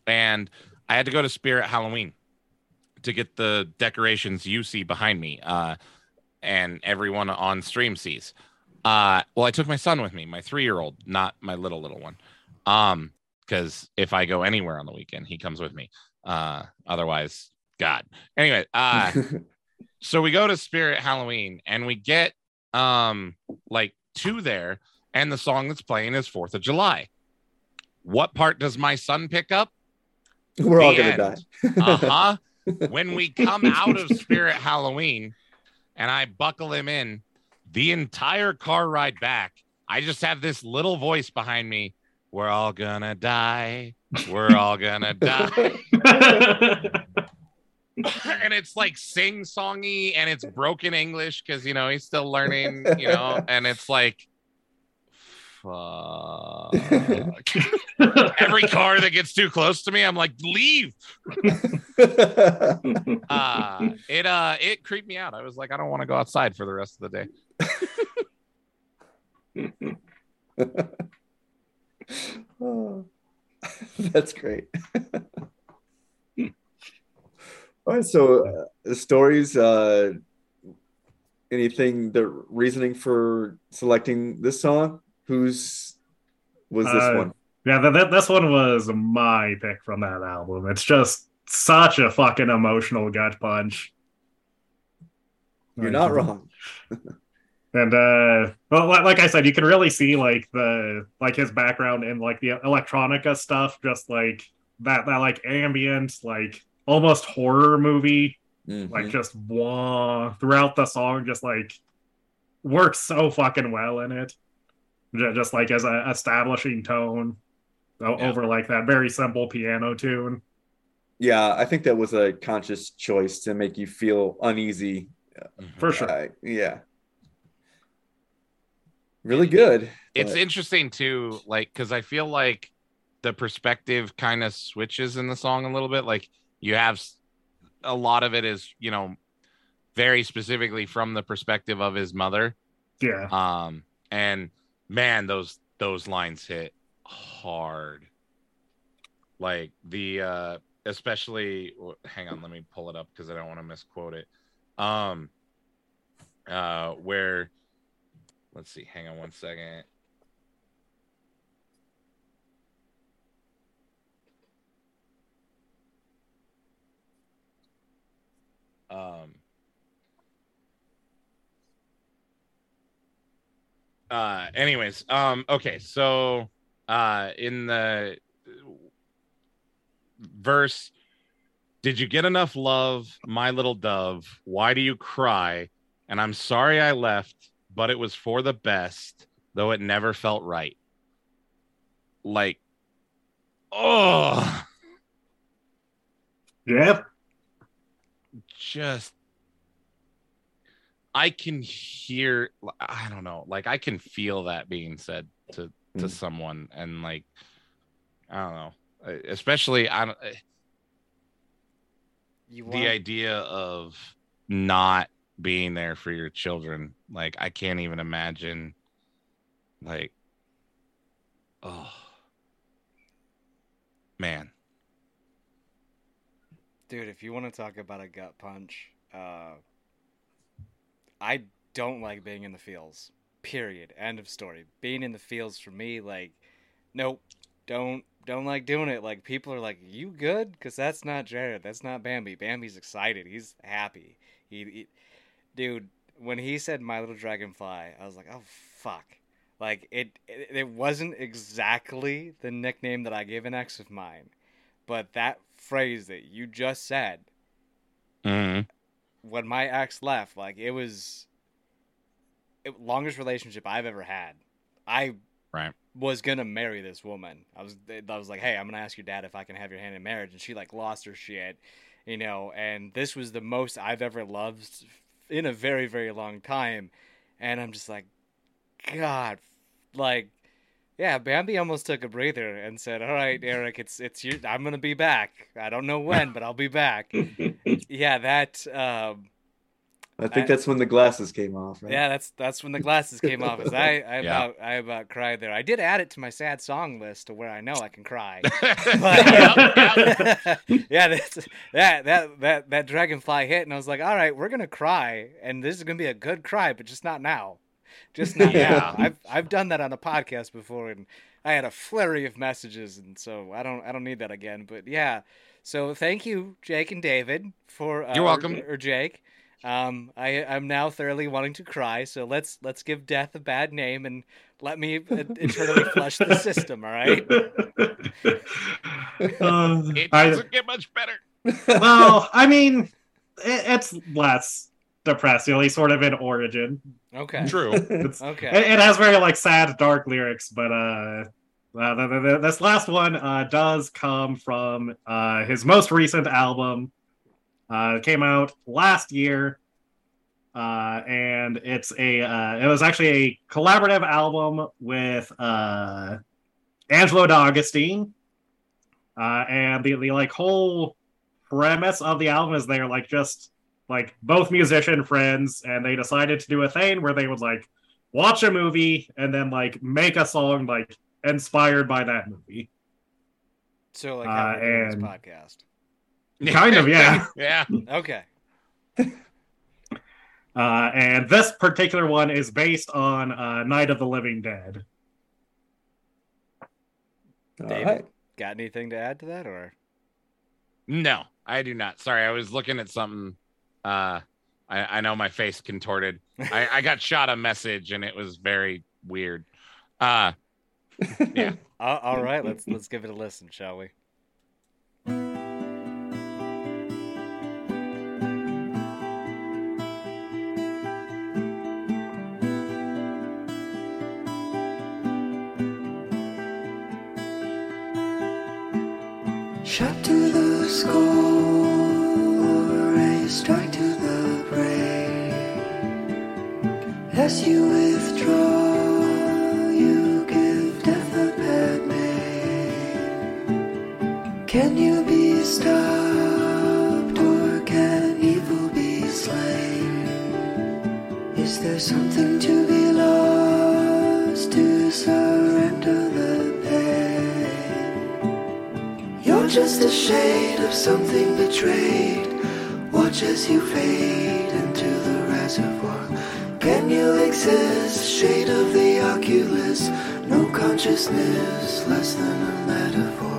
and I had to go to Spirit Halloween to get the decorations you see behind me, uh, and everyone on stream sees. Uh, well, I took my son with me, my three-year-old, not my little little one. Um, because if I go anywhere on the weekend, he comes with me. Uh, otherwise, God. Anyway, uh, *laughs* so we go to Spirit Halloween and we get um like two there, and the song that's playing is Fourth of July. What part does my son pick up? we're all gonna end. die. *laughs* Uh-huh. when we come out of Spirit Halloween and I buckle him in, the entire car ride back, I just have this little voice behind me. We're all gonna die. We're all gonna *laughs* die. *laughs* and it's like sing songy and it's broken English because you know he's still learning, you know, and it's like fuck. *laughs* Every car that gets too close to me, I'm like, leave. *laughs* Uh it uh it creeped me out. I was like, I don't want to go outside for the rest of the day. Oh, *laughs* that's great. All right, so uh, the stories. Uh, anything? The reasoning for selecting this song? Whose was this Uh, one? yeah, that, that this one was my pick from that album. It's just such a fucking emotional gut punch. You're not wrong. *laughs* And uh well like, I said, you can really see like the like his background in like the electronica stuff, just like that that like ambient, like almost horror movie, Mhm. like just wah throughout the song, just like works so fucking well in it. Ju- Just like as a establishing tone Yeah. over like that very simple piano tune. yeah, I think that was a conscious choice to make you feel uneasy. For sure. Uh, yeah, really good. It's but- interesting too, like because I feel like the perspective kind of switches in the song a little bit. Like you have a lot of it is, you know, very specifically from the perspective of his mother. Yeah. Um, and man, those those lines hit hard. Like the uh especially hang on, let me pull it up because I don't want to misquote it. Um uh where let's see, hang on one second. Um uh anyways um okay so uh in the verse did you get enough love my little dove? Why do you cry? And i'm sorry i left but it was for the best though it never felt right. Like oh! Yeah. just I can hear I don't know, like I can feel that being said to to Mm. someone and like I don't know, uh, especially I don't- uh, You want the idea of not being there for your children. Like I can't even imagine like oh man. Dude, if you want to talk about a gut punch, uh, I don't like being in the fields. Period. End of story. Being in the fields for me, like, nope, don't don't like doing it. Like people are like, "You good?" Because that's not Jared. That's not Bambi. Bambi's excited. He's happy. He, he, dude. When he said "My Little Dragonfly," I was like, "Oh fuck." Like it, it, it wasn't exactly the nickname that I gave an ex of mine, but that phrase that you just said Mhm. When my ex left, like it was it, longest relationship I've ever had. I Right. was gonna marry this woman. I was I was like, hey, I'm gonna ask your dad if I can have your hand in marriage, and she like lost her shit, you know. And this was the most I've ever loved in a very very long time, and I'm just like, God, like. Yeah, Bambi almost took a breather and said, "All right, *laughs* Eric, it's it's your. I'm gonna be back. I don't know when, but I'll be back." *laughs* yeah, that. Um, I think I- that's when the glasses came off, right? yeah, that's that's when the glasses came off. Is I I *laughs* Yeah. about I about cried there. I did add it to my sad song list to where I know I can cry. Yep. yeah, that's, that that that that dragonfly hit, and I was like, all right, we're gonna cry, and this is gonna be a good cry, but just not now, just not Yeah. now. I've I've done that on a podcast before, and I had a flurry of messages, and so I don't I don't need that again. But yeah, so thank you, Jake and David, for uh, You're welcome. or, or Jake. Um, I I'm now thoroughly wanting to cry, so let's let's give death a bad name and let me uh, internally flush the system. All right. Uh, It I- doesn't get much better. well, I mean, it, it's less depressingly sort of in origin. Okay. True. *laughs* It's, Okay. it, it has very like sad, dark lyrics, but uh, uh the, the, the- this last one uh does come from uh his most recent album. Uh, came out last year. Uh, and it's a uh, it was actually a collaborative album with uh Angelo De Augustine. Uh, and the, the like whole premise of the album is they're like just like both musician friends and they decided to do a thing where they would like watch a movie and then like make a song like inspired by that movie So like Uh, how we're doing this and- podcast. Kind *laughs* of, yeah. *laughs* yeah. Okay. *laughs* uh, and this particular one is based on uh, night of the living dead All David, right. got anything to add to that, or No, I do not. Sorry, I was looking at something. Uh, I, I know my face contorted. I, I got *laughs* shot a message and it was very weird. Uh, yeah. *laughs* Uh, all right, let's let's give it a listen, shall we? Shot to the skull or a something betrayed. Watch as you fade into the reservoir. Exist? Shade of the oculus. No consciousness, less than a metaphor.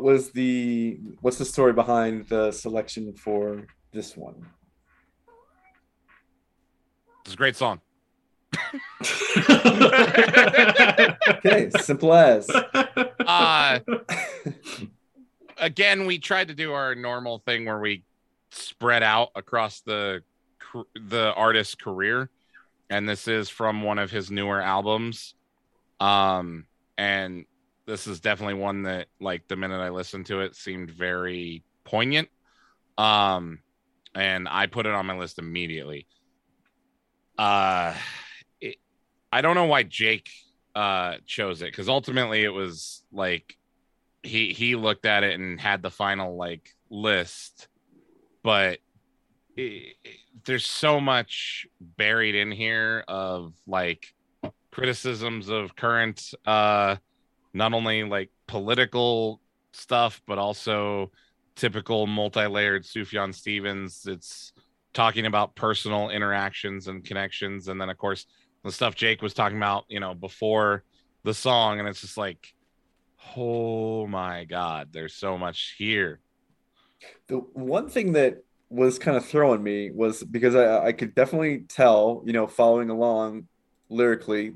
What was the what's the story behind the selection for this one? It's a great song. *laughs* Okay, simple as. Uh, *laughs* again, we tried to do our normal thing where we spread out across the the artist's career, and this is from one of his newer albums. Um, and this is definitely one that, like, the minute I listened to it, seemed very poignant. Um, and I put it on my list immediately. Uh, it, I don't know why Jake uh chose it because ultimately it was like he he looked at it and had the final like list but it, it- there's so much buried in here of like criticisms of current uh not only like political stuff but also typical multi-layered Sufjan Stevens. It's talking about personal interactions and connections. And then of course the stuff Jake was talking about, you know, before the song, and it's just like, oh my god, there's so much here. The one thing that was kind of throwing me was because I, I could definitely tell, you know, following along lyrically,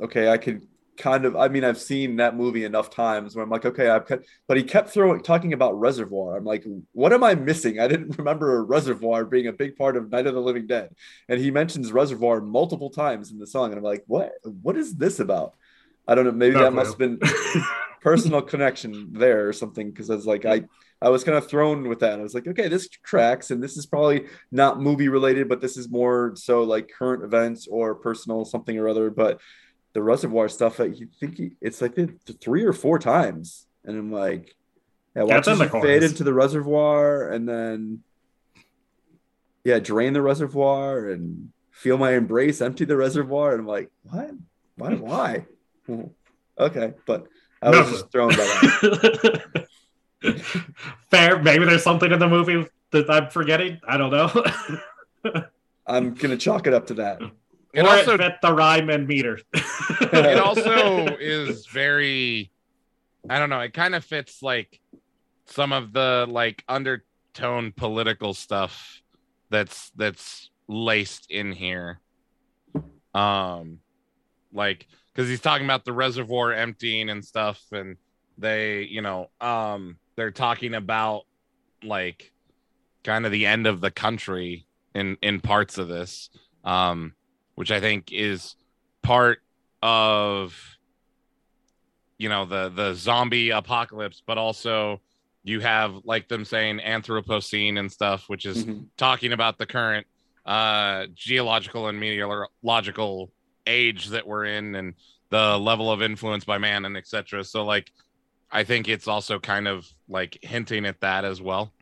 okay, I could kind of, I mean, I've seen that movie enough times where I'm like, okay, I've cut, but he kept throwing, talking about Reservoir. I'm like, what am I missing? I didn't *laughs* remember a Reservoir being a big part of Night of the Living Dead. And he mentions Reservoir multiple times in the song. And I'm like, what, what is this about? I don't know. Maybe No that must have been *laughs* personal connection there or something. Cause I was like, I, I was kind of thrown with that. I was like, okay, this tracks, and this is probably not movie related, but this is more so like current events or personal something or other. But the reservoir stuff, I you think he, it's like the, the three or four times, and I'm like, yeah, Yeah, watch it's in as the you fade into the reservoir, and then yeah, drain the reservoir and feel my embrace, empty the reservoir, and I'm like, what? Why? Why? *laughs* okay, but I No, was just thrown by that. *laughs* Fair. Maybe there's something in the movie that I'm forgetting. I don't know. *laughs* I'm gonna chalk it up to that. It or also it fit the rhyme and meter. *laughs* it *laughs* also is very I don't know, it kind of fits like some of the like undertone political stuff that's that's laced in here. Um like cuz he's talking about the reservoir emptying and stuff and they, you know, um they're talking about like kind of the end of the country in in parts of this um which I think is part of you know the the zombie apocalypse but also you have like them saying anthropocene and stuff which is Mhm. talking about the current uh geological and meteorological age that we're in and the level of influence by man and etc so like i think it's also kind of like hinting at that as well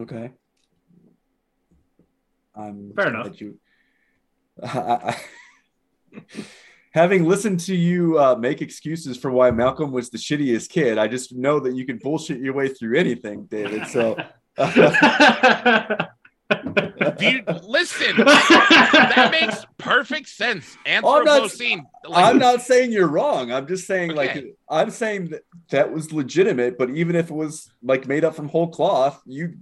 Okay. I'm Fair glad enough. You I, *laughs* I, having listened to you uh, make excuses for why Malcolm was the shittiest kid, I just know that you can bullshit your way through anything, David. So. *laughs* Dude, listen, that *laughs* makes perfect sense. I'm not- like, I'm not saying you're wrong. I'm just saying, like, I'm saying that that was legitimate. But even if it was like made up from whole cloth, you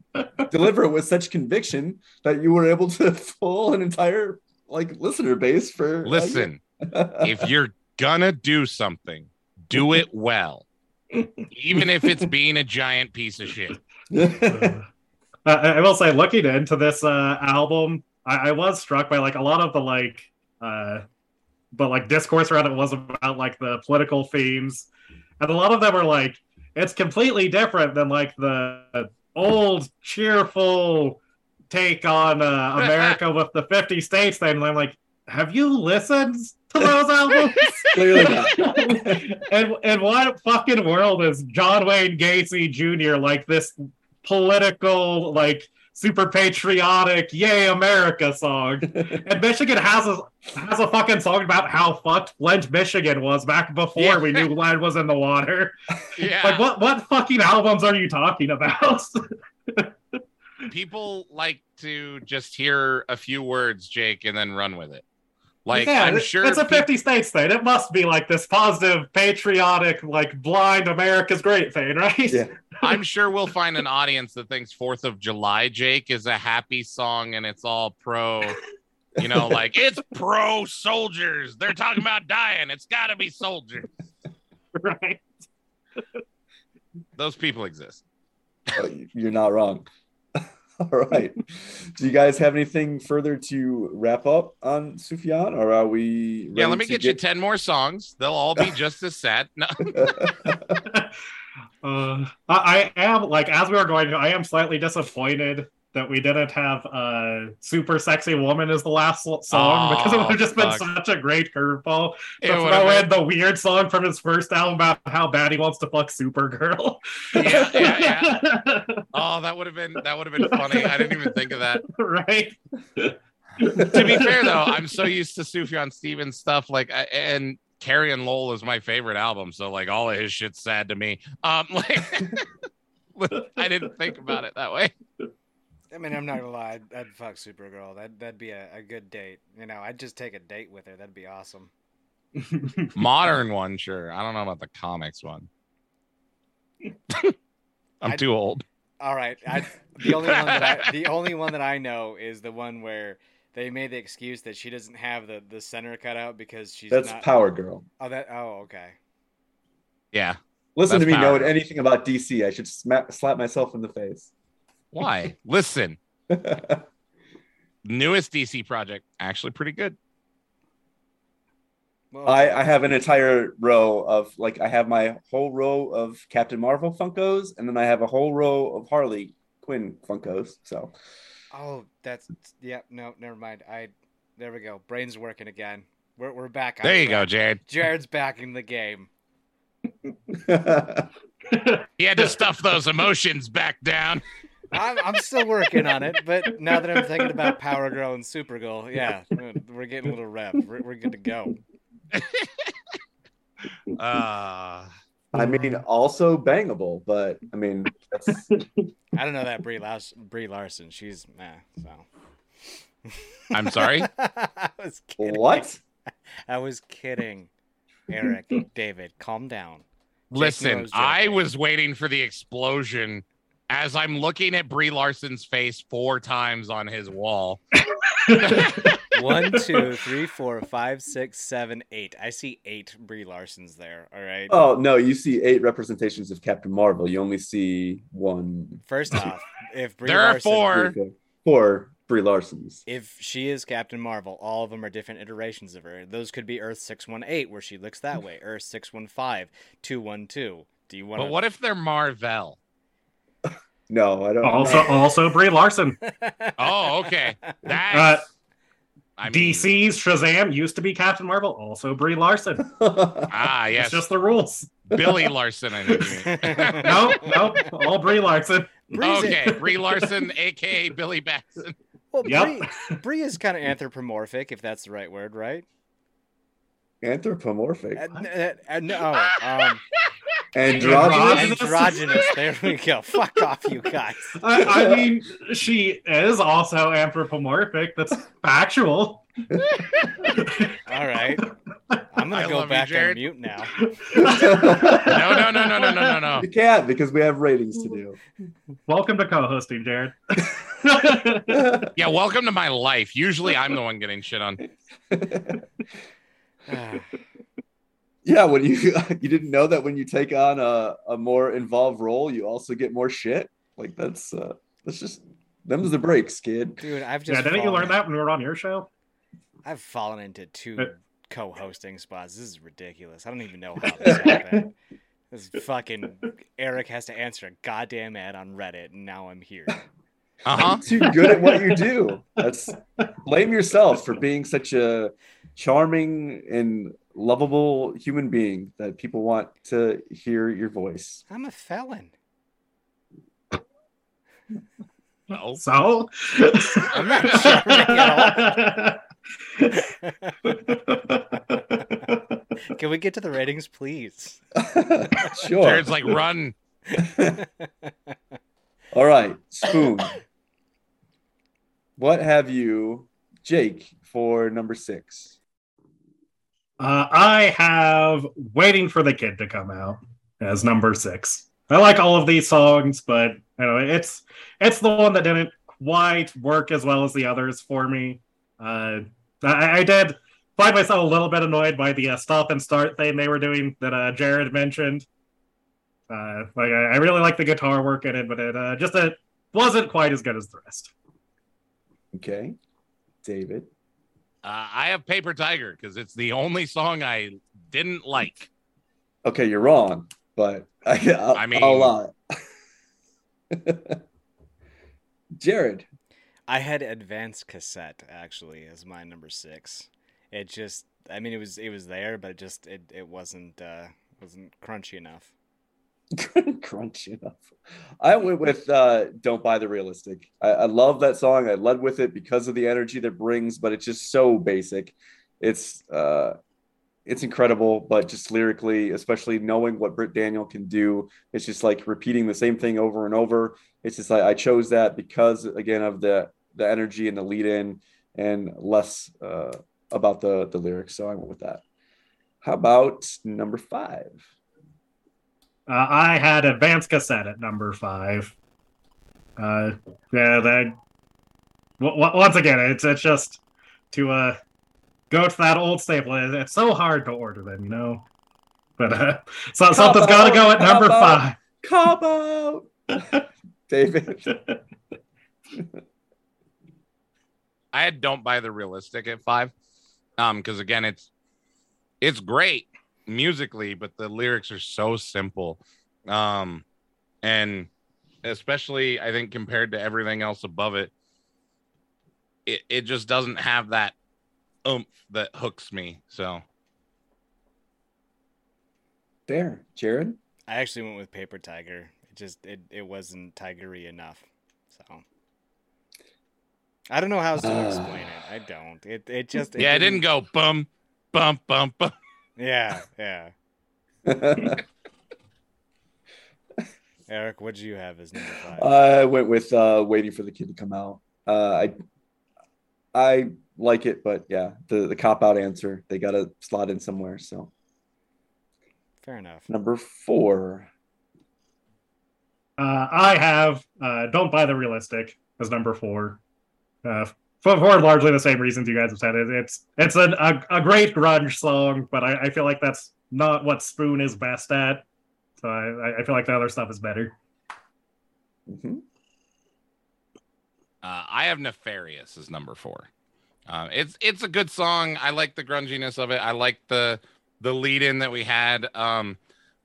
deliver it with such conviction that you were able to fool an entire like listener base for. Listen, if *laughs* you're gonna do something, do it well. Even if it's being a giant piece of shit. *laughs* Uh, I I will say, looking into this uh, album, I, I was struck by like a lot of the like, uh, but like discourse around it was about like the political themes, and a lot of them are like it's completely different than like the old cheerful take on uh, *laughs* America with the fifty states thing. And I'm like, have you listened to those *laughs* albums? Clearly not. *laughs* and and what fucking world is John Wayne Gacy Jr. like this political, like super patriotic, yay America song? And Michigan has a has a fucking song about how fucked Flint, Michigan was back before Yeah. we knew lead was in the water. Yeah. Like what what fucking albums are you talking about? People like to just hear a few words, Jake, and then run with it. Like yeah, I'm sure it's a peop- 50 states thing. It must be like this positive, patriotic, like blind America's great thing, right? Yeah. I'm sure we'll find an audience that thinks Fourth of July, Jake, is a happy song and it's all pro. You know, *laughs* like it's pro soldiers. They're talking about dying. It's got to be soldiers. right. Those people exist. Oh, you're not wrong. *laughs* All right. Do you guys have anything further to wrap up on Sufjan, or are we? Yeah, let me to get, you 10 more songs. They'll all be just as sad. No. *laughs* *laughs* Uh, I, I am like as we were going, I am slightly disappointed that we didn't have uh super sexy woman as the last song because it would have just been such a great curveball It to throw in the weird song from his first album about how bad he wants to fuck Supergirl. Yeah, yeah, yeah. *laughs* Oh, that would have been that would have been funny. I didn't even think of that. *laughs* right. to be fair though, I'm so used to Sufjan Stevens stuff. Like, and Carrie and Lowell is my favorite album, so like all of his shit's sad to me. Um, like, *laughs* I didn't think about it that way. I mean, I'm not gonna lie. I'd, I'd fuck Supergirl. That that'd be a, a good date. You know, I'd just take a date with her. That'd be awesome. *laughs* Modern one, sure. I don't know about the comics one. *laughs* I'm I'd- too old. All right. I, the only one that I, *laughs* the only one that I know is the one where they made the excuse that she doesn't have the, the center cut out because she's That's not. Power Girl. Oh, that. Oh, okay. Yeah. Listen That's to me Power knowing anything about DC. I should sma- slap myself in the face. Why? *laughs* Listen, newest DC project actually pretty good. Well, I, I have an entire row of like I have my whole row of Captain Marvel Funkos, and then I have a whole row of Harley Quinn Funkos. So Oh, that's yeah. No, never mind. I. There we go. Brain's working again. We're we're back. on There you go. Jared. Jared's back in the game. *laughs* He had to stuff those emotions back down. *laughs* I'm, I'm still working on it, but now that I'm thinking about Power Girl and Supergirl, yeah, we're getting a little rev. We're, we're good to go. Uh, *laughs* I mean, also bangable, but I mean, that's, *laughs* I don't know that Brie, Lars- Brie Larson. She's nah. So. I'm sorry? *laughs* I was kidding. what? I was kidding. Eric, David, calm down. Listen, knows I was waiting for the explosion as I'm looking at Brie Larson's face four times on his wall. *laughs* One, *laughs* two, three, four, five, six, seven, eight. I see eight Brie Larsons there. All right. Oh no, you see eight representations of Captain Marvel. You only see one. First *laughs* off, if Brie There are four. Four Brie Larsons. if she is Captain Marvel, all of them are different iterations of her. Those could be Earth 618, where she looks that way, Earth 615, 212. Do you want But what if they're Marvel? No, I don't. also, also Brie Larson. *laughs* Oh, okay. That's Uh, I mean, DC's Shazam used to be Captain Marvel, also Brie Larson. *laughs* Ah, yes. It's just the rules. Billy Larson, I think you mean. *laughs* No, no, all Brie Larson. Breezy. Okay, Brie Larson, aka Billy Batson. Well, Yep. Brie, Brie is kind of anthropomorphic, if that's the right word, right? Anthropomorphic. Uh, n- uh, no, um, Androgynous. androgynous. There we go. Fuck off, you guys. *laughs* I, I mean, she is also anthropomorphic. That's factual. *laughs* All right. I'm gonna go love you, back on Jared. mute now. *laughs* No, no, no, no, no, no, no, no. You can't because we have ratings to do. Welcome to co-hosting, Jared. Yeah, welcome to my life. Usually I'm the one getting shit on. *sighs* Ah, Yeah, when you *laughs* you didn't know that when you take on a, a more involved role, you also get more shit. Like that's uh that's just them's the breaks, kid. Dude, I've yeah, just didn't you fallen- learn that when we were on your show? I've fallen into two Uh, co-hosting spots. This is ridiculous. I don't even know *laughs* how this happened. This fucking Eric has to answer a goddamn ad on Reddit, and now I'm here. Uh huh. Too good at what you do. That's blame yourself for being such a charming and lovable human being that people want to hear your voice. I'm a felon. No. So, I'm not charming at *laughs* Can we get to the ratings, please? *laughs* sure. Jared's like, run. *laughs* All right, Spoon. What have you, Jake, for number six? Uh, I have "Waiting for the Kid to Come Out" as number six. I like all of these songs, but you know, it's it's the one that didn't quite work as well as the others for me. Uh, I, I did find myself a little bit annoyed by the uh, stop and start thing they were doing that uh, Jared mentioned. Uh, like I, I really like the guitar work in it, but it uh, just it wasn't quite as good as the rest. Okay, David. Uh, I have Paper Tiger because it's the only song I didn't like. Okay, you're wrong, but I, *laughs* I'll, I mean- I'll *laughs* allow. Jared. I had advanced cassette actually as my number six. It just, I mean, it was it was there, but it just it it wasn't uh wasn't crunchy enough. *laughs* crunch enough. I went with uh, "Don't Buy the Realistic." I, I love that song. I led with it because of the energy that brings, but it's just so basic. It's uh, it's incredible, but just lyrically, especially knowing what Britt Daniel can do, it's just like repeating the same thing over and over. It's just like I chose that because again of the the energy and the lead in, and less uh, about the the lyrics. So I went with that. How about number five? Uh, I had advanced cassette at number five. Uh, yeah, that. W- w- once again, it's it's just to uh go to that old staple. it- It's so hard to order them, you know. But uh, *laughs* so something's got to go at number Cop five. Come out, *laughs* David. *laughs* I had Don't Buy the Realistic at five. Um, because again, it's it's great musically, but the lyrics are so simple. Um, and especially I think compared to everything else above it, it, it just doesn't have that oomph that hooks me. So There, Jared. I actually went with Paper Tiger. It just it it wasn't tigery enough. So I don't know how else to Ah. explain it. I don't. It it just yeah, it didn't go bum bum bum bum. Yeah, yeah. *laughs* Eric, what did you have as number five? I went with uh, waiting for the kid to come out. Uh, I I like it, but yeah, the the cop out answer they got to slot in somewhere. So Fair enough. number four. Uh, I have uh, "Don't Buy the Realistic" as number four. Uh, for, for largely the same reasons you guys have said. It, it's it's an, a a great grunge song, but I, I feel like that's not what Spoon is best at. So I, I feel like the other stuff is better. Mhm. Uh, I have Nefarious as number four. Uh, it's it's a good song. I like the grunginess of it. I like the the lead in that we had. Um,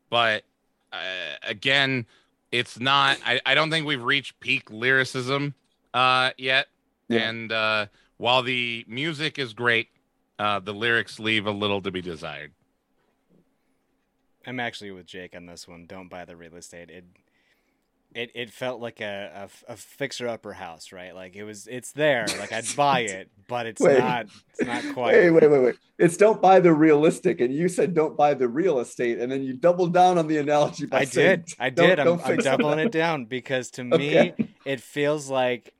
but uh, again, it's not. I, I don't think we've reached peak lyricism uh, yet. Yeah. And uh, while the music is great, uh, the lyrics leave a little to be desired. I'm actually with Jake on this one. Don't buy the real estate. It it, it felt like a, a, a fixer upper house, right? Like it was it's there, like I'd *laughs* buy it, but it's Wait. not it's not quite. Wait, wait, wait, wait. It's don't buy the realistic, and you said don't buy the real estate, and then you doubled down on the analogy by I saying, did. I did. I'm, I'm doubling it down because to *laughs* Okay. me it feels like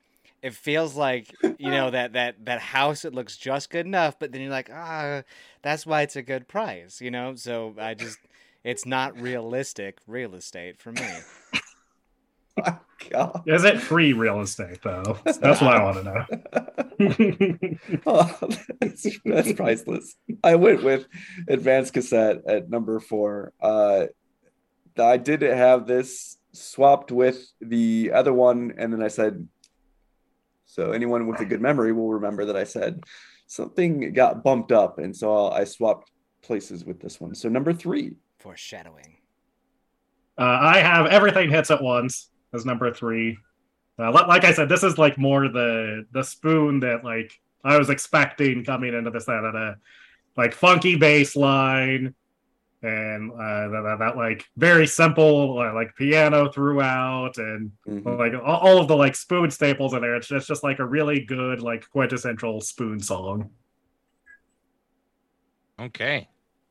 it feels like you know *laughs* that that that house it looks just good enough, but then you're like, ah, that's why it's a good price, you know? So I just it's not realistic real estate for me. *laughs* My God. Is it free real estate though? That's what I want to know. *laughs* Oh, that's, that's priceless. I went with advanced cassette at number four. Uh, I did have this swapped with the other one, and then I said, so anyone with a good memory will remember that I said something got bumped up, and so I swapped places with this one. So number three. Foreshadowing. Uh, I have everything hits at once as number three. Uh, like I said, this is like more the the spoon that like I was expecting coming into this that uh, like funky bass line and uh, that, that, that like very simple uh, like piano throughout and Mhm. like all, all of the like spoon staples in there. It's just, just like a really good like quintessential spoon song. Okay.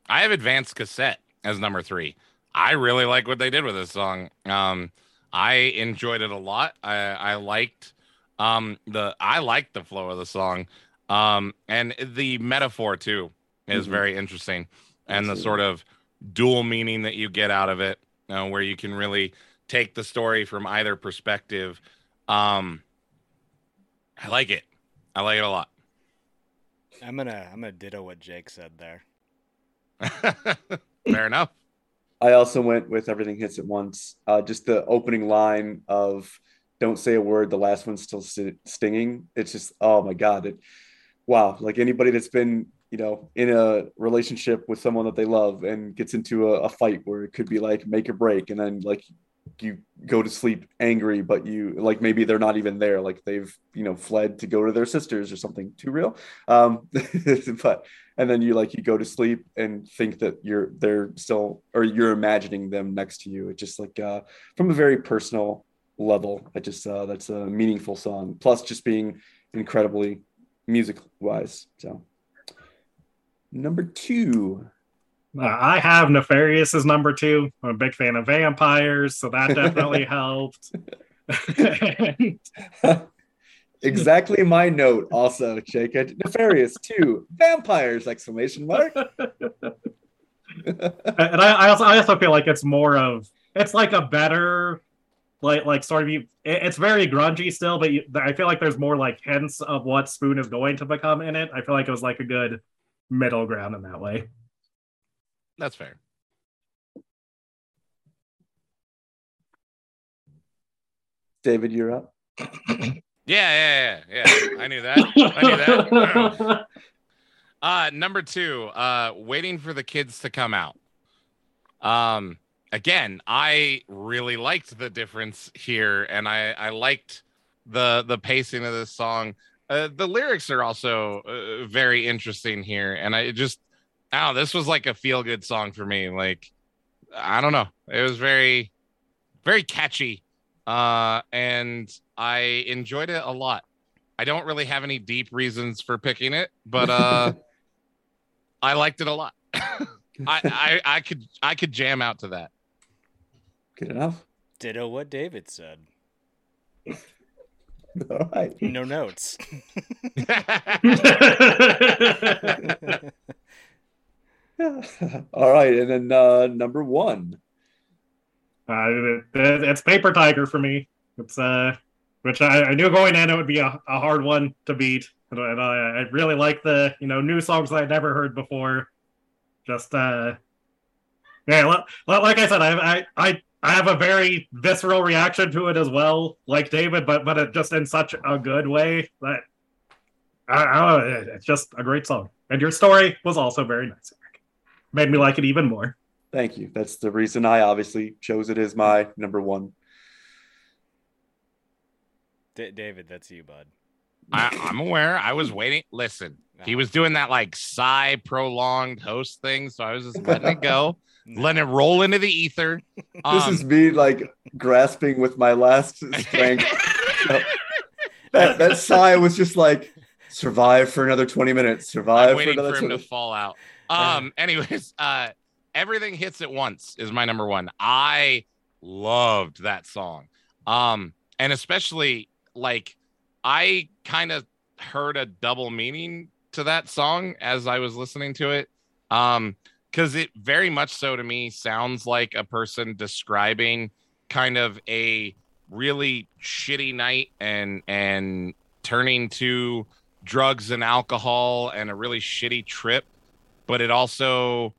I have advanced cassette as number three. I really like what they did with this song. Um, I enjoyed it a lot. I, I liked um the I liked the flow of the song. Um, and the metaphor too is Mhm. very interesting. And the sort of dual meaning that you get out of it, uh, where you can really take the story from either perspective. Um, I like it. I like it a lot. I'm gonna I'm gonna ditto what Jake said there. *laughs* Fair enough. I also went with everything hits at once. Uh, just the opening line of "Don't say a word." The last one's still st- stinging. It's just oh my god! It, wow! Like anybody that's been you know in a relationship with someone that they love and gets into a, a fight where it could be like make or break, and then like you go to sleep angry, but you like maybe they're not even there. Like they've you know fled to go to their sisters or something. Too real. Um, *laughs* but and then you like you go to sleep and think that you're they're still or you're imagining them next to you it just like uh from a very personal level i just uh that's a meaningful song plus just being incredibly music wise so number two Uh, I have Nefarious as number two. I'm a big fan of vampires, so that definitely *laughs* helped. *laughs* exactly my note also jake nefarious two vampires exclamation mark *laughs* and I, I also I also feel like it's more of it's like a better like like sort of you it- it's very grungy still, but you, I feel like there's more like hints of what Spoon is going to become in it. I feel like it was like a good middle ground in that way. That's fair. david you're up *clears throat* Yeah, yeah, yeah, yeah. I knew that. I knew that. *laughs* Uh, number two, uh, waiting for the kids to come out. Um, again, I really liked the difference here, and I I liked the the pacing of this song. Uh, the lyrics are also uh, very interesting here, and I just, oh, this was like a feel good song for me. Like, I don't know, it was very, very catchy, uh, and I enjoyed it a lot. I don't really have any deep reasons for picking it, but uh, *laughs* I liked it a lot. *laughs* I, I I could I could jam out to that. good enough Ditto what David said. *laughs* all right No notes. *laughs* all right and then uh number one Uh, it- it- it's Paper Tiger for me. It's uh, which I, I knew going in it would be a, a hard one to beat, and, I- and I, I really like the you know new songs that I'd never heard before. Just uh, yeah, li- li- like I said, I I I I have a very visceral reaction to it as well, like David, but but it just in such a good way that I, I don't know, it- it's just a great song. And your story was also very nice. Eric. Made me like it even more. thank you that's the reason i obviously chose it as my number one D- David, that's you, bud. I, I'm aware. I was waiting. Listen, He was doing that like sigh prolonged host thing, so I was just letting it go, *laughs* letting it roll into the ether. *laughs* This Um, is me like grasping with my last strength. *laughs* that that sigh was just like survive for another 20 minutes. Survive for another for him 20 to fall out. Um, anyways, uh, everything hits at once is my number one. I loved that song. Um, and especially like I kind of heard a double meaning to that song as I was listening to it. Um, because it very much so to me sounds like a person describing kind of a really shitty night and and turning to drugs and alcohol and a really shitty trip but it also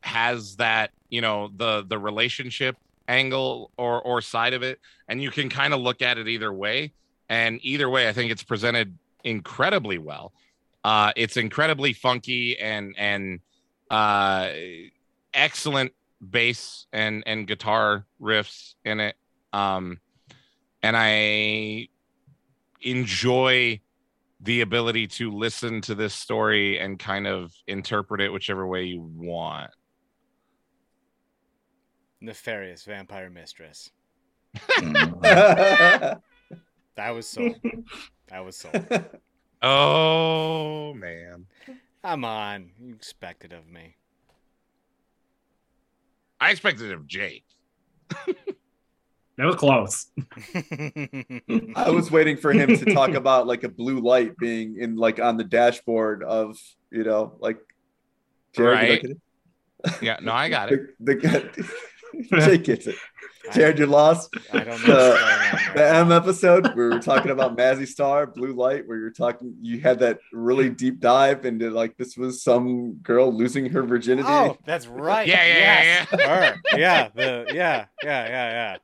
has that you know the the relationship angle or or side of it. And you can kind of look at it either way. And either way i think it's presented incredibly well. Uh it's incredibly funky and and uh excellent bass and and guitar riffs in it um and i enjoy the ability to listen to this story and kind of interpret it whichever way you want Nefarious vampire mistress. *laughs* That was sold. that was sold. *laughs* oh man Come on, you expected of me. i expected it of jake *laughs* That was close. *laughs* I was waiting for him to talk about like a blue light being in like on the dashboard of you know like Jared, Right. get it? yeah no i got it *laughs* The, the, Jake gets it. Jared, you're lost. I don't know what's going on The M episode where we were talking about Mazzy Star, Blue Light, where you're talking, you had that really deep dive into like this was some girl losing her virginity. Oh, that's right. Yeah, yeah, yeah, yes. Her. Yeah, the yeah, yeah, yeah, yeah.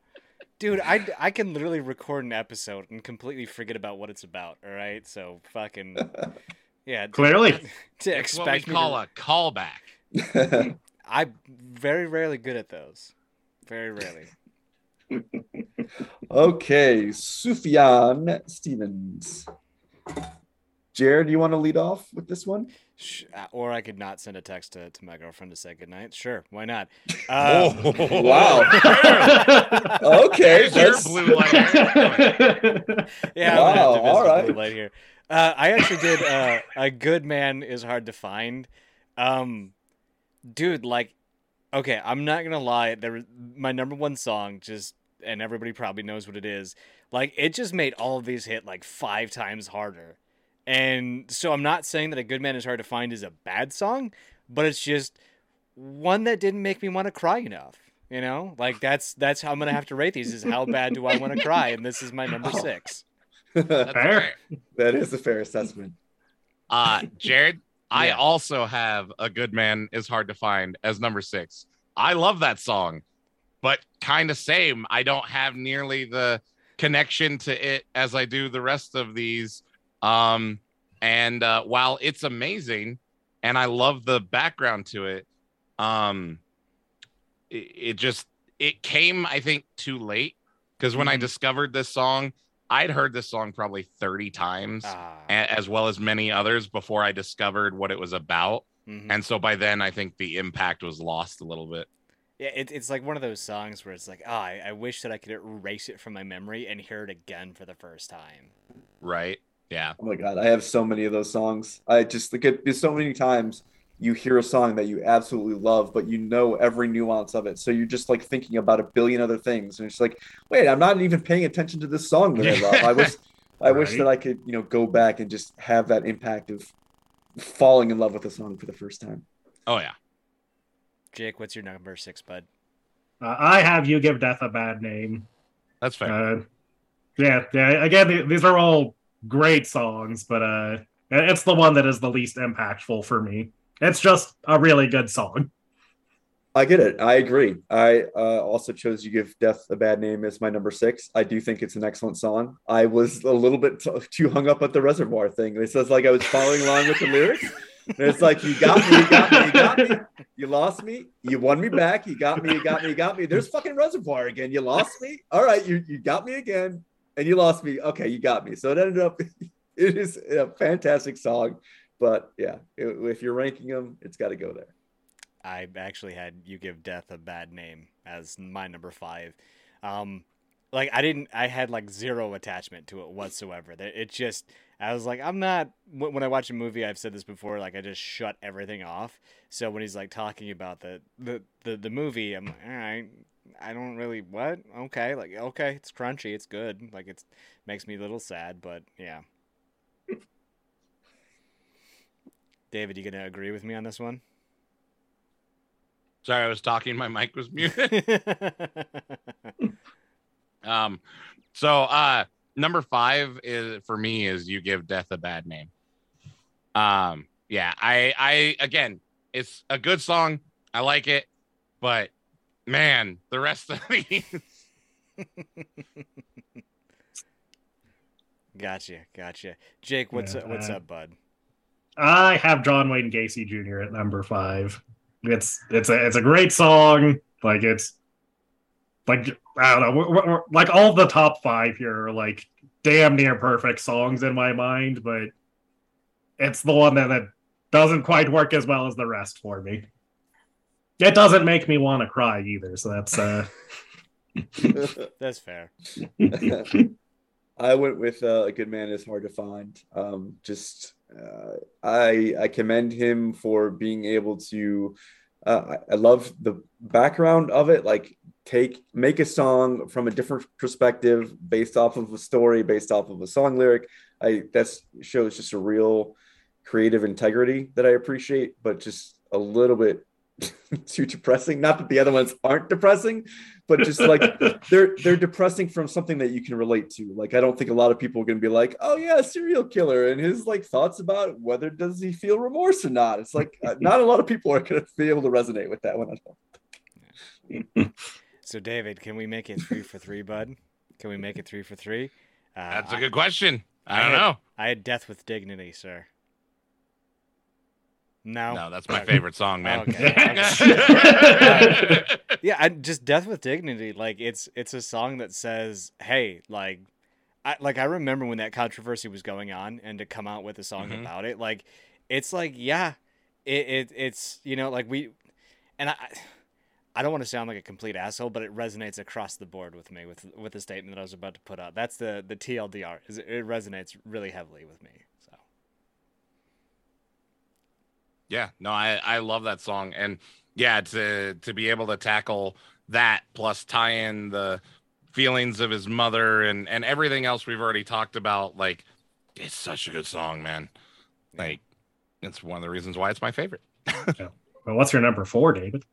Dude, I, I can literally record an episode and completely forget about what it's about. All right, so fucking *laughs* yeah. Clearly. to it's what we expect me call to, a callback *laughs* I'm very rarely good at those. Very rarely. *laughs* okay, Sufjan Stevens. Jared, do you want to lead off with this one? Uh, Or I could not send a text to, to my girlfriend to say goodnight. Sure, why not? *laughs* oh Um, Wow. Okay, There's your blue light *laughs* Yeah, Wow, I'm gonna have to all visit the blue light here. Uh, I actually did. Uh, a good man is hard to find. Um, dude, like, okay, I'm not gonna lie. There, was- my number one song just, and everybody probably knows what it is. Like, it just made all of these hit like five times harder. And so I'm not saying that a good man is hard to find is a bad song, but it's just one that didn't make me want to cry enough. You know, like that's that's how I'm gonna have to rate these. Is how bad do I want to *laughs* cry? And this is my number six. *laughs* That's Fair. fair. is a fair assessment. Uh, Jared, I Yeah. also have a good man is hard to find as number six. I love that song, but kind of same. I don't have nearly the connection to it as I do the rest of these. Um, and uh, while it's amazing, and I love the background to it, um, it, it just it came I think too late because when I Mhm. discovered this song, I'd heard this song probably thirty times Ah, as well as many others before I discovered what it was about. mhm. And so by then, I think the impact was lost a little bit. Yeah, it, it's like one of those songs where it's like, oh, I, I wish that I could erase it from my memory and hear it again for the first time. Right. Yeah. Oh my god, I have so many of those songs. I just like it. So many times you hear a song that you absolutely love, but you know every nuance of it. So you're just like thinking about a billion other things, and it's like, wait, I'm not even paying attention to this song that I love. I wish, *laughs* I wish that I could, you know, go back and just have that impact of falling in love with a song for the first time. Oh, yeah. Jake, what's your number six, bud? Uh, I have you give death a bad name. That's fair. Uh, yeah, yeah. Again, these are all great songs, but uh, it's the one that is the least impactful for me. It's just a really good song. I get it. I agree. I uh, also chose "You Give Death a Bad Name" as my number six. I do think it's an excellent song. I was a little bit t- too hung up at the reservoir thing. It says like I was following along with the lyrics. And it's like you got me, you got me, you got me. You lost me. You won me back. You got me. You got me. You got me. There's fucking reservoir again. You lost me. All right, you you got me again, and you lost me. Okay, you got me. So it ended up. *laughs* It is a fantastic song. But yeah, if you're ranking them, it's got to go there. I actually had "You Give Death a Bad Name" as my number five. Um, like I didn't, I had like zero attachment to it whatsoever. It just, I was like, I'm not. When when I watch a movie, I've said this before. Like I just shut everything off. So when he's like talking about the the the, the movie, I'm like, all right. I don't really what okay like okay it's crunchy it's good like it's makes me a little sad but yeah. David, you gonna agree with me on this one? Sorry, I was talking. My mic was muted. *laughs* Um, so uh number five is for me is you give death a bad name. Um, yeah, I I again, it's a good song. I like it, but man, the rest of these *laughs* Gotcha, gotcha. Jake, what's Yeah, up, what's uh, up, bud? I have John Wayne Gacy Jr. at number five. It's it's a it's a great song. Like it's like I don't know, we're, we're- we're- like all the top five here are like damn near perfect songs in my mind, but it's the one that, that doesn't quite work as well as the rest for me. It doesn't make me want to cry either, so that's uh *laughs* That's fair. *laughs* I went with uh, a good man is hard to find. Um, just uh, I I commend him for being able to. Uh, I, I love the background of it. Like take make a song from a different perspective, based off of a story, based off of a song lyric. I that shows just a real creative integrity that I appreciate, but just a little bit *laughs* too depressing. Not that the other ones aren't depressing, but just like *laughs* they're they're depressing from something that you can relate to. Like I don't think a lot of people are going to be like, "Oh yeah, serial killer," and his like thoughts about whether does he feel remorse or not. It's like uh, not a lot of people are going to be able to resonate with that one. I don't. So, David, can we make it three for three, bud? Can we make it three for three? Uh, that's a good question. I I don't had- know. I had Death with Dignity, sir. No. No, that's my Okay. favorite song, man. Okay. *laughs* *laughs* yeah, I, just Death with Dignity. Like it's it's a song that says, "Hey, like, I like I remember when that controversy was going on, and to come out with a song Mhm. about it, like, it's like, yeah, it, it it's you know like we, and I." I don't want to sound like a complete asshole, but it resonates across the board with me with with the statement that I was about to put out. That's the the TLDR. Is it, it resonates really heavily with me. So Yeah, no, I I love that song, and yeah, to to be able to tackle that plus tie in the feelings of his mother and and everything else we've already talked about, like it's such a good song, man. Like it's one of the reasons why it's my favorite. *laughs* well, what's your number four, David?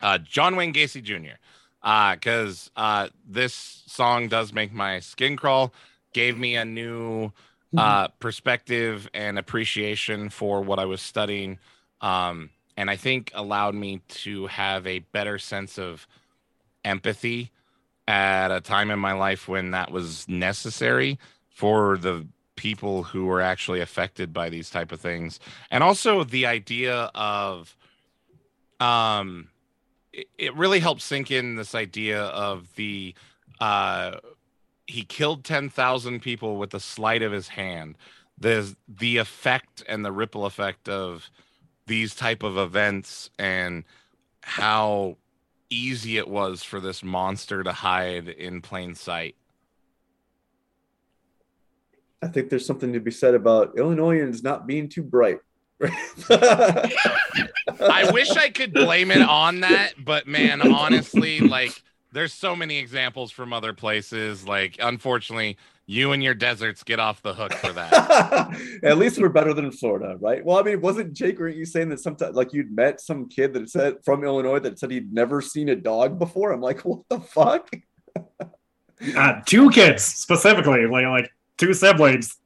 Uh, John Wayne Gacy Jr. Uh, because uh, this song does make my skin crawl. Gave me a new uh, perspective and appreciation for what I was studying, um, and I think allowed me to have a better sense of empathy at a time in my life when that was necessary for the people who were actually affected by these type of things. And also the idea of um it, it really helps sink in this idea of the uh he killed 10,000 people with the sleight of his hand. There's the effect and the ripple effect of these type of events and how easy it was for this monster to hide in plain sight I think there's something to be said about Illinoisans not being too bright. *laughs* I wish I could blame it on that, but man, honestly, like there's so many examples from other places. Like, unfortunately, you and your deserts get off the hook for that. *laughs* At least we're better than Florida, right? Well, I mean, wasn't Jake, weren't you saying that sometimes like you'd met some kid that said from Illinois that said he'd never seen a dog before? I'm like, *laughs* what the fuck? Uh, two kids specifically, like like two siblings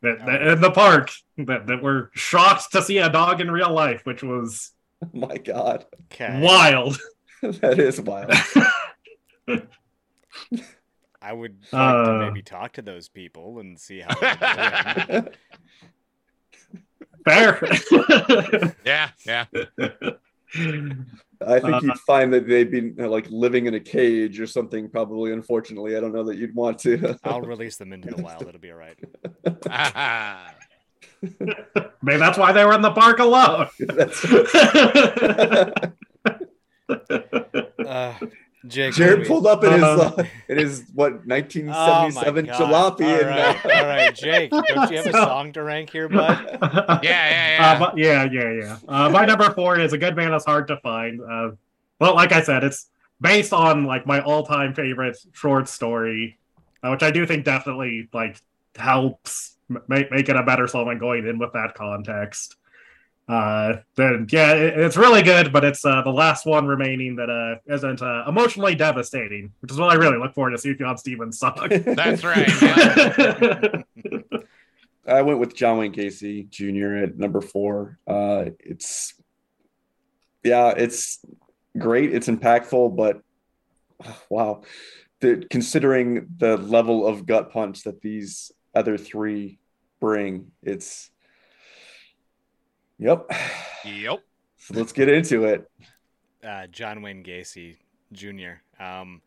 that, that in the park that, that were shocked to see a dog in real life, which was Oh *laughs* my God. okay, wild. that is wild. I would like Uh. to maybe talk to those people and see how. *laughs* Fair. *laughs* yeah, yeah. I think Uh, you'd find that they'd be uh, like living in a cage or something, probably. Unfortunately, I don't know that you'd want to. I'll release them into the wild. It'll be all right. *laughs* Maybe that's why they were in the park alone. Uh, Jake, Jared what pulled up in his Uh, uh, in his what 1977 *laughs* Oh jalopy God. All and uh, all right, *laughs* Jake. Don't you have a song to rank here, bud? *laughs* yeah, Yeah, yeah, Uh, yeah. but yeah, yeah, yeah. Uh, my number four is a good man that's hard to find. Uh, well, like I said, it's based on like my all-time favorite short story, uh, which I do think definitely like helps m- make make it a better song when going in with that context. Uh, then yeah, it, it's really good, but it's uh, the last one remaining that uh, isn't uh, emotionally devastating, which is what I really look forward to Sufjan Stevens' song. *laughs* That's right. *laughs* I went with John Wayne Gacy Jr. at number four. Uh, it's yeah, it's great. It's impactful, but *sighs* wow, the, considering the level of gut punch that these other three bring, it's yep. Yep. So let's get into it. uh, John Wayne Gacy Jr. Um,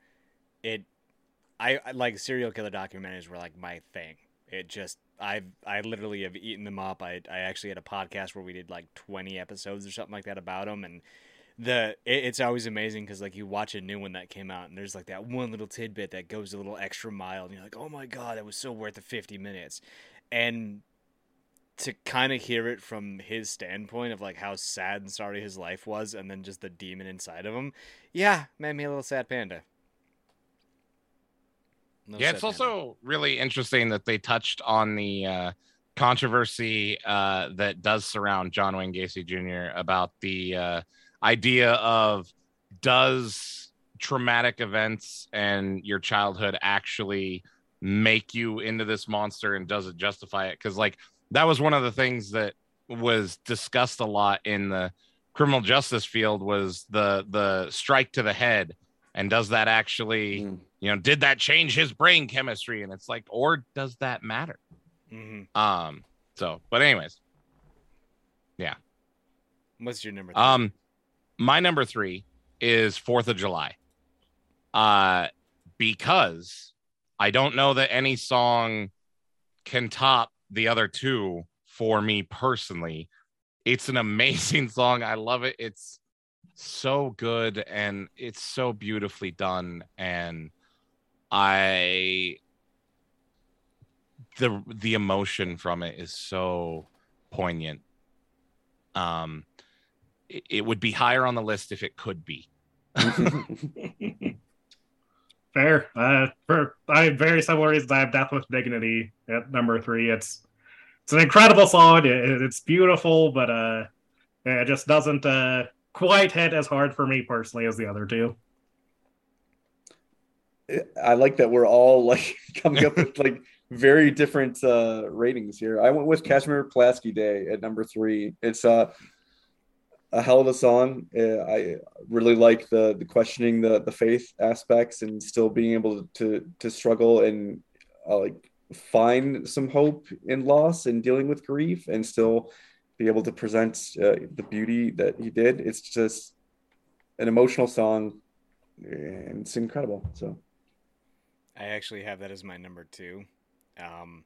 it, I, I like serial killer documentaries were like my thing. It just I I literally have eaten them up. I I actually had a podcast where we did like twenty episodes or something like that about them, and the it, it's always amazing because like you watch a new one that came out and there's like that one little tidbit that goes a little extra mile, and you're like, oh my god, that was so worth the fifty minutes, and to kind of hear it from his standpoint of like how sad and sorry his life was and then just the demon inside of him yeah made me a little sad panda Little Yeah, it's panda. also really interesting that they touched on the uh, controversy uh, that does surround John Wayne Gacy Jr. about the uh, idea of does traumatic events and your childhood actually make you into this monster and does it justify it? Because, like, that was one of the things that was discussed a lot in the criminal justice field was the the strike to the head and does that actually Mm. you know did that change his brain chemistry and it's like or does that matter Mhm. um so but anyways Yeah. what's your number three? um my number three is fourth of july uh because i don't know that any song can top the other two for me personally. It's an amazing *laughs* song. I love it. It's so good and it's so beautifully done. And i the the emotion from it is so poignant. Um it, it would be higher on the list if it could be *laughs* *laughs* Fair. Uh, for I have very similar reasons. I have Death with Dignity at number three. It's it's an incredible song. It, it's beautiful, but uh, it just doesn't uh quite hit as hard for me personally as the other two. I like that we're all like *laughs* coming up with like very different uh ratings here. I went with Casimir Pulaski Day at number three. It's uh, a hell of a song. Uh, I really like the the questioning the the faith aspects and still being able to to struggle and uh, like find some hope in loss and dealing with grief and still be able to present uh, the beauty that he did. It's just an emotional song and it's incredible. So. I actually have that as my number two. Um,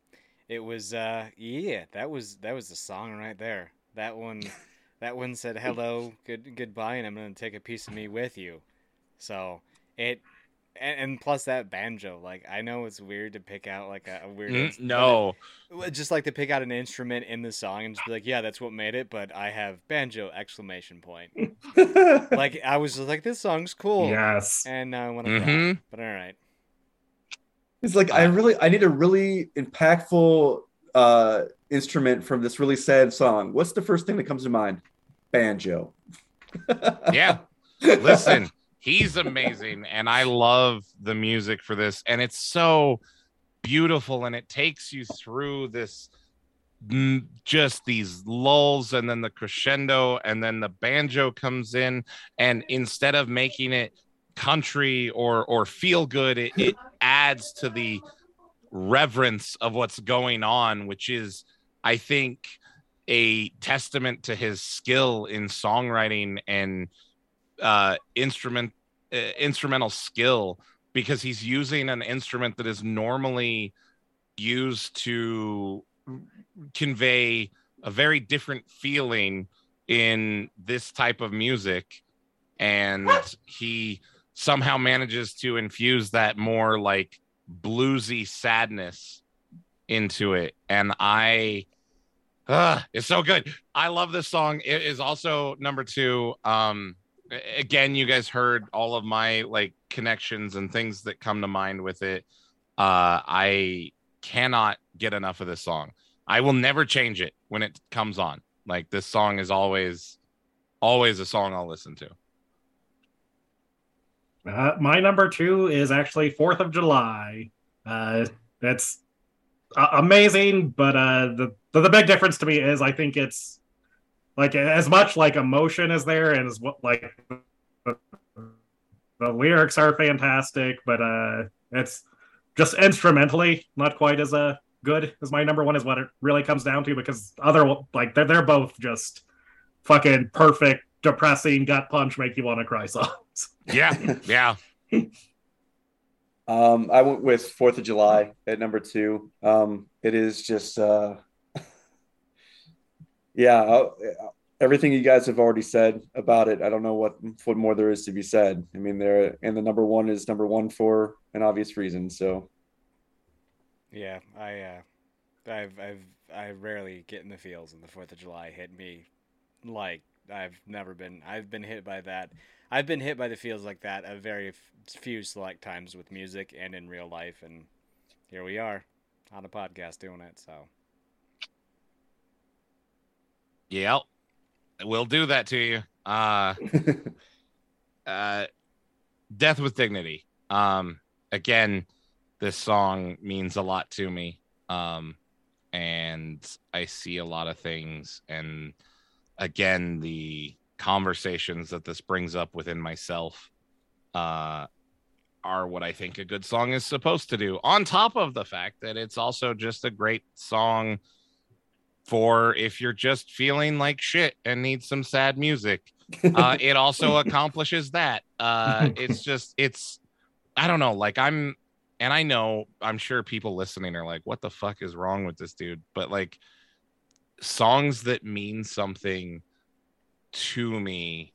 it was uh, yeah, that was that was the song right there. That one, *laughs* that one said hello, good goodbye, and I'm gonna take a piece of me with you. So it, and, and plus that banjo. Like I know it's weird to pick out like a, a weird. Mm, no just like to pick out an instrument in the song and just be like, yeah, that's what made it. But I have banjo exclamation point. *laughs* like I was just like, this song's cool, Yes. and now I want to cry. Mhm. But all right. It's like I really I need a really impactful uh instrument from this really sad song. What's the first thing that comes to mind? Banjo. yeah *laughs* listen he's amazing and i love the music for this and it's so beautiful and it takes you through this mm, just these lulls and then the crescendo and then the banjo comes in and instead of making it country or or feel good it, it adds to the reverence of what's going on which is i think a testament to his skill in songwriting and uh instrument uh, instrumental skill because he's using an instrument that is normally used to convey a very different feeling in this type of music. And he somehow manages to infuse that more like bluesy sadness into it. And i uh, it's so good. I love this song. It is also number two. Um again you guys heard all of my like connections and things that come to mind with it. Uh i cannot get enough of this song. I will never change it when it comes on. Like this song is always always a song i'll listen to. Uh, my number two is actually Fourth of July. Uh, it's uh, amazing, but uh, the, the the big difference to me is I think it's like as much like emotion is there, and as what like the, the lyrics are fantastic, but uh, it's just instrumentally not quite as uh, good as my number one is what it really comes down to because other like they're they're both just fucking perfect, depressing gut punch, make you want to cry songs. yeah yeah *laughs* Um, I went with Fourth of July at number two. Um, it is just, uh, *laughs* yeah, uh, everything you guys have already said about it. I don't know what what more there is to be said. I mean, there and the number one is number one for an obvious reason. So Yeah, I uh, I've I've I rarely get in the feels, and the Fourth of July hit me like I've never been. I've been hit by that. I've been hit by the feels like that a very f- few select times with music and in real life, and here we are on a podcast doing it. So Yep. We'll do that to you. Uh *laughs* uh Death with Dignity. Um again, this song means a lot to me. Um and I see a lot of things and again the conversations that this brings up within myself uh are what I think a good song is supposed to do. On top of the fact that it's also just a great song for if you're just feeling like shit and need some sad music. *laughs* Uh, it also accomplishes that. Uh, it's just, it's, I don't know. Like, I'm, and I know, I'm sure people listening are like, what the fuck is wrong with this dude? But like, songs that mean something to me,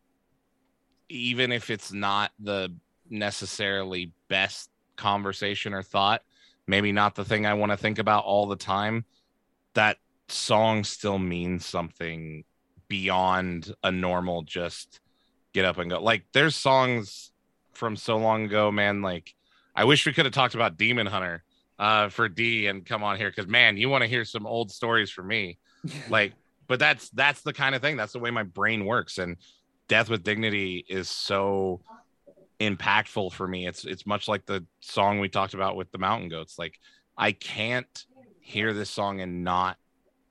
even if it's not the necessarily best conversation or thought, maybe not the thing I want to think about all the time, that song still means something beyond a normal just get up and go. Like there's songs from so long ago, man. Like I wish we could have talked about Demon Hunter uh for D and come on here because man, you want to hear some old stories from me. Like, but that's that's the kind of thing. That's the way my brain works. And Death with Dignity is so impactful for me. It's it's much like the song we talked about with the Mountain Goats. Like I can't hear this song and not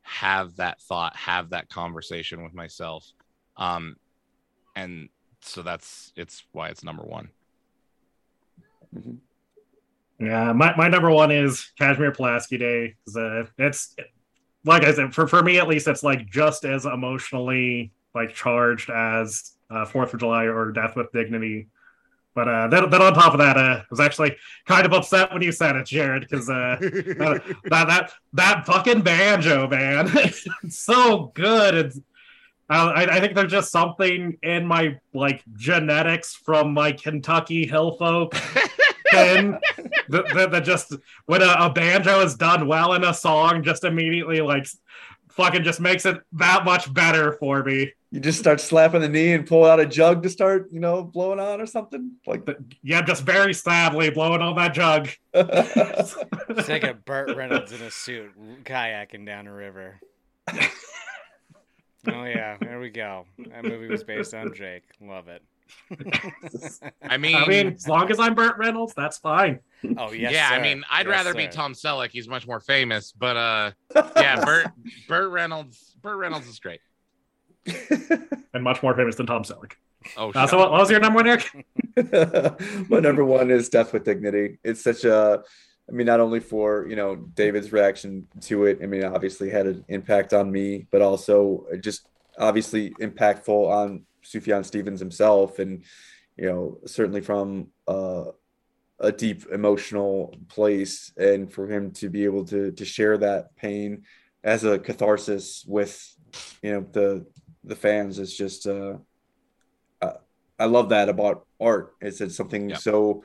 have that thought, have that conversation with myself. Um and so that's it's why it's number one. Yeah, my, my number one is Casimir Pulaski Day. 'cause, Uh, it's like I said, for, for me at least, it's like just as emotionally like charged as uh, Fourth of July or Death with Dignity. But uh, then, then on top of that, uh, I was actually kind of upset when you said it, Jared, because uh, *laughs* uh, that that that fucking banjo, man, *laughs* it's so good. It's I, I think there's just something in my like genetics from my Kentucky hill folk *laughs* thing that, that, that just when a, a banjo is done well in a song, just immediately like fucking just makes it that much better for me. you just start slapping the knee and pull out a jug to start, you know, blowing on or something like But, yeah, just very sadly blowing on that jug. that. *laughs* it's like a Burt Reynolds in a suit kayaking down a river. *laughs* Oh yeah, there we go. That movie was based on Jake. Love it. *laughs* I mean, I mean, as long as I'm Burt Reynolds, that's fine. oh yes. yeah, I mean, I'd Yes, rather be. Tom Selleck. He's much more famous, but uh *laughs* yeah, Burt Burt Reynolds Burt Reynolds is great. *laughs* And much more famous than Tom Selleck. Oh, Uh, so up. what, what was your number one, Eric? My number one is Death with Dignity. It's such a, I mean, not only for you know David's reaction to it. I mean, obviously had an impact on me, but also just obviously impactful on Sufjan Stevens himself, and you know certainly from uh, a deep emotional place, and for him to be able to to share that pain as a catharsis with you know the the fans is just uh, uh I love that about art. It's it's something Yeah. so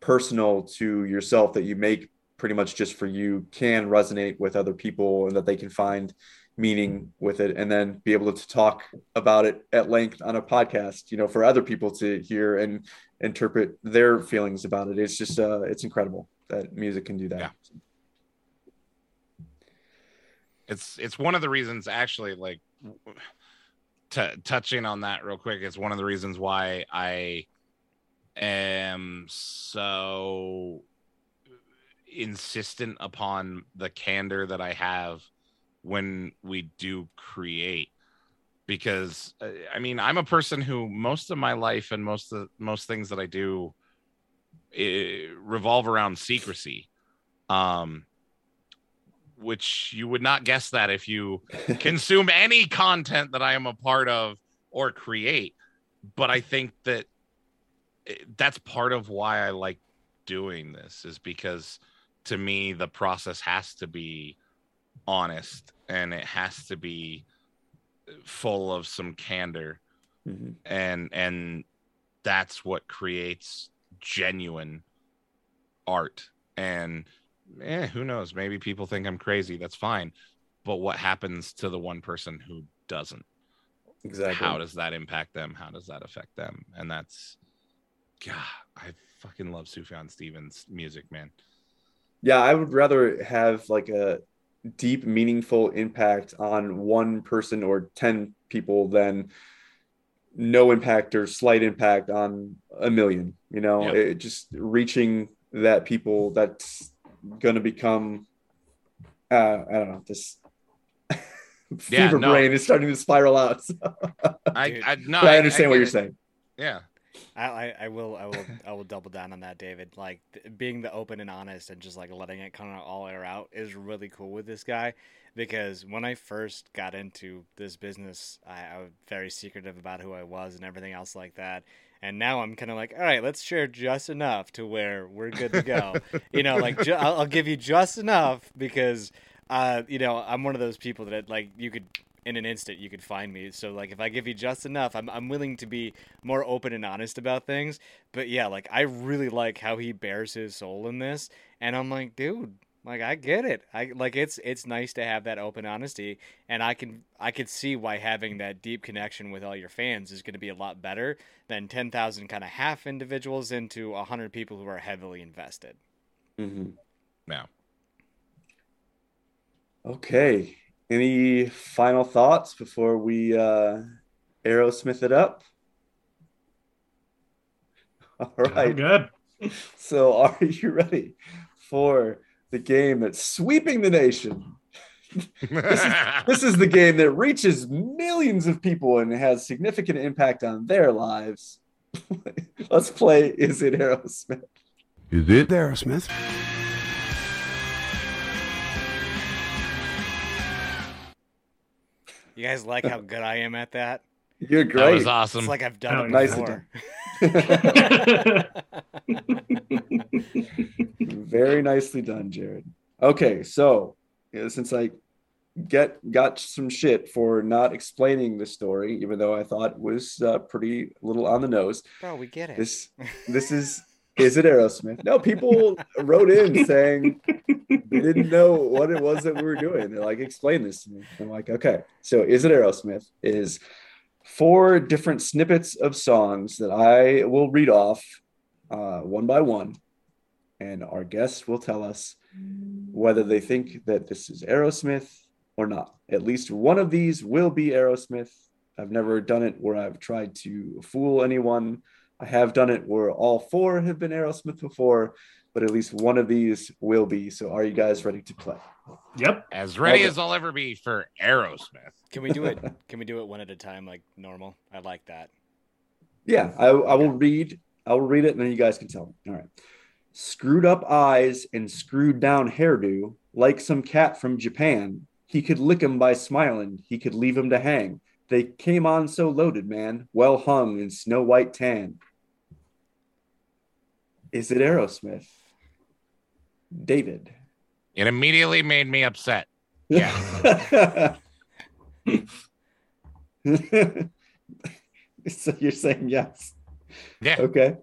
personal to yourself that you make pretty much just for you can resonate with other people and that they can find meaning with it and then be able to talk about it at length on a podcast you know for other people to hear and interpret their feelings about it it's just uh it's incredible that music can do that Yeah. it's it's one of the reasons actually like t- touching on that real quick it's one of the reasons why i am so insistent upon the candor that i have when we do create because uh, i mean i'm a person who most of my life and most of most things that i do eh, revolve around secrecy um which you would not guess that if you *laughs* consume any content that I am a part of or create. But I think that that's part of why I like doing this is because to me the process has to be honest and it has to be full of some candor. Mhm. and and that's what creates genuine art. And eh, who knows? Maybe people think i'm crazy. That's fine. But what happens to the one person who doesn't? Exactly. How does that impact them? How does that affect them? And that's god i fucking love sufjan stevens music man. Yeah i would rather have like a deep meaningful impact on one person or 10 people than no impact or slight impact on a million you know? Yep. it just reaching that people that's going to become uh i don't know this Yeah, *laughs* fever no. brain is starting to spiral out so- i i no i understand what you're saying. Yeah I, I, will I will I will double down on that, David. Like th- being the open and honest and just like letting it kind of all air out is really cool with this guy because when I first got into this business, I, I was very secretive about who I was and everything else like that. And now I'm kind of like, all right, let's share just enough to where we're good to go. you know, like ju- I'll, I'll give you just enough because, uh, you know, I'm one of those people that like you could in an instant you could find me. So like if I give you just enough, I'm I'm willing to be more open and honest about things. But yeah, like I really like how he bears his soul in this, and I'm like, dude, like I get it. I like it's it's nice to have that open honesty, and I can I could see why having that deep connection with all your fans is going to be a lot better than ten thousand kind of half individuals into hundred people who are heavily invested. Mm-hmm. now Okay. Any final thoughts before we uh Aerosmith it up? *laughs* All right. I'm good. *laughs* So *laughs* are you ready for the game that's sweeping the nation? This is the game that reaches millions of people and has significant impact on their lives. Let's play Is It Aerosmith? Is it Aerosmith? You guys like how good I am at that? You're great. that was awesome It's like I've done Oh, it nicely before. *laughs* Very nicely done, Jared. Okay, so yeah, since I get got some shit for not explaining the story, even though I thought it was uh, pretty little on the nose, Bro, we get it. this this is is it Aerosmith? No, people wrote in saying they didn't know what it was that we were doing. They're like, explain this to me. I'm like, okay. So is it Aerosmith? Is four different snippets of songs that I will read off uh, one by one, and our guests will tell us whether they think that this is Aerosmith or not. At least one of these will be Aerosmith. I've never done it where I've tried to fool anyone. I have done it where all four have been Aerosmith before, but at least one of these will be. So are you guys ready to play? Yep. as ready Okay. as i'll ever be for aerosmith Can we do it? *laughs* Can we do it one at a time, like normal? I like that. Yeah, I, I will read. I will read it, and then you guys can tell me. All right. Screwed up eyes and screwed down hairdo, like some cat from Japan. He could lick lick 'em by smiling. He could leave leave 'em to hang. They came on so loaded, man, well hung in snow white tan. Is it Aerosmith? David. it immediately made me upset Yeah. *laughs* so you're saying yes. Yeah. Okay.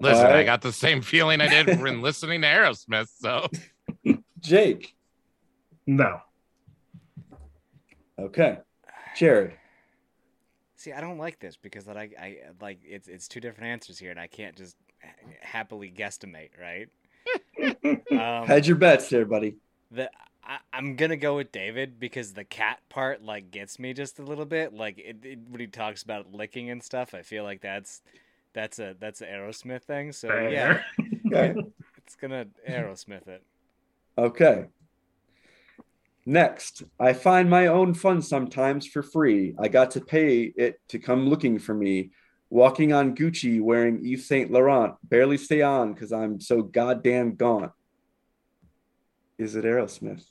Listen, All I got the same feeling I did when *laughs* listening to Aerosmith. So Jake. No. Okay. Jared. See, I don't like this because that I, I like it's it's two different answers here, and I can't just ha- happily guesstimate, right? *laughs* um, Had your bets there, buddy. the I, I'm gonna go with David because the cat part like gets me just a little bit. Like it, it, when he talks about licking and stuff, I feel like that's that's a that's an Aerosmith thing. So yeah, Fair. *laughs* Okay. it's gonna Aerosmith it. Okay. Next, I find my own fun sometimes for free. I got to pay it to come looking for me. Walking on Gucci wearing Yves Saint Laurent. Barely stay on because I'm so goddamn gaunt. Is it Aerosmith?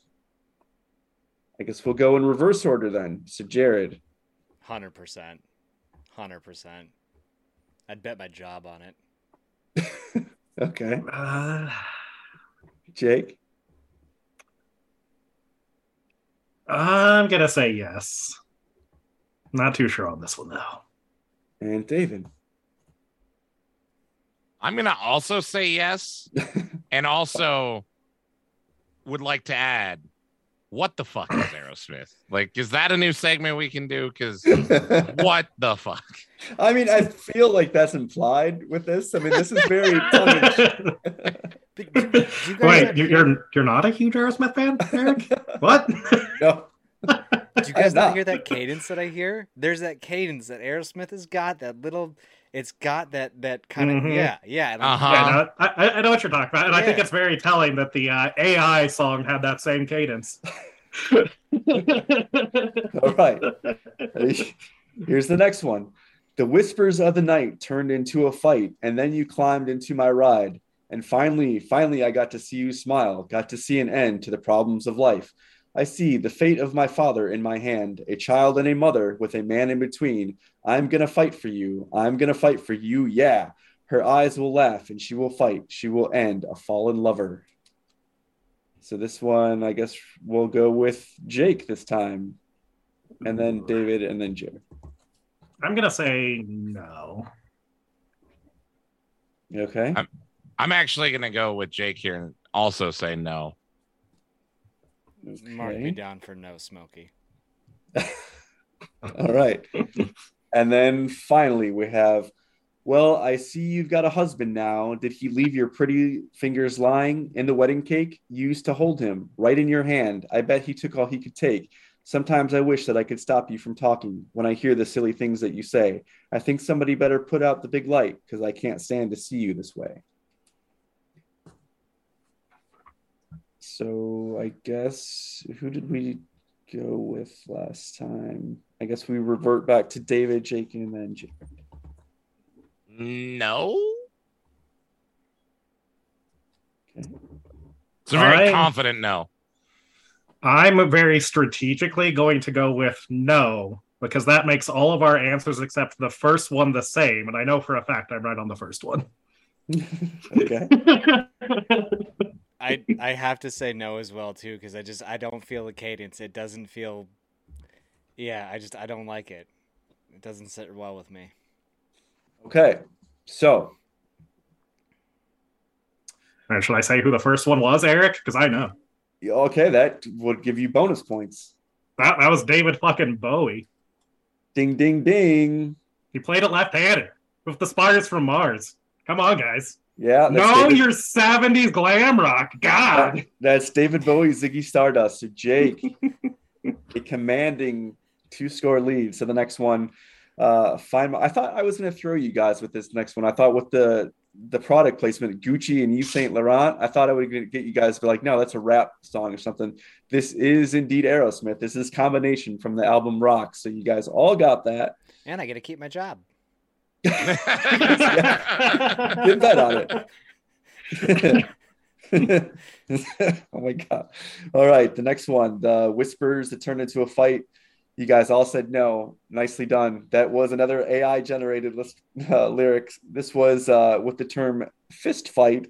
I guess we'll go in reverse order then. So, Jared. Hundred percent, hundred percent. I'd bet my job on it. *laughs* Okay. Uh, *sighs* Jake. I'm gonna say yes. Not too sure on this one though. And David. I'm gonna also say yes, *laughs* and also would like to add, what the fuck is Aerosmith? Like, is that a new segment we can do? Because *laughs* what the fuck? I mean, I feel like that's implied with this. I mean, this is very tongue in cheek. But do, do you guys Wait, not you- hear- you're you're not a huge Aerosmith fan, Eric? *laughs* what? No. Do you guys not not. hear that cadence that I hear? There's that cadence that Aerosmith has got. That little, it's got that that kind of Mhm. yeah yeah. and I'm- Uh-huh. Yeah, no, I, I- I know what you're talking about, and I think it's very telling that the uh, AI song had that same cadence. *laughs* All right. *laughs* Here's the next one. The whispers of the night turned into a fight, and then you climbed into my ride. And finally, finally, I got to see you smile, got to see an end to the problems of life. I see the fate of my father in my hand, a child and a mother with a man in between. I'm going to fight for you. I'm going to fight for you. Yeah. Her eyes will laugh and she will fight. She will end a fallen lover. So this one, I guess we'll go with Jake this time, and then David, and then Jared. I'm gonna say no. Okay. I'm- I'm actually gonna go with Jake here and also say no. Mark me Okay. down for no smoky. *laughs* All right. and then finally, we have. Well, I see you've got a husband now. Did he leave your pretty fingers lying in the wedding cake? You used to hold him right in your hand. I bet he took all he could take. Sometimes I wish that I could stop you from talking when I hear the silly things that you say. I think somebody better put out the big light because I can't stand to see you this way. So I guess who did we go with last time? I guess we revert back to David, Jake, and then Jake. No. Okay. It's a very I- confident no. I'm very strategically going to go with no because that makes all of our answers except the first one the same, and I know for a fact I'm right on the first one. *laughs* okay. *laughs* I I have to say no as well too because I just I don't feel the cadence. It doesn't feel. Yeah, I just I don't like it. It doesn't sit well with me. Okay. So And should I say who the first one was, Eric? Because I know okay, that would give you bonus points. that that was David fucking Bowie. Ding ding ding. He played it left-handed with the Spiders from Mars. Come on, guys. Yeah, No, David, your 70s glam rock. God. that's David Bowie, Ziggy Stardust. So Jake, *laughs* a commanding two score lead. So the next one, uh, find. My, I thought I was going to throw you guys with this next one. I thought with the the product placement, Gucci and Yves Saint Laurent, I thought I would get you guys to be like, no, that's a rap song or something. This is indeed Aerosmith. This is combination from the album Rock. So you guys all got that. And I get to keep my job. *laughs* Get bet on it. *laughs* oh my god! All right, the next one, the whispers that turned into a fight. You guys all said no. Nicely done. That was another AI generated list *laughs* uh, lyrics. This was uh, with the term fist fight.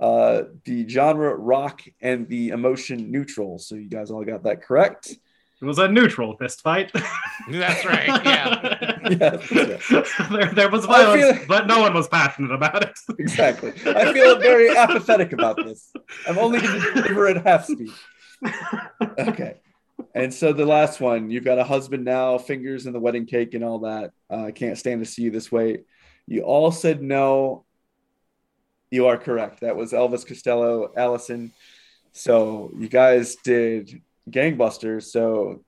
uh, the genre rock, and the emotion neutral. So you guys all got that correct. It was a neutral fist fight. That's right. Yeah. *laughs* Yeah, there, there was violence, feel- but no one was passionate about it. *laughs* exactly. I feel very apathetic about this. I'm only going to deliver at half speed. Okay. And so the last one, you've got a husband now, fingers in the wedding cake and all that. Uh, I can't stand to see you this way. You all said no. You are correct. That was Elvis Costello, Alison. So you guys did gangbusters. So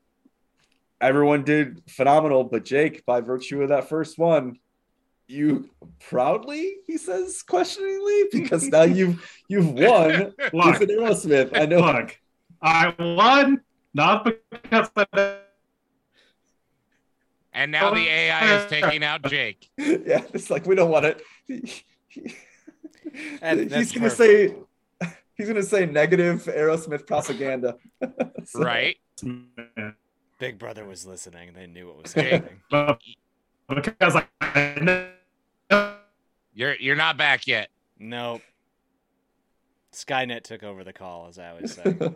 everyone did phenomenal, but Jake, by virtue of that first one, you proudly, he says questioningly, *laughs* because now you've you've won Look, with an Aerosmith. I know. look, I won not because I And now the AI is taking out Jake. *laughs* yeah, it's like we don't want it. *laughs* That- he's gonna say he's gonna say negative Aerosmith propaganda. So- *laughs* Right? Big Brother was listening. They knew what was Jake. happening. *laughs* but because I know You're you're not back yet. Nope. Skynet took over the call, as I always say. *laughs*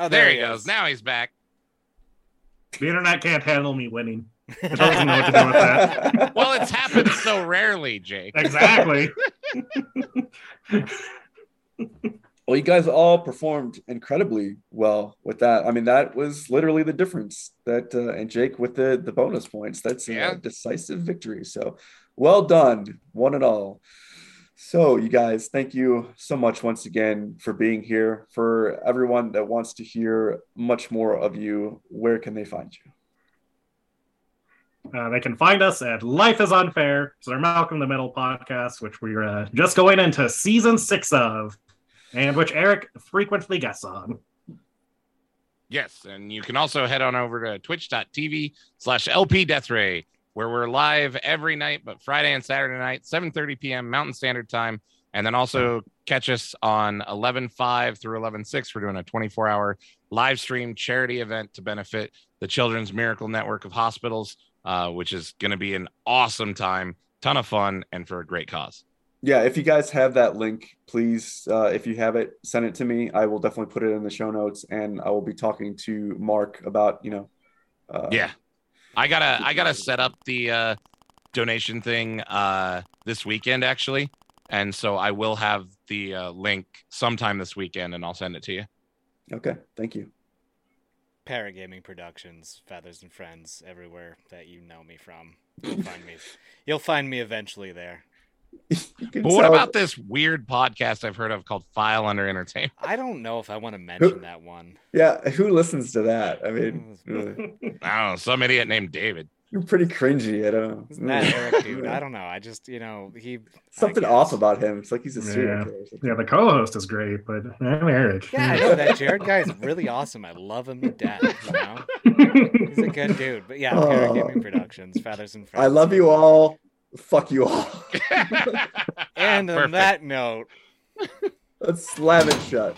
Oh, There, there, he goes. is. Now he's back. the internet can't handle me winning. It doesn't know what to do with that. *laughs* Well, it's happened so *laughs* rarely, Jake. Exactly. *laughs* Well, you guys all performed incredibly well with that. I mean, that was literally the difference. That uh, and Jake with the the bonus points. That's a Yeah. decisive victory. So, well done, one and all. So, you guys, thank you so much once again for being here. For everyone that wants to hear much more of you, where can they find you? Uh, they can find us at Life is Unfair. It's our Malcolm the Middle podcast, which we're uh, just going into season six of, and which Eric frequently guests on. Yes, and you can also head on over to twitch.tv slash LP Death Ray, where we're live every night, but Friday and Saturday night, 7:30 p.m. Mountain Standard Time. And then also catch us on 11.5 through 11.6. We're doing a 24-hour live stream charity event to benefit the Children's Miracle Network of Hospitals, uh, which is going to be an awesome time, ton of fun, and for a great cause. Yeah, if you guys have that link, please, uh, if you have it, send it to me. I will definitely put it in the show notes, and I will be talking to Mark about, you know, uh, Yeah. I gotta I gotta set up the uh donation thing uh this weekend actually. And so I will have the uh, link sometime this weekend and I'll send it to you. Okay, thank you. Paragaming Productions, Feathers and Friends, everywhere that you know me from. You'll find me. You'll find me eventually there. *laughs* But what tell- about this weird podcast I've heard of called File Under Entertainment? I don't know if I want to mention that one. Yeah, who listens to that? I mean, uh, I don't know, some idiot named David. You're pretty cringy. I don't It's know. That hmm. Eric *laughs* dude, I don't know. I just, you know, he Something off about him. It's like he's a serial Yeah. killer. Yeah, the co-host is great, but I'm Eric. Yeah, I know that Jared guy is really awesome. I love him to death. You know, he's a good dude. But yeah, Oh. Paragaming Productions, Feathers and Friends. I love you all. Fuck you all. *laughs* And on Perfect. that note. Let's slam it shut.